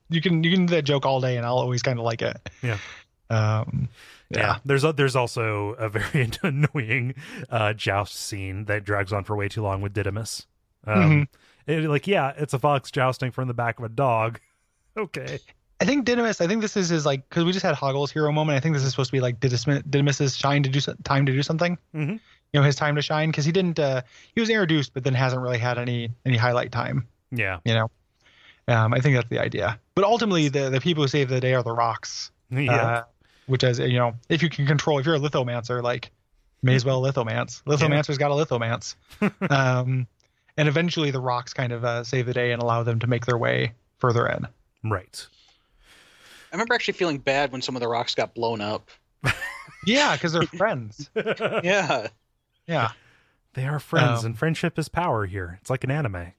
you can you can do that joke all day, and I'll always kind of like it. Yeah. Um. Yeah. Yeah. There's a, there's also a very annoying uh, joust scene that drags on for way too long with Didymus. Um, Mm-hmm. it- like, yeah, it's a fox jousting from the back of a dog. Okay. I think Didymus. I think this is his like because we just had Hoggle's hero moment. I think this is supposed to be like Didymus, Didymus's shine to do so- time to do something. Mhm. You know, his time to shine because he didn't. uh He was introduced, but then hasn't really had any any highlight time. Yeah. You know. Um, I think that's the idea. But ultimately, the the people who save the day are the rocks. Yeah. Uh, which is you know if you can control if you're a lithomancer like may as well lithomance lithomancer's got a lithomance um and eventually the rocks kind of uh, save the day and allow them to make their way further in right. I remember actually feeling bad when some of the rocks got blown up. yeah because they're friends Yeah. yeah They are friends, Um, and friendship is power here. It's like an anime.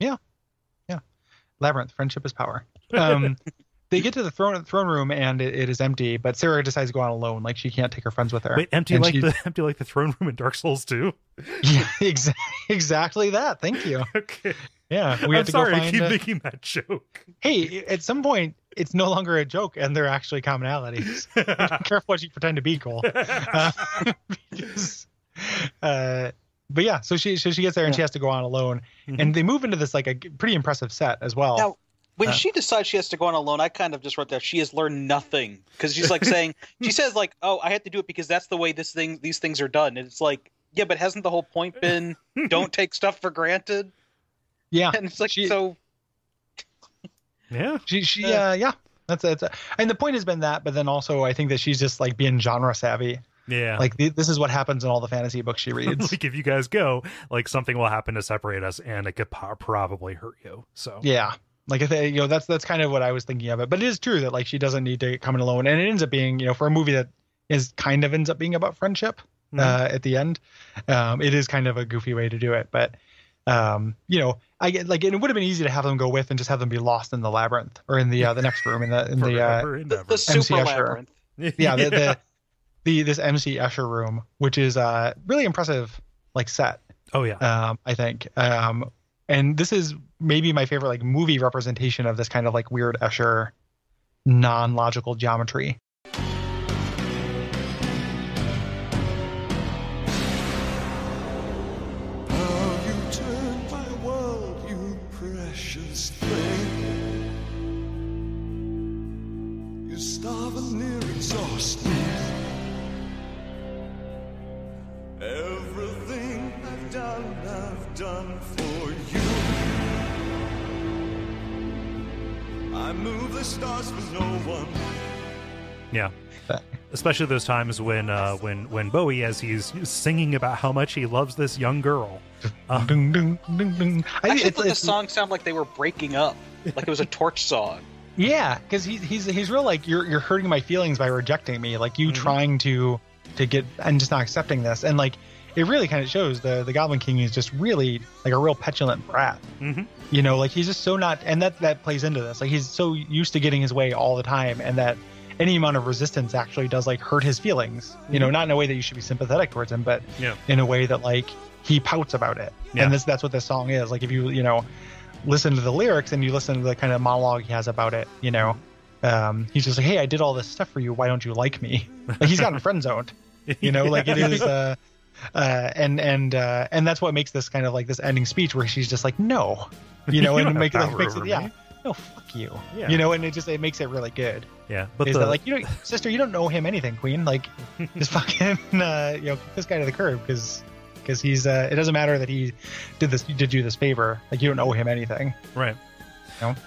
Yeah. Yeah. Labyrinth friendship is power um they get to the throne throne room and it, it is empty but sarah decides to go on alone like she can't take her friends with her Wait, empty And like she- the empty like the throne room in Dark Souls too. yeah exa- exactly that thank you Okay. yeah we I'm have to sorry, go I find keep uh, making that joke. hey, at some point, it's no longer a joke, and they're actually commonalities. Careful what you pretend to be, Kole. Uh, because, uh, but yeah, so she so she gets there and Yeah. she has to go on alone, Mhm. and they move into this like a pretty impressive set as well. Now, when Uh, she decides she has to go on alone, I kind of just wrote that she has learned nothing because she's like saying she says like, "Oh, I had to do it because that's the way this thing these things are done." And it's like, yeah, but hasn't the whole point been don't take stuff for granted? yeah, And it's like She- so. Yeah. she she Yeah. uh, yeah. That's that's and the point has been that, but then also I think that she's just like being genre savvy. Yeah. Like th- this is what happens in all the fantasy books she reads. like if you guys go, like something will happen to separate us, and it could po- probably hurt you. So yeah, like if they, you know that's that's kind of what I was thinking of it. But it is true that like she doesn't need to come in alone, and it ends up being you know for a movie that is kind of ends up being about friendship Mhm. uh, at the end. Um, it is kind of a goofy way to do it, but um, you know, I get like it would have been easy to have them go with and just have them be lost in the labyrinth or in the uh, the next room in the in the uh, Forever and The, the super Escher. labyrinth. yeah the, the the this MC Escher room, which is uh really impressive like set. oh yeah. Um, I think. Um, and this is maybe my favorite like movie representation of this kind of like weird Escher non-logical geometry. Stars for no one. Yeah. Especially those times when uh, when when Bowie, as he's singing about how much he loves this young girl. Uh, Ding, ding, ding, ding. I, I actually thought the song sounded like they were breaking up, like it was a torch song. Yeah, because he's he's he's real like you're you're hurting my feelings by rejecting me, like you Mhm. trying to to get and just not accepting this, and like it really kind of shows the the Goblin King is just really like a real petulant brat. mhm. You know, like he's just so not, and that that plays into this. Like he's so used to getting his way all the time, and that any amount of resistance actually does like hurt his feelings. You know, not in a way that you should be sympathetic towards him, but Yeah. in a way that like he pouts about it. Yeah. And this that's what this song is. Like if you you know listen to the lyrics and you listen to the kind of monologue he has about it, you know, um, he's just like, hey, I did all this stuff for you. Why don't you like me? Like he's gotten friend zoned. You know, like it is. Uh, uh, and and uh, and that's what makes this kind of like this ending speech where she's just like, no, you know, You and make, like, makes it over yeah, no, fuck you, Yeah. you know, and it just it makes it really good. Yeah. But is the, that like you know, sister, you don't know him anything, Queen? Like, just fucking uh, you know, kick this guy to the curb because because he's uh, it doesn't matter that he did this did you this favor, like you don't owe him anything. Right.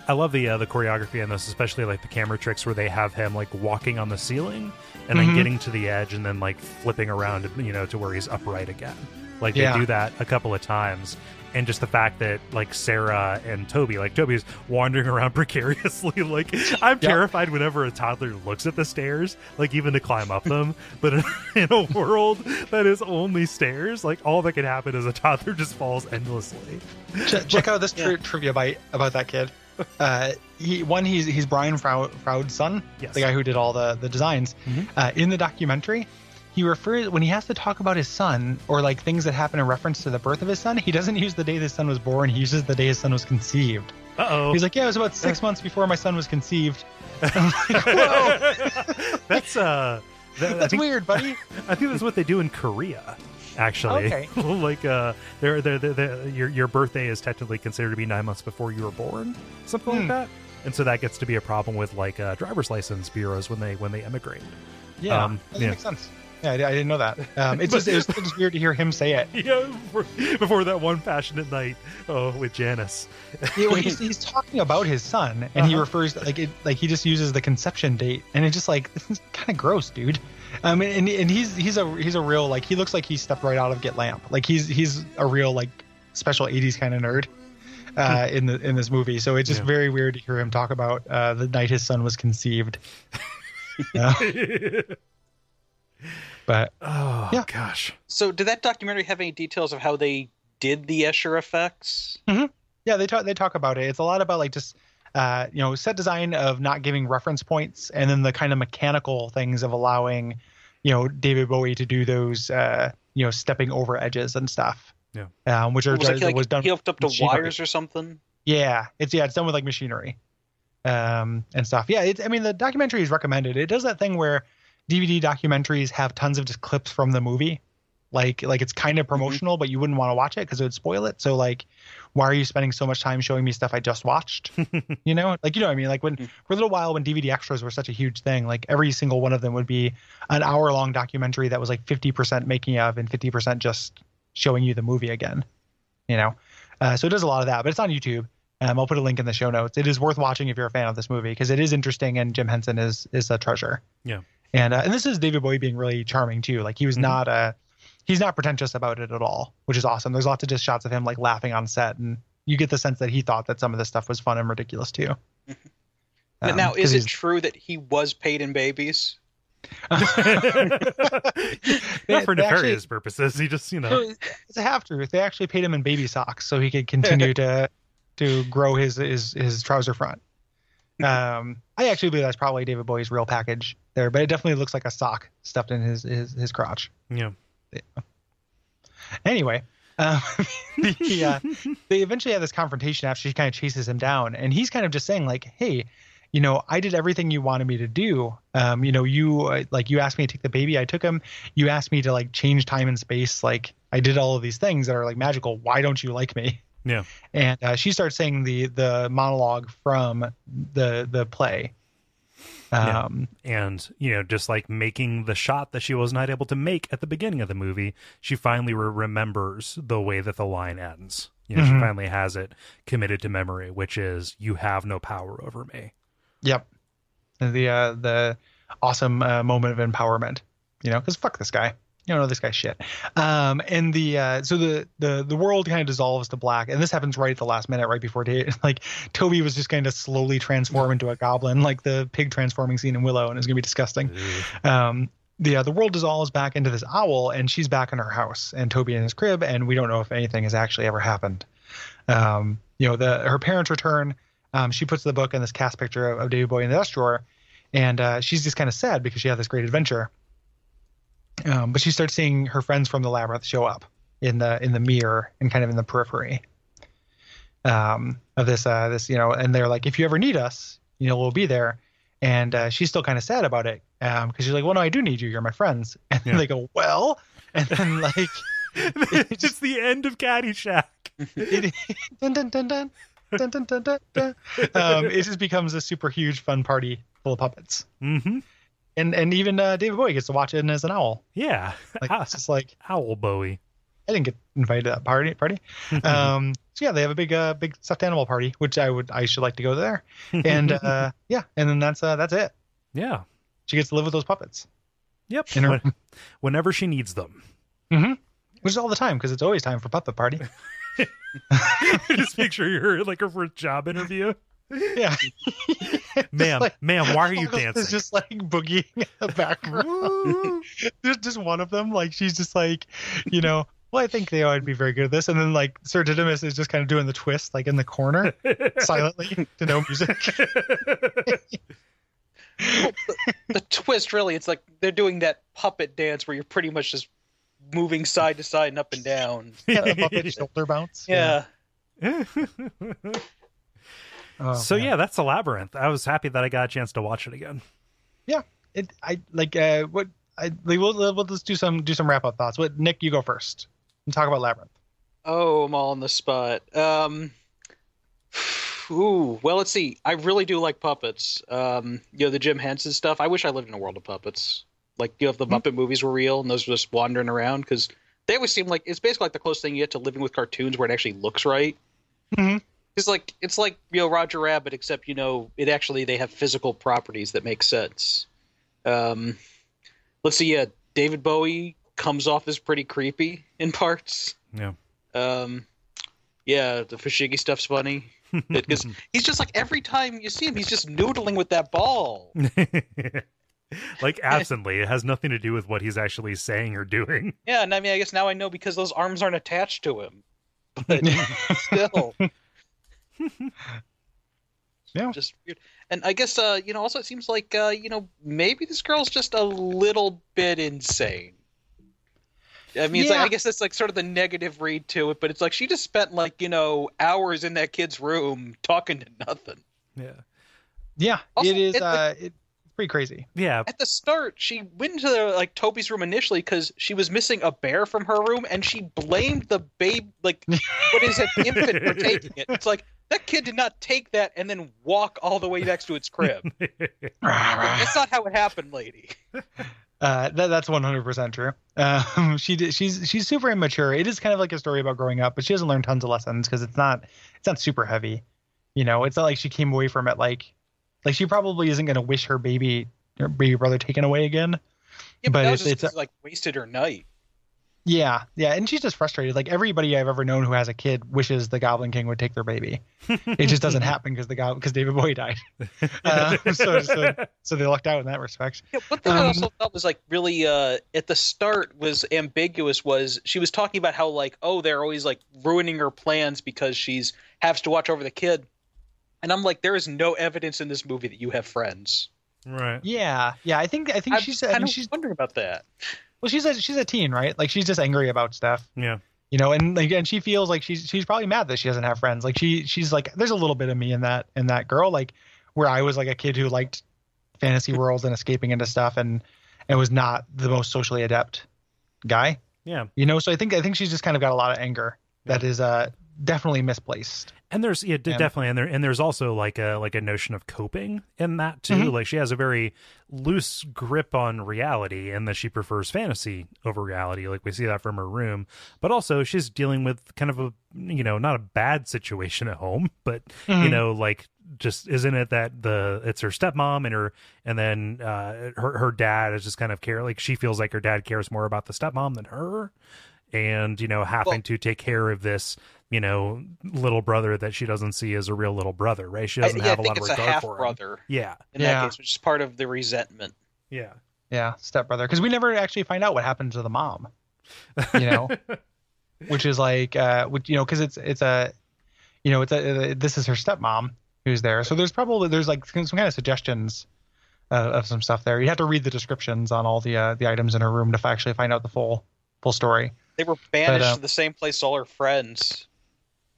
I love the uh, the choreography in this, especially like the camera tricks where they have him like walking on the ceiling and then Mhm. getting to the edge and then like flipping around, you know, to where he's upright again. Like they Yeah. do that a couple of times, and just the fact that like Sarah and Toby, like Toby's wandering around precariously. Like I'm terrified whenever a toddler looks at the stairs, like even to climb up them. But in, in a world that is only stairs, like all that could happen is a toddler just falls endlessly. Check, check out this tri- trivia bite about that kid. Uh, he one he's he's Brian Froud, Froud's son, Yes. the guy who did all the the designs. Mhm. Uh, in the documentary, he refers when he has to talk about his son or like things that happen in reference to the birth of his son. He doesn't use the day his son was born. He uses the day his son was conceived. Uh oh. He's like, yeah, it was about six months before my son was conceived. I'm like, Whoa, that's uh that, that's think, weird, buddy. I think that's what they do in Korea. Actually, Okay. like uh, they're, they're, they're, they're- your your birthday is technically considered to be nine months before you were born, something like Hmm. that, and so that gets to be a problem with like uh, driver's license bureaus when they when they emigrate. Yeah, Um, that yeah. makes sense. Yeah, I, I didn't know that. Um, it's just it was just weird to hear him say it. Yeah, before, before that one passionate night oh, with Janice. Yeah, well, he's, he's talking about his son, and he Uh-huh. refers like it like he just uses the conception date, and it's just like this is kind of gross, dude. Um, and and he's he's a he's a real like he looks like he stepped right out of Get Lamp. Like he's he's a real like special '80s kind of nerd uh, in the in this movie. So it's just Hmm. Yeah. very weird to hear him talk about uh, the night his son was conceived. Uh, but oh Yeah. gosh. So, did that documentary have any details of how they did the Escher effects? Yeah, they talk they talk about it. It's a lot about like just uh, you know set design of not giving reference points, and then the kind of mechanical things of allowing you know David Bowie to do those uh, you know stepping over edges and stuff. Yeah. um, which are Was, like, like, was done. he hooked up to machinery. wires or something? Yeah, it's yeah, it's done with like machinery, um, and stuff. Yeah, it's I mean the documentary is recommended. It does that thing where DVD documentaries have tons of just clips from the movie. Like like it's kind of promotional, but you wouldn't want to watch it because it would spoil it. So like, why are you spending so much time showing me stuff I just watched? you know, like you know what I mean. Like when for a little while when DVD extras were such a huge thing, like every single one of them would be an hour long documentary that was like fifty percent making of and fifty percent just showing you the movie again. You know, uh, so it does a lot of that, but it's on YouTube. Um, I'll put a link in the show notes. It is worth watching if you're a fan of this movie because it is interesting and Jim Henson is is a treasure. Yeah. And uh, and this is David Bowie being really charming too. Like he was not uh he's not pretentious about it at all, which is awesome. There's lots of just shots of him like laughing on set, and you get the sense that he thought that some of this stuff was fun and ridiculous too. Um, now, 'cause is it true that he was paid in babies? Not for they actually- nefarious purposes. He just, you know. it's a half truth. They actually paid him in baby socks so he could continue to to grow his his his trouser front. Um, I actually believe that's probably David Bowie's real package there, but it definitely looks like a sock stuffed in his his, his crotch. Yeah. Anyway, um, the, uh, they eventually have this confrontation after she kind of chases him down, and he's kind of just saying like, "Hey, you know, I did everything you wanted me to do. Um, you know, you uh, like you asked me to take the baby, I took him. You asked me to like change time and space, like I did all of these things that are like magical. Why don't you like me?" Yeah. And uh, she starts saying the the monologue from the the play. Yeah. Um, and you know just like making the shot that she was not able to make at the beginning of the movie she finally re- remembers the way that the line ends you know she Mhm. finally has it committed to memory which is you have no power over me Yep. The uh, the awesome uh, moment of empowerment, you know, because fuck this guy. You don't know this guy's shit. Um, and the uh, so the the the world kind of dissolves to black, and this happens right at the last minute, right before Dave, like Toby was just going to slowly transform into a goblin, like the pig transforming scene in Willow, and it's going to be disgusting. Um, the uh, the world dissolves back into this owl, and she's back in her house, and Toby in his crib, and we don't know if anything has actually ever happened. Um, you know, the her parents return. Um, she puts the book and this cast picture of, of David Bowie in the dust drawer, and uh, she's just kind of sad because she had this great adventure. Um, but she starts seeing her friends from the labyrinth show up in the in the mirror and kind of in the periphery um, of this uh, this you know, and they're like, if you ever need us, you know, we'll be there. And uh, she's still kind of sad about it because um, she's like, well, no, I do need you. You're my friends. And yeah. they go, well, and then like, it's, just the end of Caddyshack. it, dun, dun, dun, dun. Dun, dun, dun, dun, dun. Um, it just becomes a super huge fun party full of puppets. Mm-hmm. And and even uh, David Bowie gets to watch it as an owl. yeah Like it's just like owl bowie I didn't get invited to that party party. Um, so yeah, they have a big uh, big stuffed animal party, which I would I should like to go there. And uh, yeah, and then that's uh, that's it. yeah She gets to live with those puppets, yep her- When- whenever she needs them Mm-hmm. which is all the time because it's always time for puppet party. just make sure you're like her first job interview Yeah, ma'am like- ma'am why are you dancing? It's dancing just like boogieing in the background. There's just one of them, like she's just like, you know, well, I think they would be very good at this. And then like Sir Didymus is just kind of doing the twist, like in the corner, silently to no music. the twist really it's like they're doing that puppet dance where you're pretty much just moving side to side and up and down yeah, the puppet shoulder bounce. yeah, Oh, so man. yeah that's a labyrinth i was happy that i got a chance to watch it again Yeah, it, I like uh, what I like. We'll, we'll just do some do some wrap up thoughts. What Nick, you go first and talk about labyrinth. oh i'm all on the spot um ooh well let's see i really do like puppets um you know the jim henson stuff i wish i lived in a world of puppets like you know if the muppet movies were real and those were just wandering around because they always seem like it's basically like the closest thing you get to living with cartoons where it actually looks right Mhm. It's like it's like you know roger rabbit except you know it actually they have physical properties that make sense. Um let's see yeah david bowie comes off as pretty creepy in parts. Yeah. Um, yeah, the Fushigi stuff's funny. Because he's just like every time you see him, he's just noodling with that ball. like absently. It has nothing to do with what he's actually saying or doing. Yeah, and I mean, I guess now I know because those arms aren't attached to him. But still, Yeah. just weird. And I guess uh, you know, also it seems like uh, you know, maybe this girl's just a little bit insane. I mean, it's like, I guess that's like sort of the negative read to it, but it's like she just spent like you know hours in that kid's room talking to nothing. yeah Yeah, Also, it is. it- uh, it's pretty crazy. Yeah, At the start, she went into the, like Toby's room initially because she was missing a bear from her room, and she blamed the babe, like what is it, infant for taking it. It's like that kid did not take that and then walk all the way next to its crib. That's not how it happened, lady. Uh, that, that's 100% true. Um, she did, she's she's super immature. It is kind of like a story about growing up, but she doesn't learn tons of lessons because it's not it's not super heavy. You know, it's not like she came away from it like like she probably isn't going to wish her baby her baby brother taken away again. Yeah, but, But that was it's- just it's 'cause, like wasted her night. Yeah, yeah, and she's just frustrated. Like everybody I've ever known who has a kid wishes the Goblin King would take their baby. it just doesn't happen because the goblin because David Bowie died. Uh, so, so so they lucked out in that respect. Yeah, one thing I Um, also thought was like really uh at the start was ambiguous was she was talking about how like oh they're always like ruining her plans because she's has to watch over the kid, and I'm like there is no evidence in this movie that you have friends. right. Yeah, yeah. I think I think I'm she's I kind mean, of she's wondering about that. Well she's a she's a teen right? Like she's just angry about stuff. Yeah. you know and like and she feels like she's she's probably mad that she doesn't have friends like she she's like there's a little bit of me in that in that girl like where i was like a kid who liked fantasy worlds and escaping into stuff and and was not the most socially adept guy Yeah. you know so i think i think she's just kind of got a lot of anger that is uh definitely misplaced and there's yeah, d- Yeah. definitely and there and there's also like a like a notion of coping in that too Mhm. like she has a very loose grip on reality and that she prefers fantasy over reality like we see that from her room but also she's dealing with kind of a you know not a bad situation at home but you Mhm. know like just isn't it that the it's her stepmom and her and then uh her her dad is just kind of care like she feels like her dad cares more about the stepmom than her and you know having Well- to take care of this you know little brother that she doesn't see as a real little brother right? She doesn't yeah, I have a lot of it's a regard half for him. brother. Yeah. In Yeah. that case, which is part of the resentment. yeah. Yeah stepbrother. Because we never actually find out what happened to the mom you know? Which is like uh which you know because it's it's a you know it's a this is her stepmom who's there. So there's probably there's like some kind of suggestions uh, of some stuff there. You have to read the descriptions on all the uh, the items in her room to f- actually find out the full full story. They were banished uh, to the same place all her friends,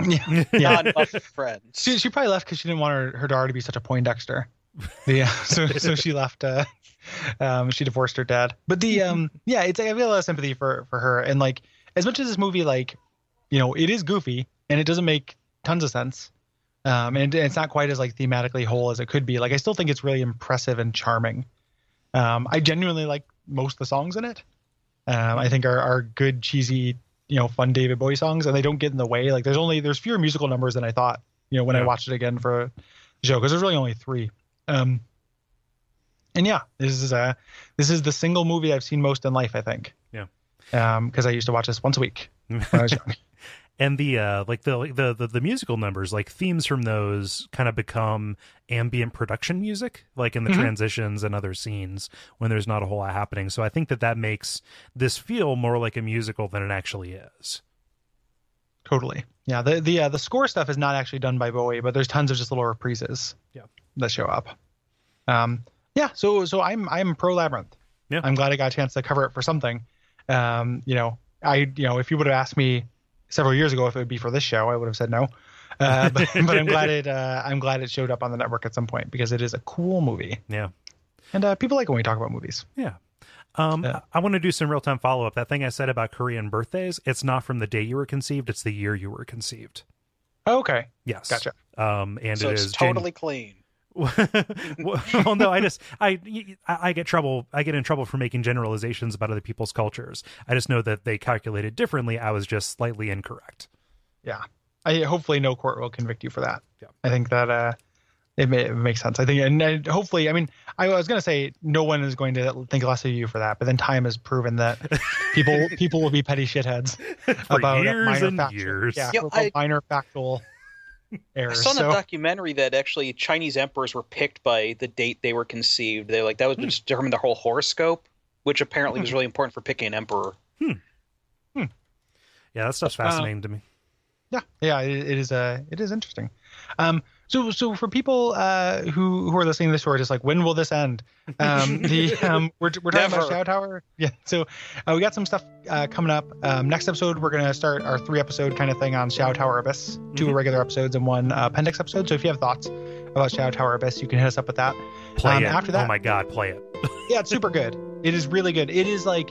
yeah. Yeah. non-Muppet friends. she, she probably left because she didn't want her, her daughter to be such a poindexter. Yeah so so she left uh um she divorced her dad. But the um yeah it's i feel a lot of sympathy for for her. And like as much as this movie like you know it is goofy and it doesn't make tons of sense um and it's not quite as like thematically whole as it could be like i still think it's really impressive and charming. Um i genuinely like most of the songs in it. Um i think are are good cheesy you know fun david bowie songs and they don't get in the way like there's only there's fewer musical numbers than i thought you know when i Yeah. watched it again for the show because there's really only three um and yeah this is uh this is the single movie i've seen most in life i think Yeah. um because i used to watch this once a week when i was young and the uh like the, like the the the musical numbers like themes from those kind of become ambient production music like in the Mhm. transitions and other scenes when there's not a whole lot happening so i think that that makes this feel more like a musical than it actually is totally yeah the the uh, the score stuff is not actually done by bowie but there's tons of just little reprises Yeah. that show up um yeah so so i'm i'm pro labyrinth Yeah. i'm glad i got a chance to cover it for something um you know i you know if you would have asked me several years ago if it would be for this show i would have said no. Uh, but, but i'm glad it uh, i'm glad it showed up on the network at some point because it is a cool movie. Yeah. And uh, people like when we talk about movies. Yeah. Um Yeah. i want to do some real-time follow-up. That thing i said about korean birthdays it's not from the day you were conceived it's the year you were conceived. Oh, okay. Yes. Gotcha. um and so it it's is Jan- totally clean. well, no, I just I I get trouble. I get in trouble for making generalizations about other people's cultures. I just know that they calculated differently. I was just slightly incorrect. yeah i hopefully no court will convict you for that Yeah. i think that uh it, may, it makes sense i think and uh, hopefully i mean i was going to say no one is going to think less of you for that but then time has proven that people people will be petty shitheads For about years minor and factual, years. yeah, Yeah, I- minor factual I saw in so a documentary that actually Chinese emperors were picked by the date they were conceived. They like that was to determine their whole horoscope, which apparently was really important for picking an emperor. Yeah, that stuff's Uh, fascinating to me. yeah yeah it, it is uh it is interesting um so so for people uh who who are listening to this who are just like when will this end um the um we're, we're talking about shadow tower yeah so uh, we got some stuff uh coming up um next episode we're gonna start our three episode kind of thing on shadow tower abyss 2 Mhm. regular episodes and one uh, appendix episode so if you have thoughts about shadow tower abyss you can hit us up with that Play Um, it. after that- oh my god, play it. yeah, it's super good. It is really good. It is like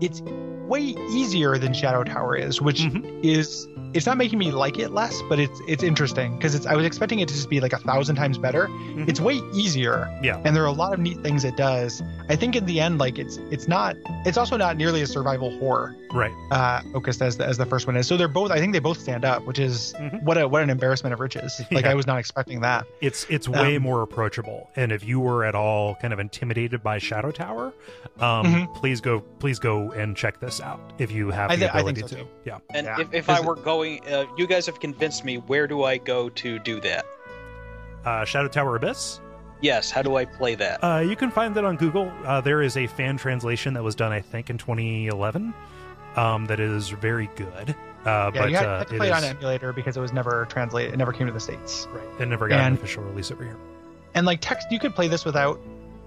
it's way easier than Shadow Tower is, which Mhm. is it's not making me like it less, but it's it's interesting because it's I was expecting it to just be like a thousand times better. It's way easier. Yeah. And there are a lot of neat things it does. I think in the end, like it's it's not it's also not nearly as survival horror Right. uh focused as the, as the first one is. So they're both I think they both stand up, which is Mhm. what a what an embarrassment of riches. Like Yeah. I was not expecting that. It's it's way Um, more approachable. And if you were at all kind of intimidated by Shadow Tower, um, Mhm. please go please go and check this out if you have I the thi- I think ability so, to. too. Yeah. And Yeah. if, if I were going, uh, you guys have convinced me. Where do I go to do that? Uh, Shadow Tower Abyss. Yes, how do I play that? Uh, you can find that on Google. Uh, there is a fan translation that was done, I think, in 2011. Um, that is very good. Uh, Yeah, but you had, uh, had to play it on is- emulator because it was never translated. It never came to the states. right. It never got an official release over here. and like text you could play this without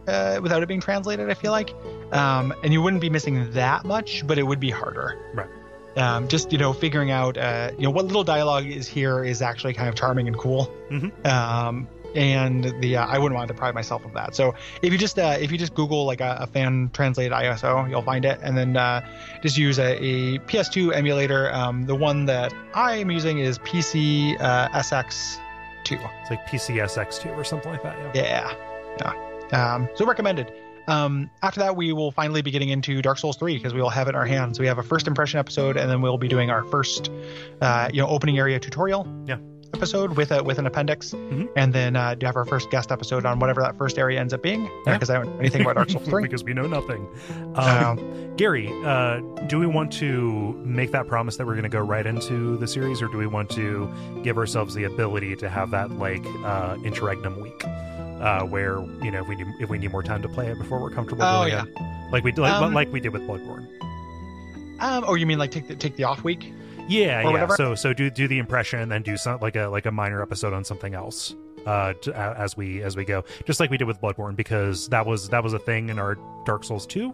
uh, without it being translated i feel like um, and you wouldn't be missing that much but it would be harder Right. Um, just you know figuring out uh, you know what little dialogue is here is actually kind of charming and cool Mhm. um, and the uh, i wouldn't want to deprive myself of that so if you just uh, if you just google like a, a fan translated iso you'll find it and then uh, just use a, a ps2 emulator um, the one that i am using is pc uh, sx2 It's like PCSX2 or something like that. Yeah. yeah. Yeah. Um, so recommended. Um, after that, we will finally be getting into Dark Souls 3 because we will have it in our hands. We have a first impression episode, and then we'll be doing our first, uh, you know, opening area tutorial. Yeah. Episode with a with an appendix, Mhm. and then uh, have our first guest episode on whatever that first area ends up being. Yeah. Because I don't know anything about Dark Souls 3. because we know nothing. Um, Um, Gary, uh, do we want to make that promise that we're going to go right into the series, or do we want to give ourselves the ability to have that like uh, interregnum week, uh, where you know if we need, if we need more time to play it before we're comfortable Oh, doing yeah. it, like we like, Um, like we did with Bloodborne. um, oh, you mean like take the take the off week? Yeah, yeah. whatever? So so do do the impression and then do some like a like a minor episode on something else uh to, a- as we as we go just like we did with bloodborne because that was that was a thing in our dark souls 2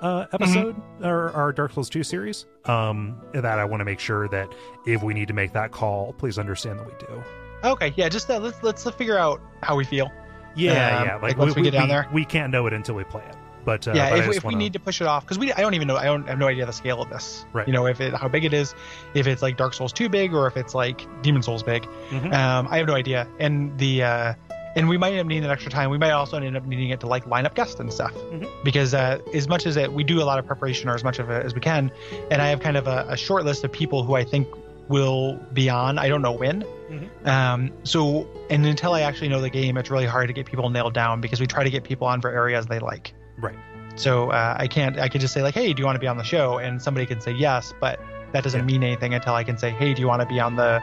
uh episode or our dark souls 2 series um that i want to make sure that if we need to make that call please understand that we do Okay, yeah. Just uh, let's let's uh, figure out how we feel. Yeah Um, yeah like, once we get down there? we can't know it until we play it but uh, yeah, but if, if we wanna- need to push it off, because we I don't even know I don't I have no idea the scale of this. Right. You know, if it how big it is, if it's like Dark Souls too big or if it's like Demon Souls big. Mhm. Um, I have no idea. And the uh, and we might end up needing that extra time. We might also end up needing it to like line up guests and stuff. Mhm. Because uh, as much as it, we do a lot of preparation or as much of it as we can, and I have kind of a, a short list of people who I think will be on. I don't know when. Mhm. Um, so and until I actually know the game, it's really hard to get people nailed down because we try to get people on for areas they like. right So uh, I can't. I can just say like, "Hey, do you want to be on the show?" And somebody can say yes, but that doesn't Yeah. mean anything until I can say, "Hey, do you want to be on the,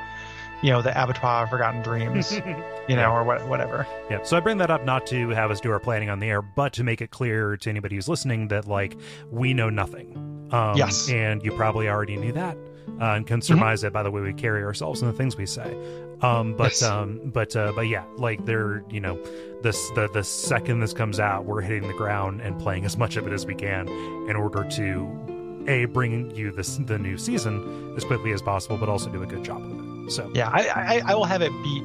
you know, the Abattoir of Forgotten Dreams?" you know, or what, whatever. Yeah. So I bring that up not to have us do our planning on the air, but to make it clear to anybody who's listening that like we know nothing. Um, Yes. And you probably already knew that. Uh, and can surmise it by the way we carry ourselves and the things we say. Um, but Yes. um, but uh, but yeah, like they're you know, this the the second this comes out, we're hitting the ground and playing as much of it as we can in order to a bring you this the new season as quickly as possible, but also do a good job of it. So Yeah, I, I, I will have it beat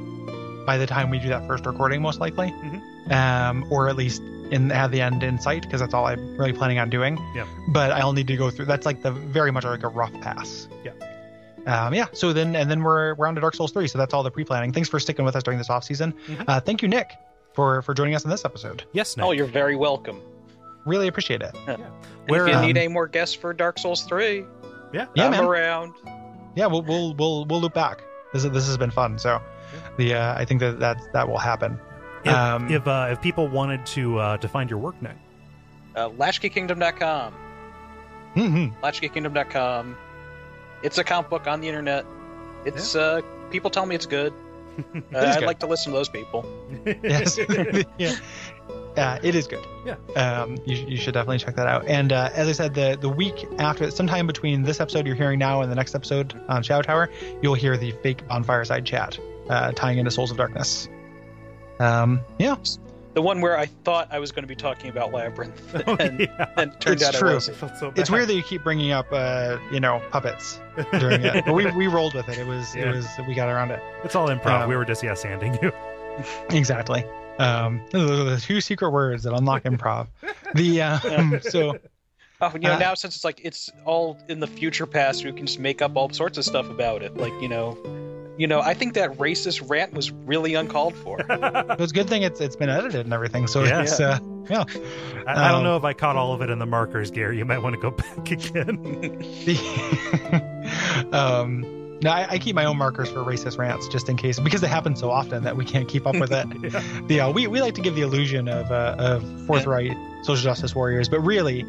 by the time we do that first recording, most likely, Mhm. um, or at least in have the end in sight because that's all I'm really planning on doing. Yeah. But I'll need to go through. That's like the very much like a rough pass. Yeah. Um, yeah. So then and then we're we're on to Dark Souls three. So that's all the pre-planning. Thanks for sticking with us during this off season. Mhm. Uh, thank you, Nick, for for joining us in this episode. yes, Nick. Oh, you're very welcome. Really appreciate it. And Where, if you um, need any more guests for Dark Souls 3, yeah. Yeah, I'm man. around. Yeah, we'll we'll we'll we'll loop back. This is, this has been fun. So the uh, I think that that that will happen. If Um, if, uh, if people wanted to uh, to find your work, Nick. Uh, LatchkeyKingdom.com. mhm. LatchkeyKingdom.com. It's a comic book on the internet. It's uh, people tell me it's good. Uh, I'd good. like to listen to those people. yes yeah uh, it is good Yeah. um you, you should definitely check that out and uh, as i said the the week after sometime between this episode you're hearing now and the next episode on shadow tower you'll hear the fake bonfireside chat uh, tying into souls of darkness um yeah The one where I thought I was going to be talking about Labyrinth, and, yeah. and turned It's out true. I I wasn't. felt so it's weird that you keep bringing up uh you know puppets during it but we, we rolled with it it was Yeah. it was we got around it It's all improv. Um, we were just yes handing you. exactly Um, the two secret words that unlock improv. The um, so Oh, you know, Uh, now since it's like it's all in the future past, we can just make up all sorts of stuff about it. Like, you know, you know, I think that racist rant was really uncalled for. it's a good thing it's it's been edited and everything. So Yeah. it's uh, yeah. I, I don't Um, know if I caught all of it in the markers, Gary. You might want to go back again. The, um, no, I, I keep my own markers for racist rants just in case because they happen so often that we can't keep up with it. the uh, we we like to give the illusion of uh, of forthright social justice warriors, but really,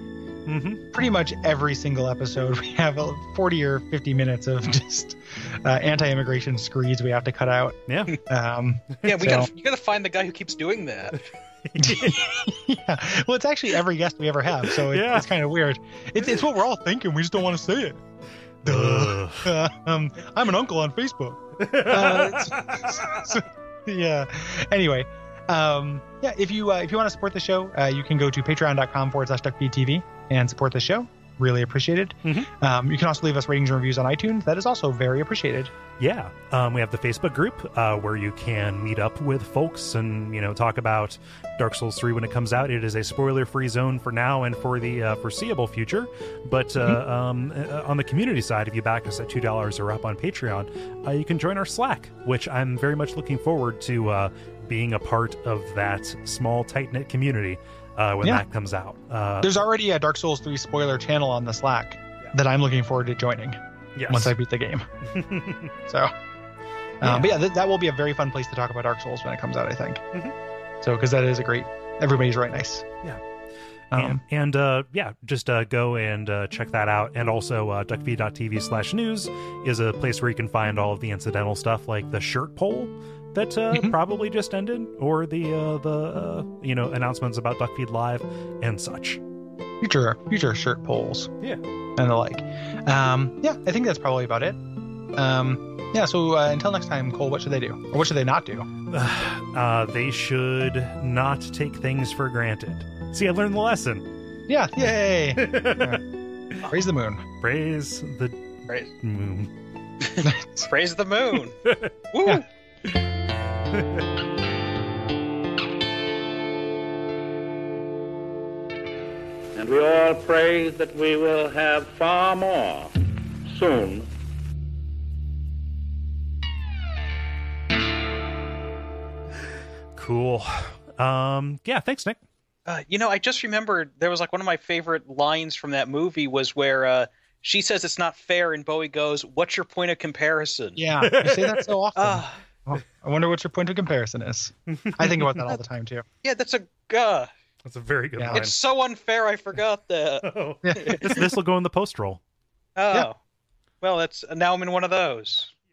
hmm pretty much every single episode we have uh, 40 or 50 minutes of just uh, anti-immigration screeds we have to cut out. Yeah. Um, yeah, we So- gotta you gotta find the guy who keeps doing that. yeah. Well, it's actually every guest we ever have, so it, Yeah. it's kind of weird. It's, it's what we're all thinking. We just don't want to say it. Duh. Ugh. um, I'm an uncle on Facebook. Uh, so- yeah. Anyway, um, yeah. If you uh, if you want to support the show, uh, you can go to patreon.com forward slash duckfeedtv and support the show. Really appreciated. Mhm. Um, you can also leave us ratings and reviews on iTunes. That is also very appreciated. Yeah, um, we have the Facebook group uh, where you can meet up with folks and you know talk about Dark Souls three when it comes out. It is a spoiler-free zone for now and for the uh, foreseeable future. But uh, um, uh, on the community side, if you back us at two dollars or up on Patreon, uh, you can join our Slack, which I'm very much looking forward to uh, being a part of that small, tight knit community uh, when Yeah. that comes out. Uh, There's already a Dark Souls 3 spoiler channel on the Slack that I'm looking forward to joining yes. once I beat the game. So, um, Yeah. but yeah, th- that will be a very fun place to talk about Dark Souls when it comes out. I think. Mhm. So, because that is a great. Everybody's right nice. Yeah. Um, and, and uh, yeah, just uh, go and uh, check that out. And also, uh, duckfeed.tv slash news is a place where you can find all of the incidental stuff, like the shirt poll that uh, Mhm. probably just ended, or the uh, the uh, you know announcements about Duckfeed Live and such. future future shirt polls. Yeah. And the like. Um, yeah, I think that's probably about it. Um, yeah. So uh, until next time, Kole, what should they do, or what should they not do? Uh, they should not take things for granted. See, I learned the lesson. Yeah. Yay! Praise the moon. Praise the Praise, moon. praise the moon. Woo! Yeah. And we all pray that we will have far more soon Cool. Um, yeah, thanks, Nick. Uh, you know, I just remembered there was like one of my favorite lines from that movie was where uh, she says it's not fair, and Bowie goes, "What's your point of comparison?" Yeah, you say that so often. Ah, Oh, I wonder what your point of comparison is. I think about that all the time too. yeah, that's a. Uh, That's a very good Yeah. line. it's so unfair. I forgot that. Oh, Yeah. this this will go in the post roll. Oh, Yeah. well, that's now I'm in one of those.